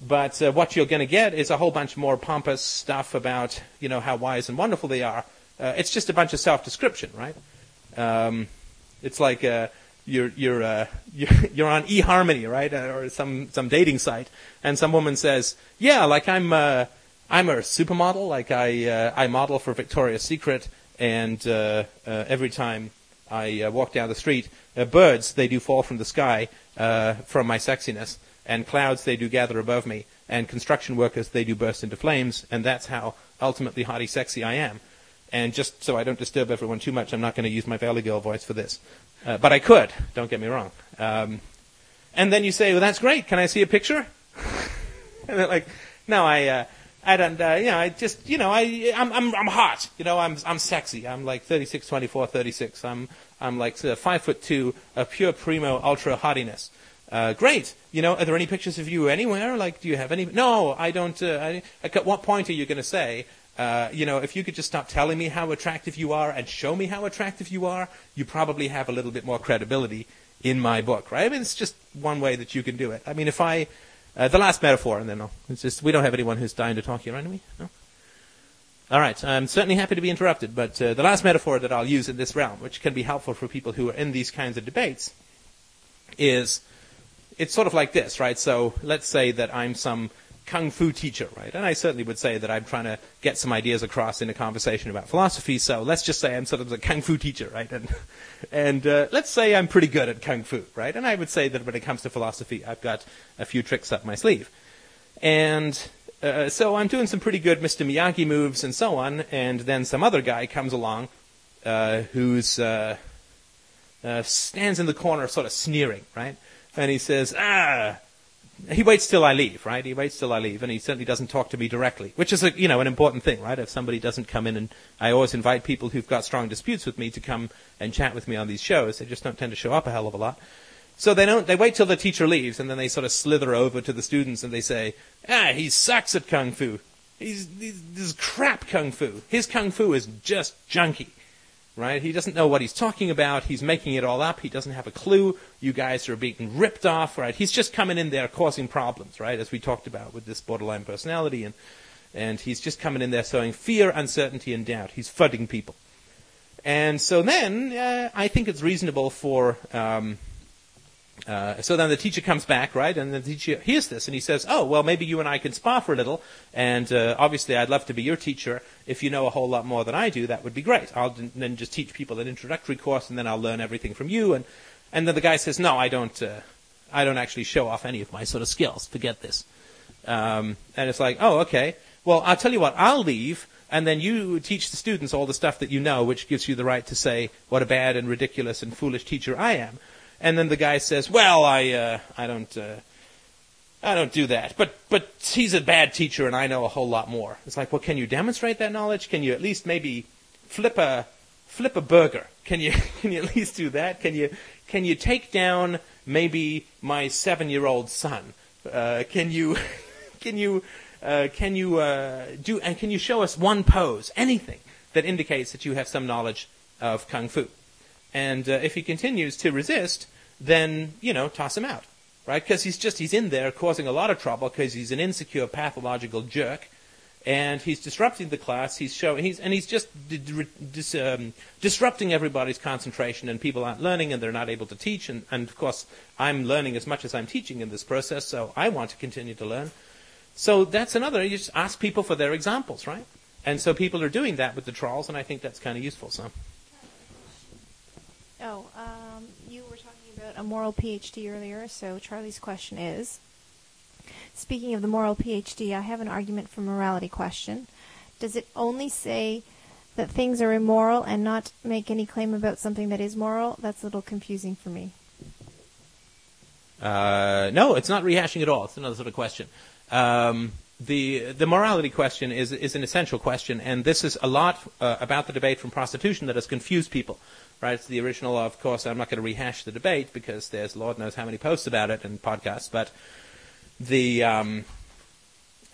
But uh, what you're going to get is a whole bunch more pompous stuff about, you know, how wise and wonderful they are. Uh, it's just a bunch of self-description, right? Um, it's like uh, you're you're, uh, you're you're on eHarmony, right, or some some dating site, and some woman says, "Yeah, like I'm I'm a supermodel, like I I model for Victoria's Secret." And uh, uh, every time I uh, walk down the street, birds they do fall from the sky from my sexiness, and clouds they do gather above me, and construction workers they do burst into flames, and that's how ultimately hotty sexy I am. And just so I don't disturb everyone too much, I'm not going to use my Valley Girl voice for this. Uh, but I could, don't get me wrong. Um, and then you say, well, that's great. Can I see a picture? and they're like, no, I, uh, I don't, uh, you know, I just, you know, I, I'm, I'm, I'm hot. You know, I'm, I'm sexy. I'm like 36, 24, 36. I'm, I'm like uh, five foot two, a pure primo ultra hottiness. Uh, great. You know, are there any pictures of you anywhere? Like, do you have any? No, I don't. Uh, I, at what point are you going to say, uh, you know, if you could just stop telling me how attractive you are and show me how attractive you are, you probably have a little bit more credibility in my book, right? I mean, it's just one way that you can do it. I mean, if I, uh, the last metaphor, and then I'll, it's just, we don't have anyone who's dying to talk here, right? No? All right, I'm certainly happy to be interrupted, but uh, the last metaphor that I'll use in this realm, which can be helpful for people who are in these kinds of debates, is it's sort of like this, right? So let's say that I'm some kung fu teacher, right? And I certainly would say that I'm trying to get some ideas across in a conversation about philosophy. So let's just say I'm sort of a kung fu teacher, right? And and uh, let's say I'm pretty good at kung fu, right? And I would say that when it comes to philosophy, I've got a few tricks up my sleeve. And uh, so I'm doing some pretty good Mr. Miyagi moves and so on. And then some other guy comes along uh, who's uh, uh, stands in the corner, sort of sneering, right? and he says, ah, he waits till I leave, right? He waits till I leave, and he certainly doesn't talk to me directly, which is a, you know, an important thing, right? If somebody doesn't come in, and I always invite people who've got strong disputes with me to come and chat with me on these shows. They just don't tend to show up a hell of a lot. So they don't, they wait till the teacher leaves, and then they sort of slither over to the students and they say, ah, he sucks at kung fu. He's, this is crap kung fu. His kung fu is just junky right? He doesn't know what he's talking about. He's making it all up. He doesn't have a clue. You guys are being ripped off, right? He's just coming in there causing problems, right? As we talked about with this borderline personality, and and he's just coming in there sowing fear, uncertainty, and doubt. He's fudding people. And so then uh, I think it's reasonable for um, uh, so then the teacher comes back, right? And the teacher hears this and he says, Oh, well, maybe you and I can spar for a little. And uh, obviously, I'd love to be your teacher. If you know a whole lot more than I do, that would be great. I'll then just teach people an introductory course and then I'll learn everything from you. And, and then the guy says, No, I don't, uh, I don't actually show off any of my sort of skills. Forget this. Um, and it's like, Oh, okay. Well, I'll tell you what, I'll leave. And then you teach the students all the stuff that you know, which gives you the right to say what a bad and ridiculous and foolish teacher I am. And then the guy says, "Well, I uh, I don't uh, I don't do that, but but he's a bad teacher, and I know a whole lot more." It's like, well, can you demonstrate that knowledge? Can you at least maybe flip a flip a burger? Can you can you at least do that? Can you can you take down maybe my seven year old son? Uh, can you can you uh, can you uh, do and can you show us one pose, anything that indicates that you have some knowledge of kung fu? And uh, if he continues to resist, then, you know, toss him out, right? Because he's just, he's in there causing a lot of trouble because he's an insecure, pathological jerk. And he's disrupting the class. He's showing, he's, and he's just dis, um, disrupting everybody's concentration, and people aren't learning, and they're not able to teach. And, and of course, I'm learning as much as I'm teaching in this process, so I want to continue to learn. So that's another. You just ask people for their examples, right? And so people are doing that with the trolls, and I think that's kind of useful. So. Oh, um, you were talking about a moral PhD earlier, so Charlie's question is Speaking of the moral PhD, I have an argument for morality question. Does it only say that things are immoral and not make any claim about something that is moral? That's a little confusing for me. Uh, no, it's not rehashing at all. It's another sort of question. Um, the the morality question is is an essential question, and this is a lot uh, about the debate from prostitution that has confused people right? It's the original. Of course, I'm not going to rehash the debate because there's Lord knows how many posts about it and podcasts. But the um,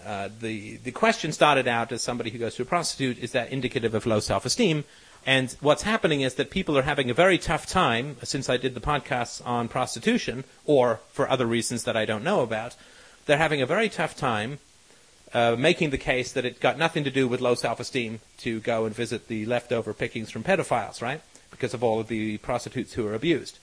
uh, the the question started out as somebody who goes to a prostitute is that indicative of low self-esteem? And what's happening is that people are having a very tough time since I did the podcasts on prostitution, or for other reasons that I don't know about. They're having a very tough time uh, making the case that it got nothing to do with low self-esteem to go and visit the leftover pickings from pedophiles, right? Because of all of the prostitutes who are abused.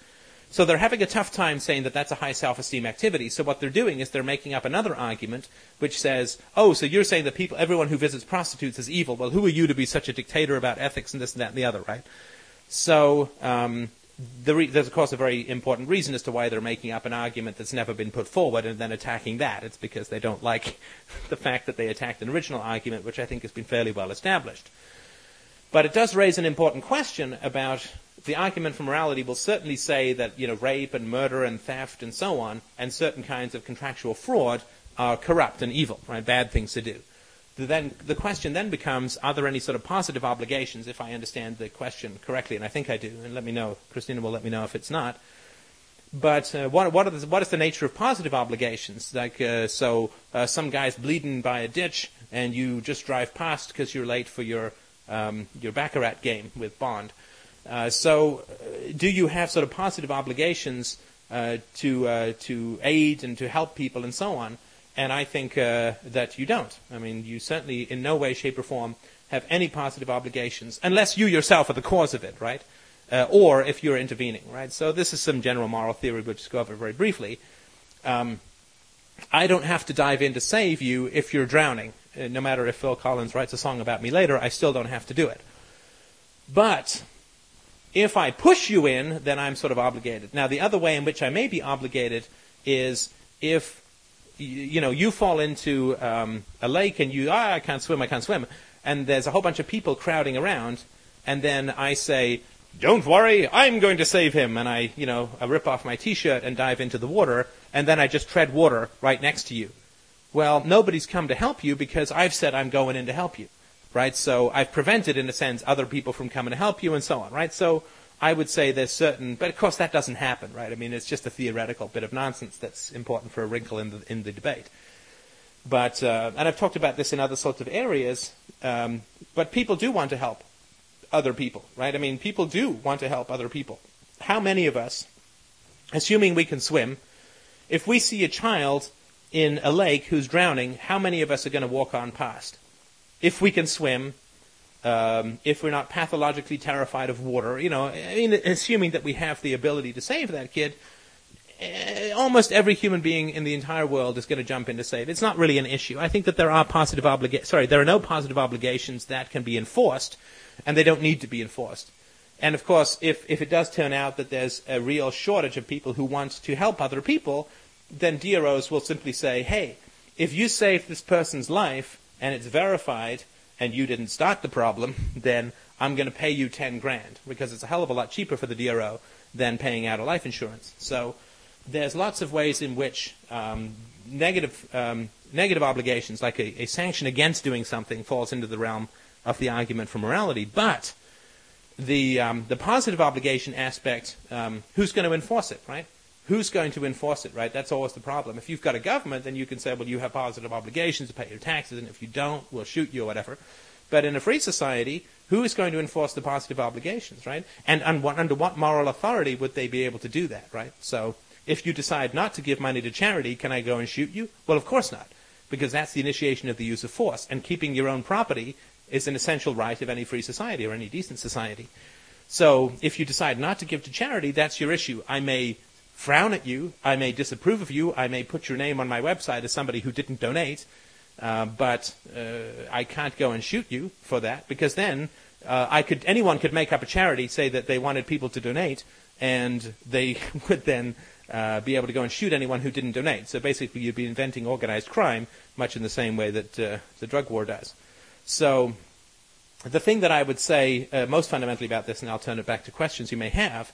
So they're having a tough time saying that that's a high self-esteem activity. So what they're doing is they're making up another argument which says, "Oh, so you're saying that people, everyone who visits prostitutes is evil? Well, who are you to be such a dictator about ethics and this and that and the other, right?" So um, the re- there's of course a very important reason as to why they're making up an argument that's never been put forward and then attacking that. It's because they don't like the fact that they attacked an original argument, which I think has been fairly well established. But it does raise an important question about the argument for morality will certainly say that you know rape and murder and theft and so on and certain kinds of contractual fraud are corrupt and evil, right? Bad things to do. The, then the question then becomes: Are there any sort of positive obligations? If I understand the question correctly, and I think I do, and let me know. Christina will let me know if it's not. But uh, what, what, the, what is the nature of positive obligations? Like, uh, so uh, some guy's bleeding by a ditch, and you just drive past because you're late for your um, your baccarat game with Bond. Uh, so, uh, do you have sort of positive obligations uh, to to aid and to help people and so on? And I think that you don't. I mean, you certainly, in no way, shape, or form, have any positive obligations unless you yourself are the cause of it, right? uh, or if you're intervening, right? So this is some general moral theory we'll just go over very briefly. Um, I don't have to dive in to save you if you're drowning. Uh, no matter if Phil Collins writes a song about me later, I still don't have to do it. But if I push you in, then I'm sort of obligated. Now, the other way in which I may be obligated is if you know you fall into um, a lake and you ah, I can't swim, I can't swim, and there's a whole bunch of people crowding around, and then I say, don't worry, I'm going to save him. And I, you know, I rip off my t-shirt and dive into the water, and then I just tread water right next to you. Well, nobody's come to help you because I've said I'm going in to help you, right? So I've prevented, in a sense, other people from coming to help you and so on, right? So I would say there's certain, but of course that doesn't happen, right? I mean, it's just a theoretical bit of nonsense that's important for a wrinkle in the, in the debate. But, uh, and I've talked about this in other sorts of areas, um, but people do want to help other people, right? I mean, people do want to help other people. How many of us, assuming we can swim, if we see a child in a lake who's drowning, how many of us are going to walk on past? If we can swim, um, if we're not pathologically terrified of water, you know, I mean, assuming that we have the ability to save that kid, eh, almost every human being in the entire world is going to jump in to save. It's not really an issue. I think that there are positive obligations. Sorry, there are no positive obligations that can be enforced and they don't need to be enforced. And of course, if, if it does turn out that there's a real shortage of people who want to help other people, then DROs will simply say, hey, if you saved this person's life and it's verified and you didn't start the problem, then I'm going to pay you 10 grand because it's a hell of a lot cheaper for the DRO than paying out a life insurance. So there's lots of ways in which um, negative, um, negative obligations, like a, a sanction against doing something, falls into the realm of the argument for morality. But the um, the positive obligation aspect, um, who's going to enforce it, right? Who's going to enforce it, right? That's always the problem. If you've got a government, then you can say, well, you have positive obligations to pay your taxes, and if you don't, we'll shoot you or whatever. But in a free society, who is going to enforce the positive obligations, right? And under what moral authority would they be able to do that, right? So if you decide not to give money to charity, can I go and shoot you? Well, of course not, because that's the initiation of the use of force. And keeping your own property is an essential right of any free society or any decent society. So if you decide not to give to charity, that's your issue. I may frown at you, I may disapprove of you, I may put your name on my website as somebody who didn't donate, uh, but uh, I can't go and shoot you for that because then uh, I could anyone could make up a charity, say that they wanted people to donate, and they would then uh, be able to go and shoot anyone who didn't donate. So basically, you'd be inventing organized crime, much in the same way that uh, the drug war does. So the thing that I would say uh, most fundamentally about this, and I'll turn it back to questions you may have,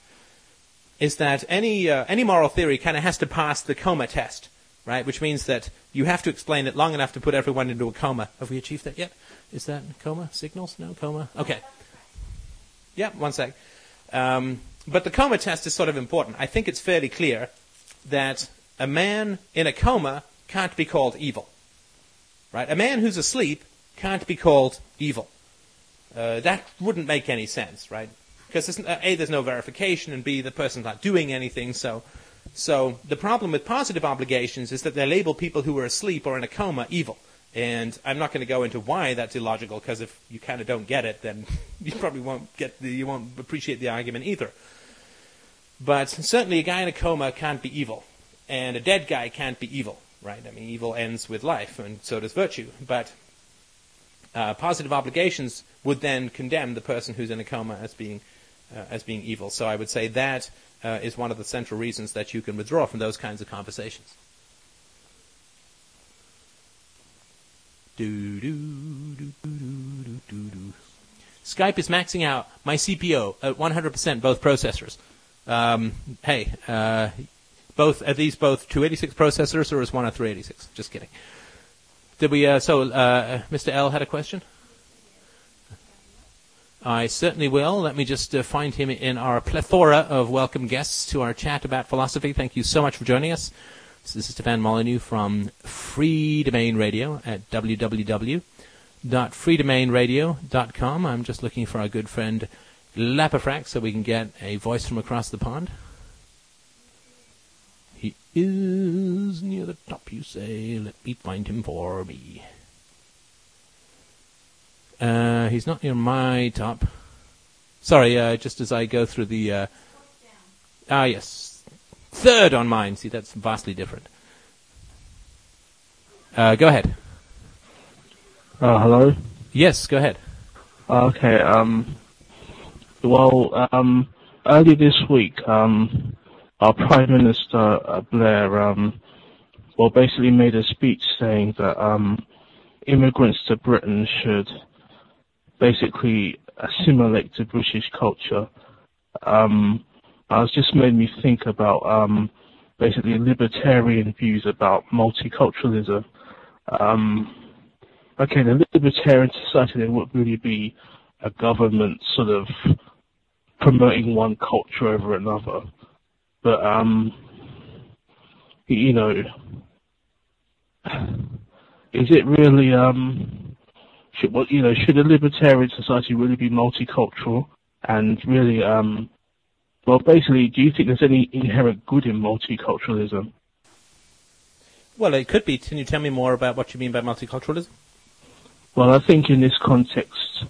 is that any uh, any moral theory kind of has to pass the coma test, right? Which means that you have to explain it long enough to put everyone into a coma. Have we achieved that yet? Is that coma signals? No coma. Okay. Yeah, one sec. Um, but the coma test is sort of important. I think it's fairly clear that a man in a coma can't be called evil, right? A man who's asleep can't be called evil. Uh, that wouldn't make any sense, right? Because uh, a there's no verification, and b the person's not doing anything. So, so the problem with positive obligations is that they label people who are asleep or in a coma evil. And I'm not going to go into why that's illogical, because if you kind of don't get it, then you probably won't get the, you won't appreciate the argument either. But certainly, a guy in a coma can't be evil, and a dead guy can't be evil, right? I mean, evil ends with life, and so does virtue. But uh, positive obligations would then condemn the person who's in a coma as being uh, as being evil. So I would say that uh, is one of the central reasons that you can withdraw from those kinds of conversations. Do, do, do, Skype is maxing out my CPU at 100% both processors. Um, hey, uh, both are these both 286 processors or is one a 386? Just kidding. Did we? Uh, so, uh, Mr. L had a question. I certainly will. Let me just uh, find him in our plethora of welcome guests to our chat about philosophy. Thank you so much for joining us. This is Stefan Molyneux from Freedomain Radio at www.freedomainradio.com. I'm just looking for our good friend Lapafrax so we can get a voice from across the pond. He is near the top, you say. Let me find him for me. Uh, he's not near my top. Sorry, uh, just as I go through the. Uh, ah, yes. Third on mine. See, that's vastly different. Uh, go ahead. Uh, hello? Yes, go ahead. Okay, um, well, um, earlier this week, um, our Prime Minister, uh, Blair, um, well, basically made a speech saying that, um, immigrants to Britain should basically assimilate to British culture. Um, it's just made me think about um, basically libertarian views about multiculturalism. Um, okay, the libertarian society there would really be a government sort of promoting one culture over another, but um, you know, is it really um should, well, you know, should a libertarian society really be multicultural and really, um, well, basically, do you think there's any inherent good in multiculturalism? Well, it could be. Can you tell me more about what you mean by multiculturalism? Well, I think in this context,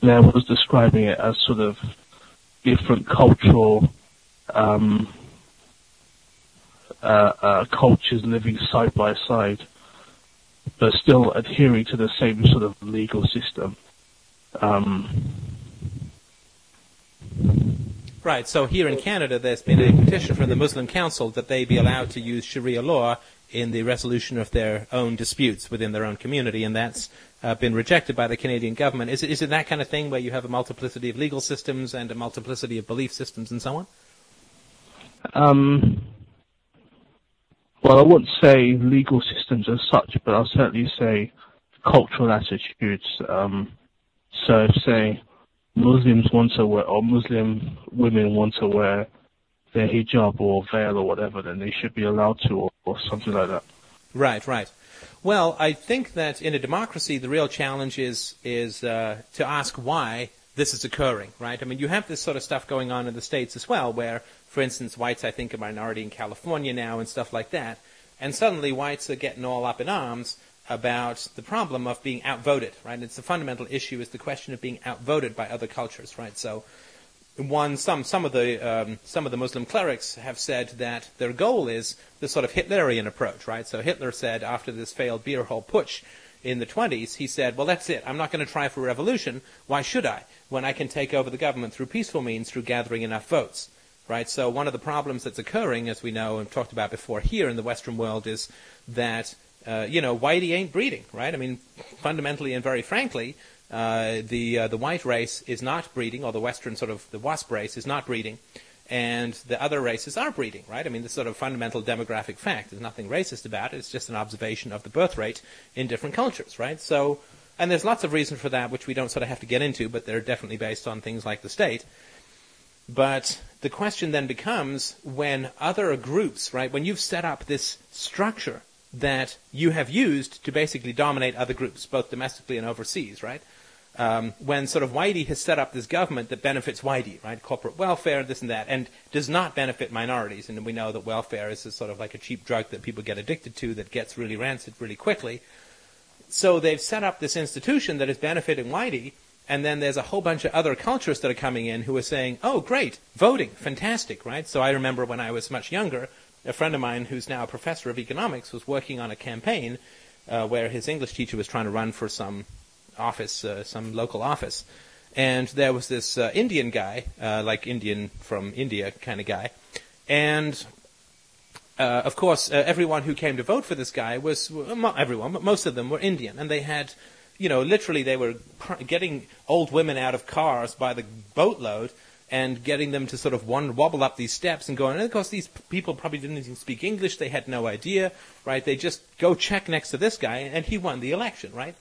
Blair was describing it as sort of different cultural um, uh, uh, cultures living side by side but still adhering to the same sort of legal system. Um, right. So here in Canada, there's been a petition from the Muslim Council that they be allowed to use Sharia law in the resolution of their own disputes within their own community, and that's uh, been rejected by the Canadian government. Is it, is it that kind of thing where you have a multiplicity of legal systems and a multiplicity of belief systems and so on? Um, well, I wouldn't say legal systems as such, but I'll certainly say cultural attitudes. Um, so say, Muslims want to wear, or Muslim women want to wear their hijab or veil or whatever, then they should be allowed to, or, or something like that. Right, right. Well, I think that in a democracy, the real challenge is is uh, to ask why this is occurring, right? I mean, you have this sort of stuff going on in the states as well, where for instance, whites, I think, are a minority in California now and stuff like that. And suddenly whites are getting all up in arms about the problem of being outvoted, right? It's the fundamental issue is the question of being outvoted by other cultures, right? So, one, some, some of the, um, some of the Muslim clerics have said that their goal is the sort of Hitlerian approach, right? So Hitler said after this failed beer hall putsch in the 20s, he said, well, that's it. I'm not going to try for a revolution. Why should I? When I can take over the government through peaceful means, through gathering enough votes right? So one of the problems that's occurring, as we know and talked about before here in the Western world, is that uh, you know whitey ain't breeding, right? I mean, fundamentally and very frankly, uh, the uh, the white race is not breeding, or the Western sort of the WASP race is not breeding, and the other races are breeding, right? I mean, this sort of fundamental demographic fact. There's nothing racist about it. It's just an observation of the birth rate in different cultures, right? So. And there's lots of reasons for that, which we don't sort of have to get into, but they're definitely based on things like the state. But the question then becomes when other groups, right, when you've set up this structure that you have used to basically dominate other groups, both domestically and overseas, right? Um, when sort of Whitey has set up this government that benefits Whitey, right? Corporate welfare, this and that, and does not benefit minorities. And we know that welfare is sort of like a cheap drug that people get addicted to that gets really rancid really quickly. So they've set up this institution that is benefiting Whitey, and then there's a whole bunch of other cultures that are coming in who are saying, oh, great, voting, fantastic, right? So I remember when I was much younger, a friend of mine who's now a professor of economics was working on a campaign uh, where his English teacher was trying to run for some office, uh, some local office. And there was this uh, Indian guy, uh, like Indian from India kind of guy. And uh, of course, uh, everyone who came to vote for this guy was, well, everyone, but most of them were Indian. And they had you know, literally they were getting old women out of cars by the boatload and getting them to sort of one wobble up these steps and going. And of course, these people probably didn't even speak English; they had no idea, right? They just go check next to this guy, and he won the election, right?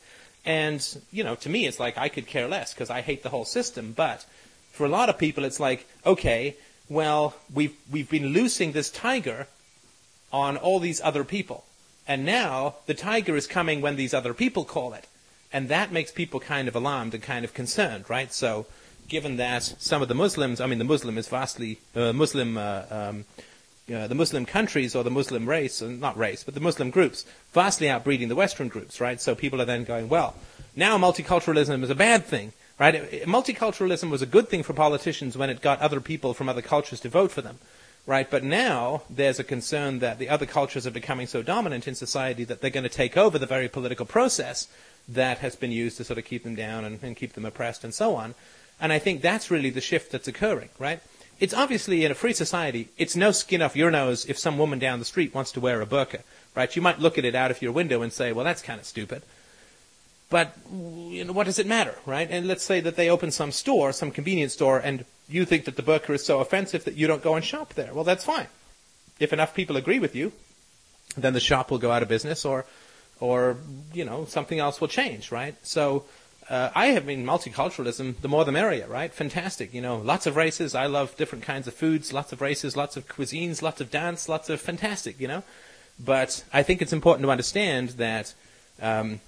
And, you know, to me, it's like I could care less because I hate the whole system. But for a lot of people, it's like, okay, well, we've, we've been loosing this tiger on all these other people. And now the tiger is coming when these other people call it. And that makes people kind of alarmed and kind of concerned, right? So, given that some of the Muslims, I mean, the Muslim is vastly, uh, Muslim, uh, um, uh, the Muslim countries or the Muslim race, uh, not race, but the Muslim groups, vastly outbreeding the Western groups, right? So people are then going, well, now multiculturalism is a bad thing, right? Multiculturalism was a good thing for politicians when it got other people from other cultures to vote for them, right? But now there's a concern that the other cultures are becoming so dominant in society that they're going to take over the very political process that has been used to sort of keep them down and, and keep them oppressed and so on. And I think that's really the shift that's occurring, right? It's obviously in a free society, it's no skin off your nose if some woman down the street wants to wear a burqa, right? You might look at it out of your window and say, well, that's kind of stupid. But you know, what does it matter, right? And let's say that they open some store, some convenience store, and you think that the burqa is so offensive that you don't go and shop there. Well, that's fine. If enough people agree with you, then the shop will go out of business, or, or you know, something else will change, right? So uh, I have been multiculturalism, the more the merrier, right? Fantastic. You know, lots of races. I love different kinds of foods, lots of races, lots of cuisines, lots of dance, lots of fantastic, you know? But I think it's important to understand that um,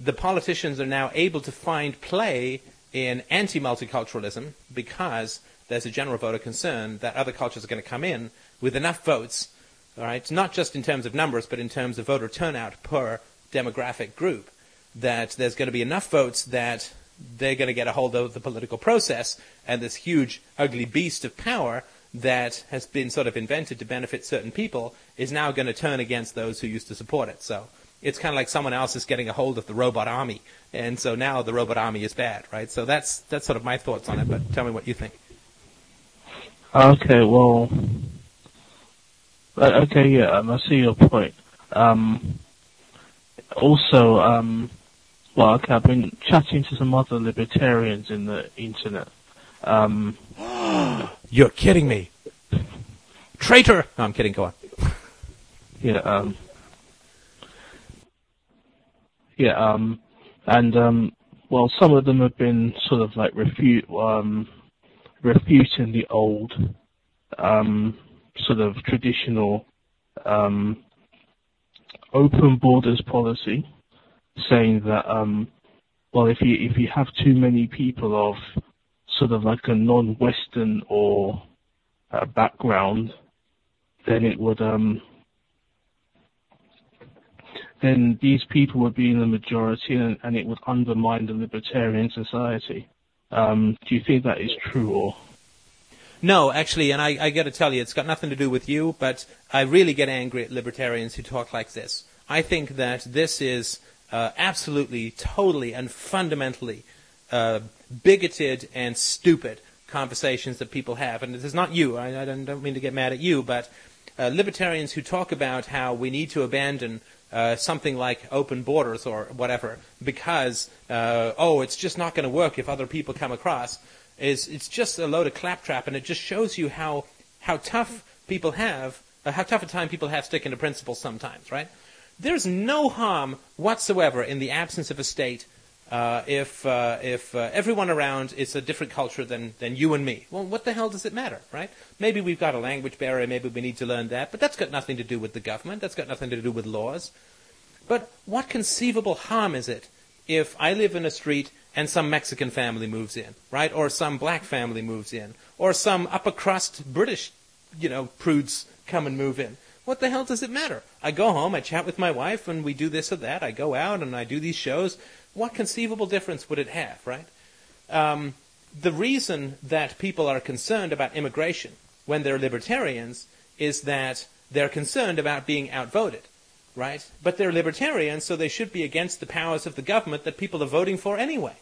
the politicians are now able to find play in anti multiculturalism because there's a general voter concern that other cultures are going to come in with enough votes, all right, not just in terms of numbers, but in terms of voter turnout per demographic group that there's going to be enough votes that they're going to get a hold of the political process and this huge, ugly beast of power that has been sort of invented to benefit certain people is now going to turn against those who used to support it. So it's kind of like someone else is getting a hold of the robot army, and so now the robot army is bad, right? So that's that's sort of my thoughts on it. But tell me what you think. Okay, well, uh, okay, yeah, I see your point. Um, also, um, well, okay, I've been chatting to some other libertarians in the internet. Um, You're kidding me. Traitor! No, I'm kidding, go on. yeah, um, yeah, um, and, um, well, some of them have been sort of like refute, um, refuting the old, um, sort of traditional, um, open borders policy saying that um, well, if you if you have too many people of sort of like a non-Western or uh, background, then it would um, then these people would be in the majority and, and it would undermine the libertarian society. Um, do you think that is true or? No, actually, and I, I got to tell you, it's got nothing to do with you, but I really get angry at libertarians who talk like this. I think that this is uh, absolutely, totally, and fundamentally uh, bigoted and stupid conversations that people have. And this is not you. I, I don't, don't, mean to get mad at you, but uh, libertarians who talk about how we need to abandon uh, something like open borders or whatever because uh, oh, it's just not going to work if other people come across. Is it's just a load of claptrap, and it just shows you how how tough people have, uh, how tough a time people have sticking to principles sometimes, right? There's no harm whatsoever in the absence of a state uh, if uh, if uh, everyone around is a different culture than than you and me. Well, what the hell does it matter, right? Maybe we've got a language barrier, maybe we need to learn that, but that's got nothing to do with the government. That's got nothing to do with laws. But what conceivable harm is it if I live in a street and some Mexican family moves in, right, or some black family moves in, or some upper crust British, you know, prudes come and move in? What the hell does it matter? I go home, I chat with my wife, and we do this or that. I go out and I do these shows. What conceivable difference would it have, right? Um, the reason that people are concerned about immigration when they're libertarians is that they're concerned about being outvoted, right? But they're libertarians, so they should be against the powers of the government that people are voting for anyway.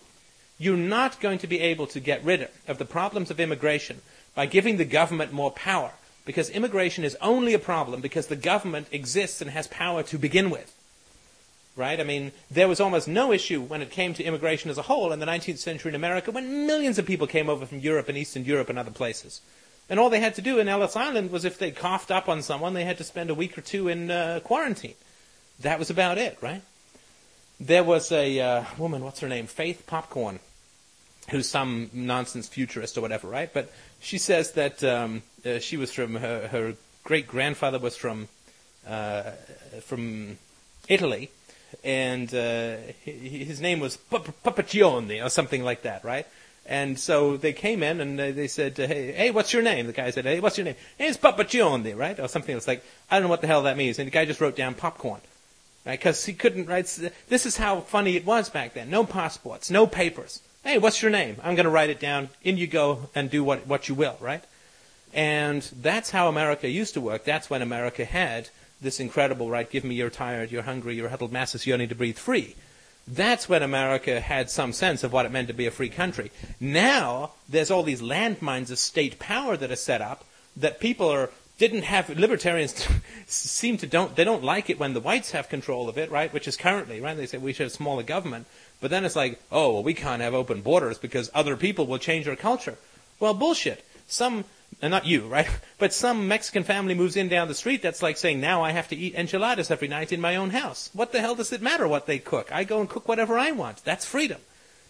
You're not going to be able to get rid of the problems of immigration by giving the government more power because immigration is only a problem because the government exists and has power to begin with. Right? I mean, there was almost no issue when it came to immigration as a whole in the 19th century in America when millions of people came over from Europe and Eastern Europe and other places. And all they had to do in Ellis Island was if they coughed up on someone, they had to spend a week or two in uh, quarantine. That was about it, right? there was a uh, woman, what's her name? Faith Popcorn, who's some nonsense futurist or whatever, right? But she says that um, uh, she was from her, her great grandfather was from uh, from Italy, and uh, his name was Papaccioni or something like that, right? And so they came in and they said, "Hey, hey, what's your name?" The guy said, "Hey, what's your name?" Hey, it's Papaccioni, right? Or something. It's like I don't know what the hell that means. And the guy just wrote down popcorn, right? Because he couldn't write. This is how funny it was back then. No passports, no papers. Hey, what's your name? I'm going to write it down. In you go and do what what you will, right? And that's how America used to work. That's when America had this incredible right. Give me you're tired, you're hungry, you're huddled masses yearning to breathe free that's when America had some sense of what it meant to be a free country. Now, there's all these landmines of state power that are set up that people are didn't have libertarians seem to don't they don't like it when the whites have control of it right which is currently right they say we should have smaller government. But then it's like oh well we can't have open borders because other people will change our culture. Well bullshit. Some and not you, right? But some Mexican family moves in down the street that's like saying, now I have to eat enchiladas every night in my own house. What the hell does it matter what they cook? I go and cook whatever I want. That's freedom.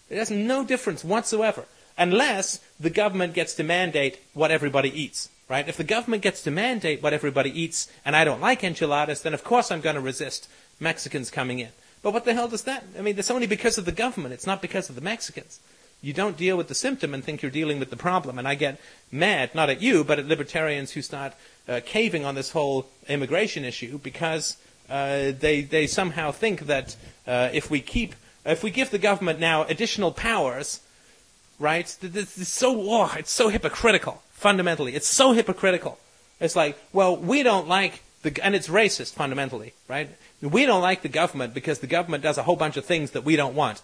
It has no difference whatsoever. Unless the government gets to mandate what everybody eats, right? If the government gets to mandate what everybody eats and I don't like enchiladas, then of course I'm going to resist Mexicans coming in. But what the hell does that? I mean, it's only because of the government. It's not because of the Mexicans you don't deal with the symptom and think you're dealing with the problem. And I get mad, not at you, but at libertarians who start uh, caving on this whole immigration issue because uh, they they somehow think that uh, if we keep if we give the government now additional powers, right? It's so oh, it's so hypocritical. Fundamentally, it's so hypocritical. It's like, well, we don't like the and it's racist fundamentally, right? We don't like the government because the government does a whole bunch of things that we don't want.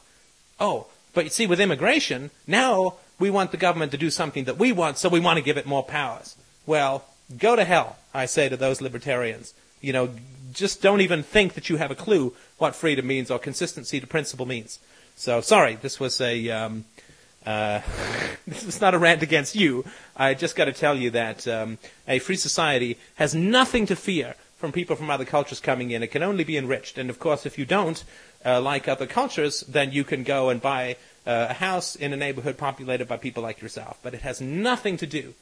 Oh, but you see, with immigration, now we want the government to do something that we want, so we want to give it more powers. Well, go to hell, I say to those libertarians. You know, just don't even think that you have a clue what freedom means or consistency to principle means. So, sorry, this was a, um, uh, this is not a rant against you. I just got to tell you that um, a free society has nothing to fear from people from other cultures coming in. It can only be enriched. And of course, if you don't uh, like other cultures, then you can go and buy uh, a house in a neighborhood populated by people like yourself. But it has nothing to do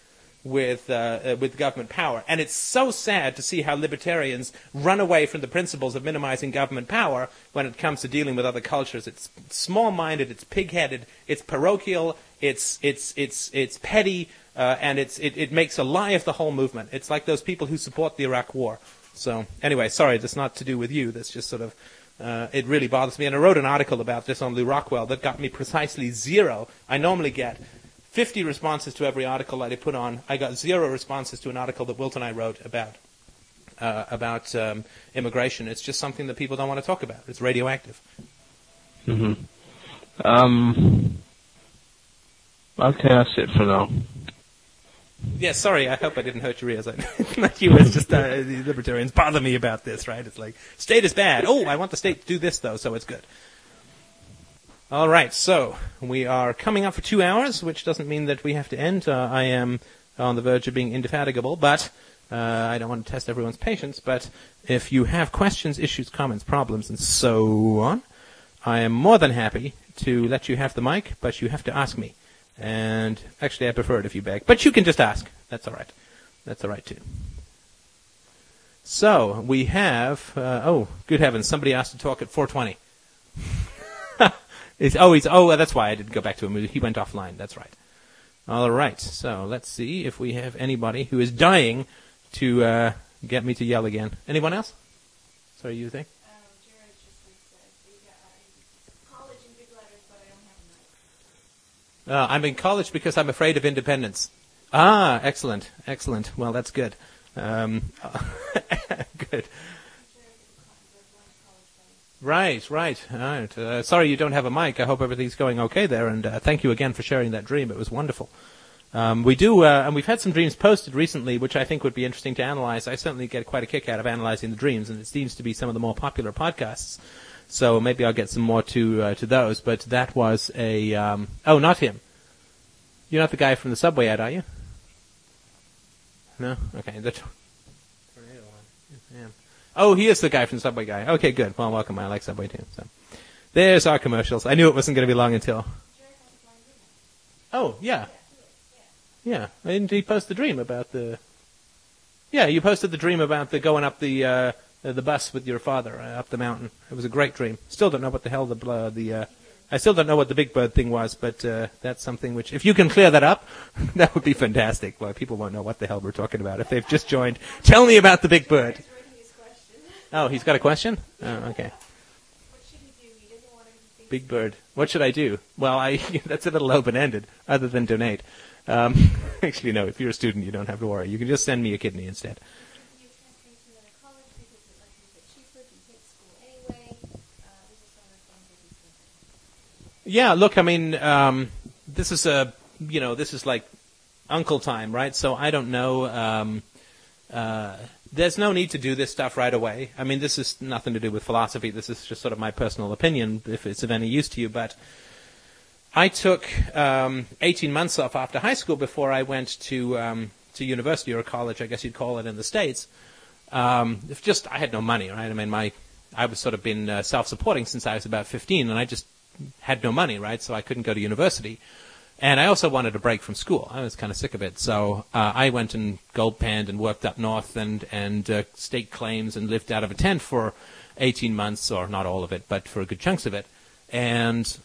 with uh, uh, with government power. And it's so sad to see how libertarians run away from the principles of minimizing government power when it comes to dealing with other cultures. It's small-minded, it's pig-headed, it's parochial, it's it's it's it's petty, uh, and it's it, it makes a lie of the whole movement. It's like those people who support the Iraq War. So anyway, sorry, that's not to do with you. That's just sort of uh, it really bothers me. And I wrote an article about this on Lew Rockwell that got me precisely zero. I normally get 50 responses to every article that I put on. I got zero responses to an article that Wilt and I wrote about uh, about um, immigration. It's just something that people don't want to talk about. It's radioactive. hmm Um. Okay, that's it for now. Yeah, sorry. I hope I didn't hurt your ears. Not you. It's just uh, the libertarians bother me about this, right? It's like state is bad. Oh, I want the state to do this though, so it's good. All right, so we are coming up for two hours, which doesn't mean that we have to end. Uh, I am on the verge of being indefatigable, but uh, I don't want to test everyone's patience. But if you have questions, issues, comments, problems, and so on, I am more than happy to let you have the mic, but you have to ask me. And actually, I prefer it if you beg. But you can just ask. That's all right. That's all right, too. So, we have, uh, oh, good heavens, somebody asked to talk at 420. oh, he's, oh, that's why I didn't go back to him. He went offline. That's right. All right. So, let's see if we have anybody who is dying to uh, get me to yell again. Anyone else? Sorry, you think? Uh, I'm in college because I'm afraid of independence. Ah, excellent, excellent. Well, that's good. Um, good. Right, right, right. Uh, sorry you don't have a mic. I hope everything's going okay there, and uh, thank you again for sharing that dream. It was wonderful. Um, we do, uh, and we've had some dreams posted recently, which I think would be interesting to analyze. I certainly get quite a kick out of analyzing the dreams, and it seems to be some of the more popular podcasts. So maybe I'll get some more to uh, to those. But that was a um, oh, not him. You're not the guy from the subway ad, are you? No. Okay. The tornado one. Yeah. Oh, he is the guy from the subway guy. Okay, good. Well, welcome. I like subway too. So. There's our commercials. I knew it wasn't going to be long until. Oh, yeah. Yeah. Didn't he post the dream about the. Yeah, you posted the dream about the going up the uh, the bus with your father uh, up the mountain. It was a great dream. Still don't know what the hell the uh, the uh, I still don't know what the Big Bird thing was, but uh, that's something which, if you can clear that up, that would be fantastic. Well, people won't know what the hell we're talking about if they've just joined. Tell me about the Big Bird. Oh, he's got a question. Oh, okay. Big Bird. What should I do? Well, I that's a little open-ended. Other than donate. Um, actually, no. If you're a student, you don't have to worry. You can just send me a kidney instead. Yeah, look, I mean, um, this is a, you know, this is like uncle time, right? So I don't know. Um, uh, there's no need to do this stuff right away. I mean, this is nothing to do with philosophy. This is just sort of my personal opinion, if it's of any use to you. But I took um, 18 months off after high school before I went to um, to university or college, I guess you'd call it in the states. Um, if just I had no money, right? I mean, my I was sort of been uh, self-supporting since I was about 15, and I just had no money, right? So I couldn't go to university. And I also wanted a break from school. I was kind of sick of it. So uh, I went and gold panned and worked up north and, and uh, staked claims and lived out of a tent for 18 months, or not all of it, but for good chunks of it. And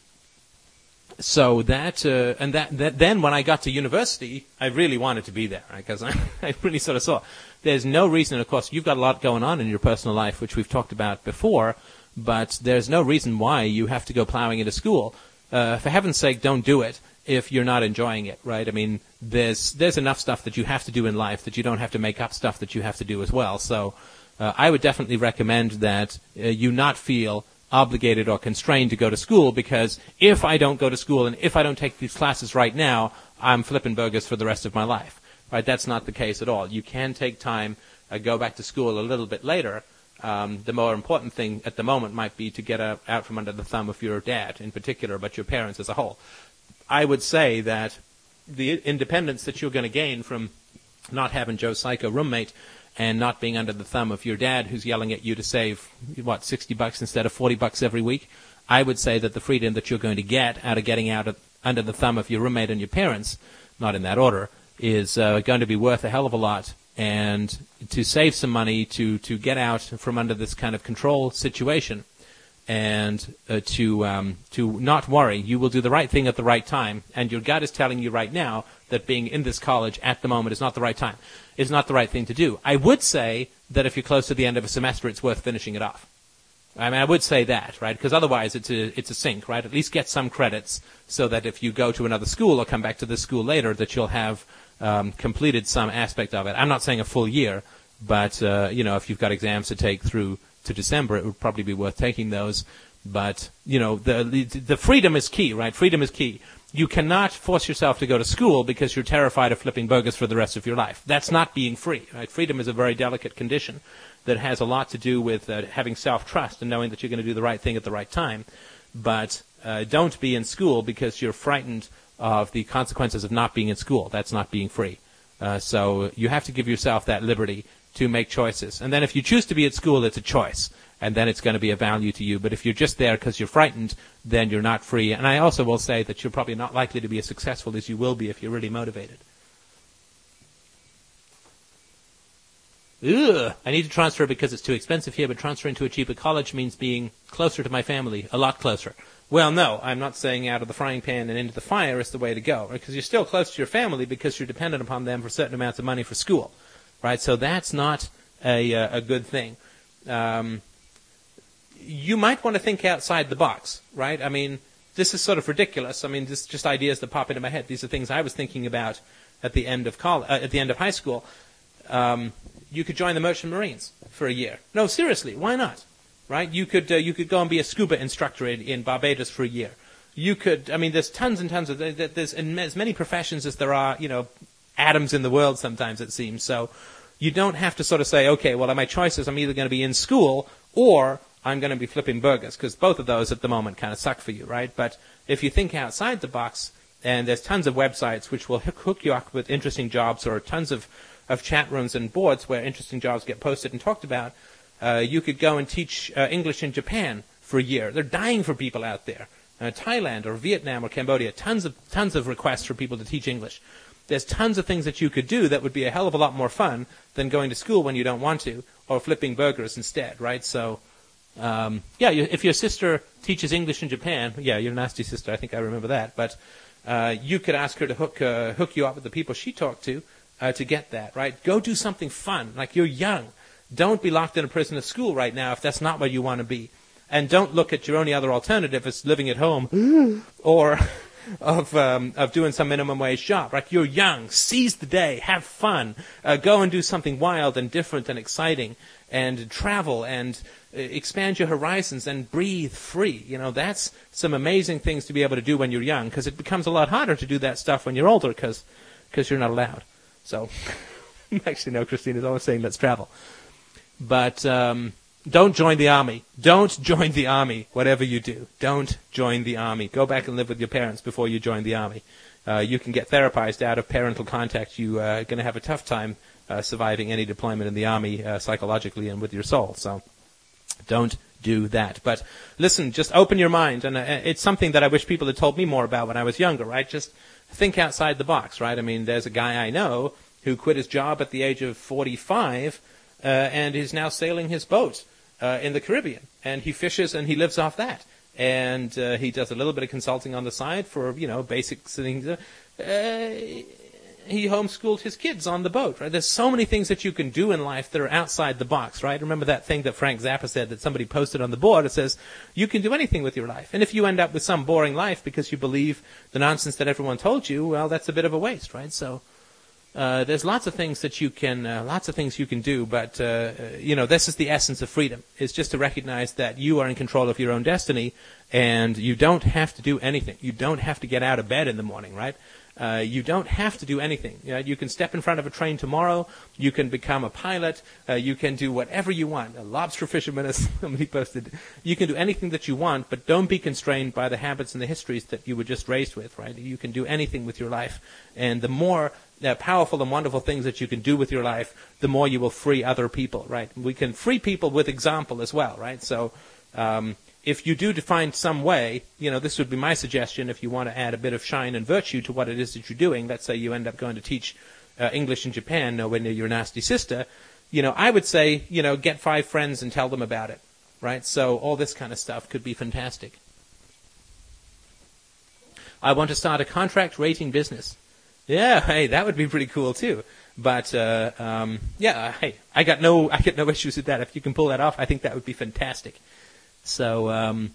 so that, uh, and that, that, then when I got to university, I really wanted to be there, right? Because I, I really sort of saw there's no reason, of course, you've got a lot going on in your personal life, which we've talked about before, but there's no reason why you have to go plowing into school. Uh, for heaven's sake, don't do it if you're not enjoying it, right? I mean, there's there's enough stuff that you have to do in life that you don't have to make up stuff that you have to do as well. So, uh, I would definitely recommend that uh, you not feel obligated or constrained to go to school because if I don't go to school and if I don't take these classes right now, I'm flipping burgers for the rest of my life. Right? That's not the case at all. You can take time, uh, go back to school a little bit later, um, the more important thing at the moment might be to get a, out from under the thumb of your dad in particular, but your parents as a whole. I would say that the independence that you're going to gain from not having Joe Psycho roommate and not being under the thumb of your dad who's yelling at you to save, what, 60 bucks instead of 40 bucks every week, I would say that the freedom that you're going to get out of getting out of, under the thumb of your roommate and your parents, not in that order, is uh, going to be worth a hell of a lot and to save some money to to get out from under this kind of control situation and uh, to um, to not worry. You will do the right thing at the right time, and your gut is telling you right now that being in this college at the moment is not the right time. Is not the right thing to do. I would say that if you're close to the end of a semester, it's worth finishing it off. I mean, I would say that, right? Because otherwise, it's a it's a sink, right? At least get some credits so that if you go to another school or come back to this school later, that you'll have um, completed some aspect of it. I'm not saying a full year, but uh, you know, if you've got exams to take through to December, it would probably be worth taking those. But you know, the the freedom is key, right? Freedom is key. You cannot force yourself to go to school because you're terrified of flipping burgers for the rest of your life. That's not being free. Right? Freedom is a very delicate condition that has a lot to do with uh, having self-trust and knowing that you're going to do the right thing at the right time. But uh, don't be in school because you're frightened of the consequences of not being in school. That's not being free. Uh, so you have to give yourself that liberty to make choices. And then if you choose to be at school, it's a choice. And then it's going to be a value to you. But if you're just there because you're frightened, then you're not free. And I also will say that you're probably not likely to be as successful as you will be if you're really motivated. Ugh, I need to transfer because it's too expensive here, but transferring to a cheaper college means being closer to my family, a lot closer. Well, no, I'm not saying out of the frying pan and into the fire is the way to go, right? Because you're still close to your family because you're dependent upon them for certain amounts of money for school, right? So that's not a, uh, a good thing. Um, you might want to think outside the box, right? I mean, this is sort of ridiculous. I mean, this just ideas that pop into my head. These are things I was thinking about at the end of college, uh, at the end of high school. Um, you could join the Merchant Marines for a year. No, seriously, why not? Right? You could uh, you could go and be a scuba instructor in, in Barbados for a year. You could, I mean, there's tons and tons of there's as many professions as there are, you know, atoms in the world. Sometimes it seems so. You don't have to sort of say, okay, well, my choices, I'm either going to be in school or I'm going to be flipping burgers, because both of those at the moment kind of suck for you, right? But if you think outside the box, and there's tons of websites which will hook you up with interesting jobs, or tons of, of chat rooms and boards where interesting jobs get posted and talked about, uh, you could go and teach uh, English in Japan for a year. They're dying for people out there. Uh, Thailand or Vietnam or Cambodia, tons of tons of requests for people to teach English. There's tons of things that you could do that would be a hell of a lot more fun than going to school when you don't want to, or flipping burgers instead, right? So, um, yeah, you, if your sister teaches English in Japan, yeah, your nasty sister, I think I remember that, but uh, you could ask her to hook uh, hook you up with the people she talked to uh, to get that, right? Go do something fun. Like you're young. Don't be locked in a prison of school right now if that's not where you want to be. And don't look at your only other alternative as living at home or of um, of doing some minimum wage job. Right? You're young. Seize the day. Have fun. Uh, go and do something wild and different and exciting, and travel and uh, expand your horizons and breathe free. You know that's some amazing things to be able to do when you're young. Because it becomes a lot harder to do that stuff when you're older. Because because you're not allowed. So actually, no. Christine is always saying let's travel, but. Um, don't join the army. Don't join the army, whatever you do. Don't join the army. Go back and live with your parents before you join the army. Uh, you can get therapized out of parental contact. You are uh, going to have a tough time uh, surviving any deployment in the army uh, psychologically and with your soul. So don't do that. But listen, just open your mind. And uh, it's something that I wish people had told me more about when I was younger, right? Just think outside the box, right? I mean, there's a guy I know who quit his job at the age of 45 uh, and is now sailing his boat uh, in the Caribbean, and he fishes and he lives off that. And uh, he does a little bit of consulting on the side for you know basic things. Uh, he homeschooled his kids on the boat. Right? There's so many things that you can do in life that are outside the box. Right? Remember that thing that Frank Zappa said that somebody posted on the board. It says you can do anything with your life, and if you end up with some boring life because you believe the nonsense that everyone told you, well, that's a bit of a waste, right? So uh, there's lots of things that you can, uh, lots of things you can do, but uh, uh, you know this is the essence of freedom. It's just to recognize that you are in control of your own destiny, and you don't have to do anything. You don't have to get out of bed in the morning, right? Uh, you don't have to do anything. You, know, you, can step in front of a train tomorrow. You can become a pilot. Uh, you can do whatever you want. A lobster fisherman, as somebody posted. You can do anything that you want, but don't be constrained by the habits and the histories that you were just raised with. Right? You can do anything with your life, and the more uh, powerful and wonderful things that you can do with your life, the more you will free other people, right? We can free people with example as well, right? So, um, if you do find some way, you know, this would be my suggestion if you want to add a bit of shine and virtue to what it is that you're doing. Let's say you end up going to teach uh, English in Japan, nowhere near your nasty sister. You know, I would say, you know, get five friends and tell them about it, right? So all this kind of stuff could be fantastic. I want to start a contract rating business. Yeah, hey, that would be pretty cool too. But uh, um, yeah, hey, I got no, I got no issues with that. If you can pull that off, I think that would be fantastic. So um,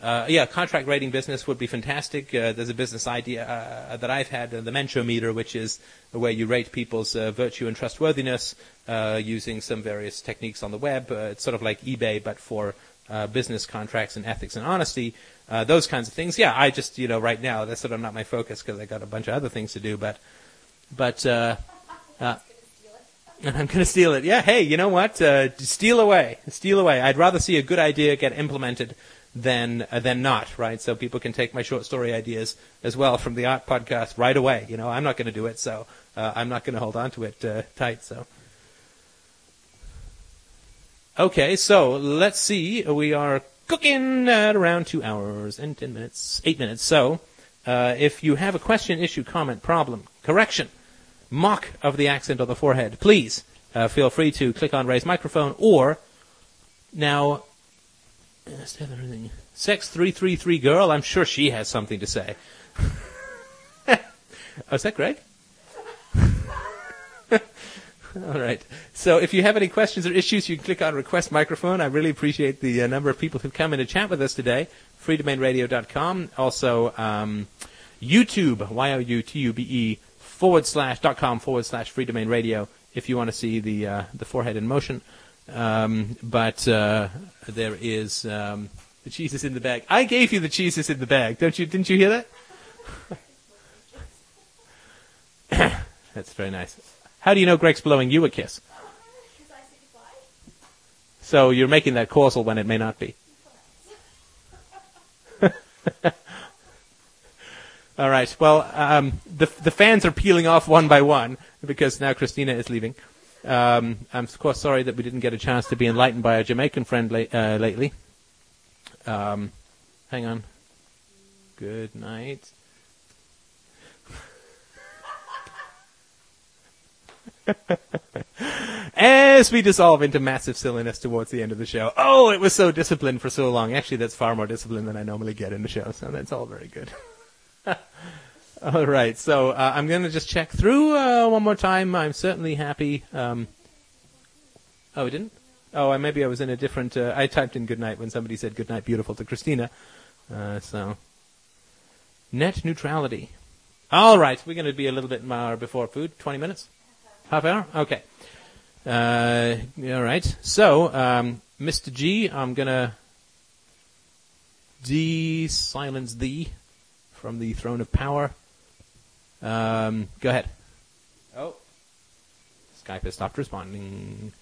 uh, yeah, contract rating business would be fantastic. Uh, there's a business idea uh, that I've had, uh, the Mentrometer, which is where you rate people's uh, virtue and trustworthiness uh, using some various techniques on the web. it's sort of like eBay, but for business contracts and ethics and honesty those kinds of things. Yeah, I just you know right now that's sort of not my focus because I got a bunch of other things to do. But but uh, I'm going to steal it. Yeah, hey, you know what? Uh, steal away, steal away. I'd rather see a good idea get implemented than uh, than not. Right? So people can take my short story ideas as well from the art podcast right away. You know, I'm not going to do it, so uh, I'm not going to hold on to it uh, tight. So. Okay, so let's see. We are cooking at around two hours and ten minutes, eight minutes. So, uh, if you have a question, issue, comment, problem, correction, mock of the accent on the forehead, please uh, feel free to click on raise microphone or now. Sex three three three girl. I'm sure she has something to say. oh, is that Greg? All right. So if you have any questions or issues, you can click on request microphone. I really appreciate the uh, number of people who've come in to chat with us today. freedomainradio.com. Also, um, YouTube, Y-O-U-T-U-B-E forward slash dot com forward slash Freedomain Radio if you want to see the, uh, the forehead in motion. Um, but, uh, there is, um, the cheese is in the bag. I gave you the cheese is in the bag. Don't you, didn't you hear that? That's very nice. How do you know Greg's blowing you a kiss? So you're making that causal when it may not be. All right. Well, um, the the fans are peeling off one by one because now Christina is leaving. Um, I'm of course sorry that we didn't get a chance to be enlightened by our Jamaican friend la- uh, lately. Um, hang on. Good night. As we dissolve into massive silliness towards the end of the show. Oh, it was so disciplined for so long. Actually, that's far more discipline than I normally get in the show, so that's all very good. all right, so uh, I'm going to just check through uh, one more time. I'm certainly happy. Um, oh, it didn't? Oh, I, maybe I was in a different. Uh, I typed in "good night" when somebody said "good night, beautiful" to Christina. Uh, so, net neutrality. All right, we're going to be a little bit more before food. Twenty minutes, half hour. Okay. Uh, all right. So, um, Mr. G, I'm going to de-silence thee from the throne of power. Um, go ahead. Oh, Skype has stopped responding.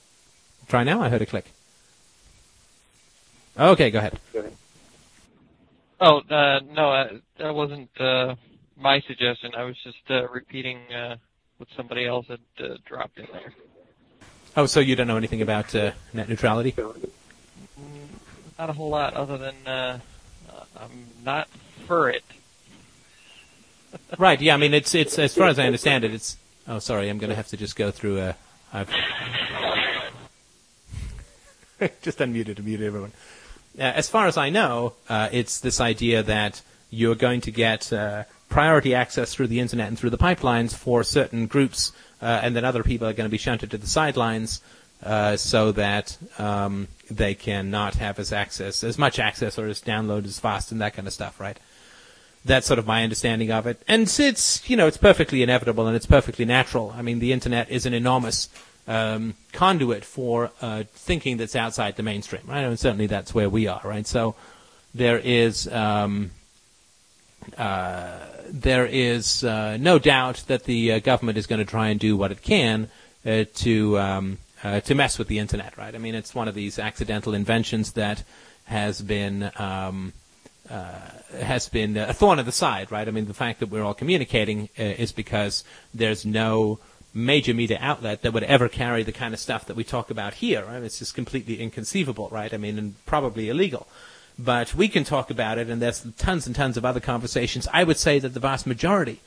Try now. I heard a click. Okay, go ahead. Oh, uh, no, uh, that wasn't uh, my suggestion. I was just uh, repeating uh, what somebody else had uh, dropped in there. Oh, so you don't know anything about uh, net neutrality? Not a whole lot, other than uh, uh, I'm not for it. Right. Yeah. I mean, it's it's as far as I understand it, it's. Oh, sorry. I'm going to have to just go through. Uh, I've just unmuted and muted everyone. Uh, as far as I know, uh, it's this idea that you're going to get uh, priority access through the internet and through the pipelines for certain groups, uh, and then other people are going to be shunted to the sidelines uh, so that um, they cannot have as access as much access or as download as fast and that kind of stuff, right? That's sort of my understanding of it, and it's you know it's perfectly inevitable and it's perfectly natural. I mean, the internet is an enormous um, conduit for uh, thinking that's outside the mainstream, right? And certainly that's where we are, right? So there is um, uh, there is uh, no doubt that the uh, government is going to try and do what it can uh, to um, uh, to mess with the internet, right? I mean, it's one of these accidental inventions that has been um, has been a thorn in the side, right? I mean, the fact that we're all communicating is because there's no major media outlet that would ever carry the kind of stuff that we talk about here. Right? It's just completely inconceivable, right? I mean, and probably illegal. But we can talk about it, and there's tons and tons of other conversations. I would say that the vast majority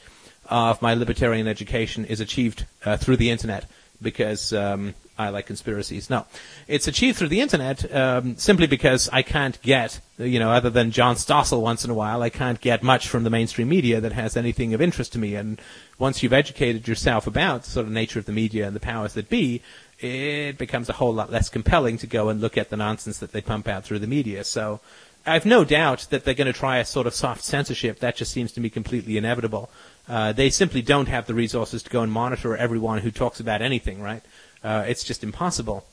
of my libertarian education is achieved uh, through the internet because um, I like conspiracies. No, it's achieved through the internet um, simply because I can't get, you know, other than John Stossel once in a while, I can't get much from the mainstream media that has anything of interest to me. And once you've educated yourself about sort of nature of the media and the powers that be, it becomes a whole lot less compelling to go and look at the nonsense that they pump out through the media. So I've no doubt that they're going to try a sort of soft censorship. That just seems to me completely inevitable. Uh, they simply don't have the resources to go and monitor everyone who talks about anything, right? Uh, it's just impossible.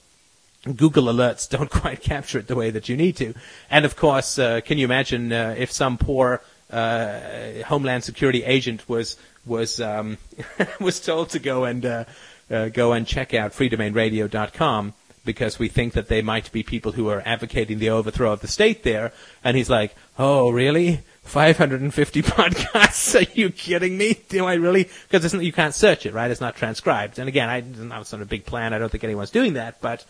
Google alerts don't quite capture it the way that you need to. And of course, uh, can you imagine uh, if some poor uh, Homeland Security agent was was um, was told to go and go and check out freedomainradio.com because we think that they might be people who are advocating the overthrow of the state there. And he's like, "Oh, really? 550 podcasts? Are you kidding me? Do I really? Because you can't search it, right? It's not transcribed. And again, I was not a big plan. I don't think anyone's doing that, but.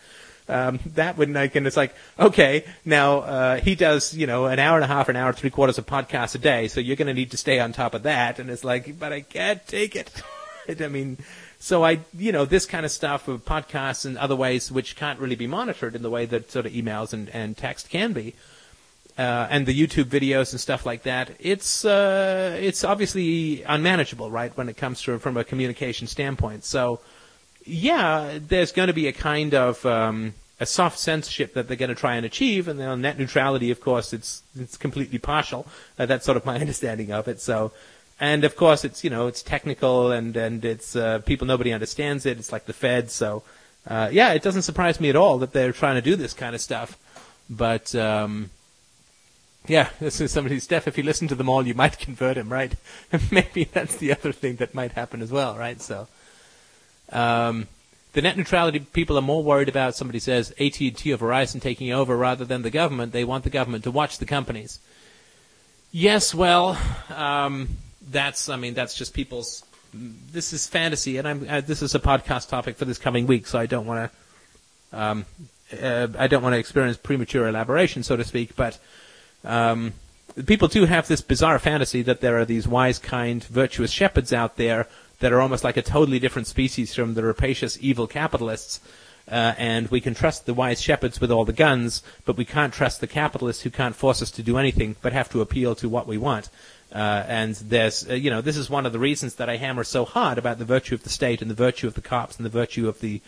Um, that would like, and it's like, okay, now uh, he does, you know, an hour and a half, an hour, three quarters of podcasts a day, so you're going to need to stay on top of that. And it's like, but I can't take it. I mean, so I, you know, this kind of stuff of podcasts and other ways which can't really be monitored in the way that sort of emails and, and text can be. Uh, and the YouTube videos and stuff like that, it's uh, it's obviously unmanageable, right? When it comes to from a communication standpoint. So, yeah, there's going to be a kind of um, a soft censorship that they're going to try and achieve, and then on net neutrality, of course, it's it's completely partial. Uh, that's sort of my understanding of it. So, and of course, it's you know it's technical and and it's uh, people nobody understands it. It's like the Fed. So, uh, yeah, it doesn't surprise me at all that they're trying to do this kind of stuff. But um, yeah, this is somebody, Steph, if you listen to them all, you might convert him, right? Maybe that's the other thing that might happen as well, right? So, um, the net neutrality people are more worried about, somebody says, AT&T or Verizon taking over rather than the government. They want the government to watch the companies. Yes, well, um, that's, I mean, that's just people's, this is fantasy, and I'm, uh, this is a podcast topic for this coming week, so I don't want to, um, uh, I don't want to experience premature elaboration, so to speak, but um, people do have this bizarre fantasy that there are these wise, kind, virtuous shepherds out there that are almost like a totally different species from the rapacious, evil capitalists. Uh, and we can trust the wise shepherds with all the guns, but we can't trust the capitalists who can't force us to do anything but have to appeal to what we want. Uh, and there's, uh, you know, this is one of the reasons that I hammer so hard about the virtue of the state and the virtue of the cops and the virtue of the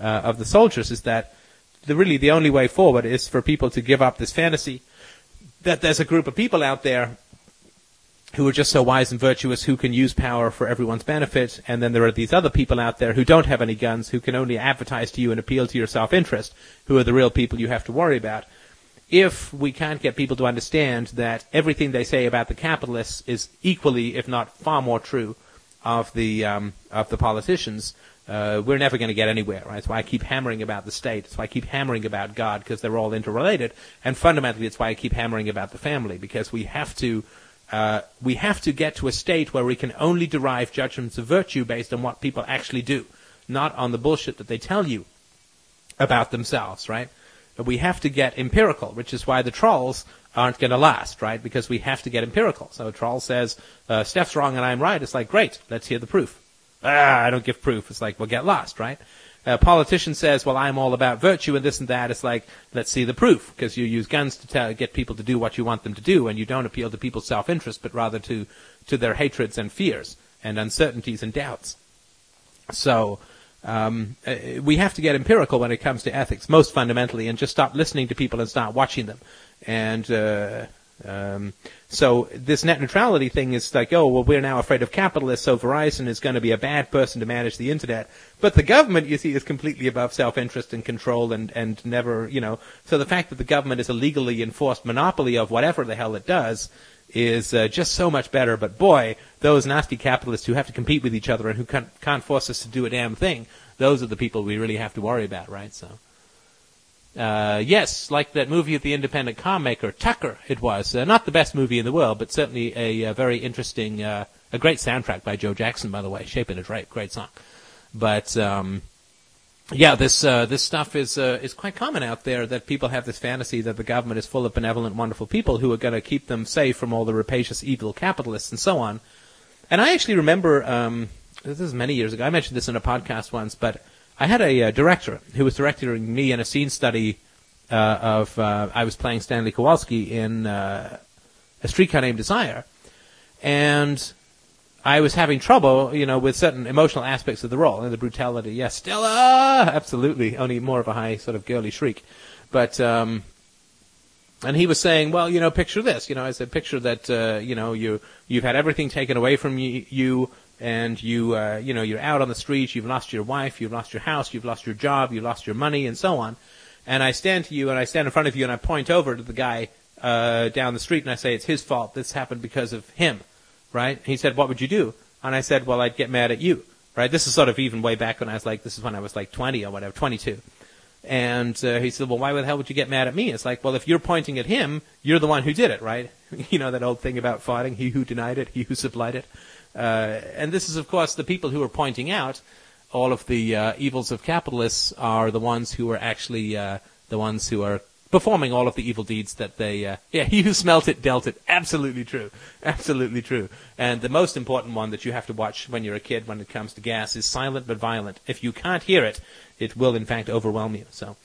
uh, of the soldiers is that the really the only way forward is for people to give up this fantasy that there's a group of people out there who are just so wise and virtuous who can use power for everyone's benefit, and then there are these other people out there who don't have any guns, who can only advertise to you and appeal to your self-interest, who are the real people you have to worry about. If we can't get people to understand that everything they say about the capitalists is equally, if not far more true, of the um, of the politicians, uh, we're never going to get anywhere, right? That's why I keep hammering about the state. That's why I keep hammering about God, because they're all interrelated. And fundamentally, it's why I keep hammering about the family, because we have to, uh, we have to get to a state where we can only derive judgments of virtue based on what people actually do, not on the bullshit that they tell you about themselves, right? We have to get empirical, which is why the trolls aren't going to last, right? Because we have to get empirical. So a troll says, uh, Steph's wrong and I'm right. It's like, great, let's hear the proof ah, I don't give proof. It's like, well, get lost, right? A politician says, well, I'm all about virtue and this and that. It's like, let's see the proof, because you use guns to tell, get people to do what you want them to do, and you don't appeal to people's self-interest, but rather to, to their hatreds and fears and uncertainties and doubts. So, um, uh, we have to get empirical when it comes to ethics, most fundamentally, and just stop listening to people and start watching them. And uh, um, so this net neutrality thing is like, oh, well, we're now afraid of capitalists, so Verizon is going to be a bad person to manage the internet. But the government, you see, is completely above self-interest and control and, and never, you know, so the fact that the government is a legally enforced monopoly of whatever the hell it does is uh, just so much better. But boy, those nasty capitalists who have to compete with each other and who can't, can't force us to do a damn thing, those are the people we really have to worry about, right? So. Uh, yes, like that movie of the independent car maker, Tucker, it was. Uh, not the best movie in the world, but certainly a, a very interesting, uh, a great soundtrack by Joe Jackson, by the way. Shape in a Drape, great song. But, um, yeah, this, uh, this stuff is, uh, is quite common out there that people have this fantasy that the government is full of benevolent, wonderful people who are going to keep them safe from all the rapacious, evil capitalists and so on. And I actually remember, um, this is many years ago, I mentioned this in a podcast once, but I had a uh, director who was directing me in a scene study uh, of uh, I was playing Stanley Kowalski in uh, a streetcar named Desire, and I was having trouble, you know, with certain emotional aspects of the role and the brutality. Yes, Stella, absolutely, only more of a high sort of girly shriek, but. Um, and he was saying, well, you know, picture this. You know, I said, picture that, uh, you know, you you've had everything taken away from you, you and you uh, you know you're out on the streets, you've lost your wife, you've lost your house, you've lost your job, you've lost your money, and so on. And I stand to you, and I stand in front of you, and I point over to the guy uh, down the street, and I say, "It's his fault. This happened because of him." Right? he said, "What would you do?" And I said, "Well, I'd get mad at you." Right? This is sort of even way back when I was like, this is when I was like 20 or whatever, 22. And uh, he said, well, why the hell would you get mad at me? It's like, well, if you're pointing at him, you're the one who did it, right? you know that old thing about fighting, he who denied it, he who supplied it. Uh, and this is, of course, the people who are pointing out all of the uh, evils of capitalists are the ones who are actually uh, the ones who are performing all of the evil deeds that they. Uh, yeah, he who smelt it dealt it. Absolutely true. Absolutely true. And the most important one that you have to watch when you're a kid when it comes to gas is silent but violent. If you can't hear it, it will in fact overwhelm you. So.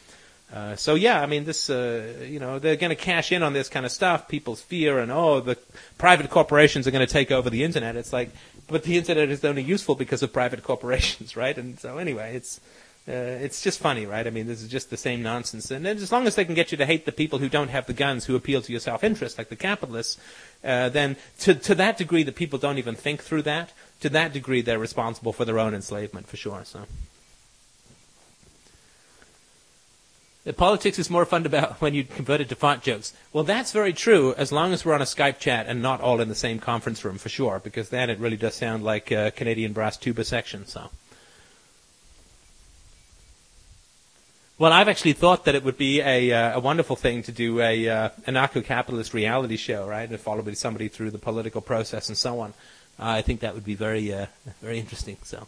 Uh, so yeah, I mean, this, uh, you know, they're going to cash in on this kind of stuff. People's fear and oh, the private corporations are going to take over the internet. It's like, but the internet is only useful because of private corporations, right? And so anyway, it's uh, it's just funny, right? I mean, this is just the same nonsense. And as long as they can get you to hate the people who don't have the guns, who appeal to your self-interest, like the capitalists, uh, then to to that degree, that people don't even think through that. To that degree, they're responsible for their own enslavement, for sure. So. Politics is more fun about when you convert it to font jokes. Well, that's very true as long as we're on a Skype chat and not all in the same conference room, for sure, because then it really does sound like a Canadian brass tuba section, so. Well, I've actually thought that it would be a, uh, a wonderful thing to do a uh, anarcho-capitalist reality show, right, and follow somebody through the political process and so on. Uh, I think that would be very, uh, very interesting. So.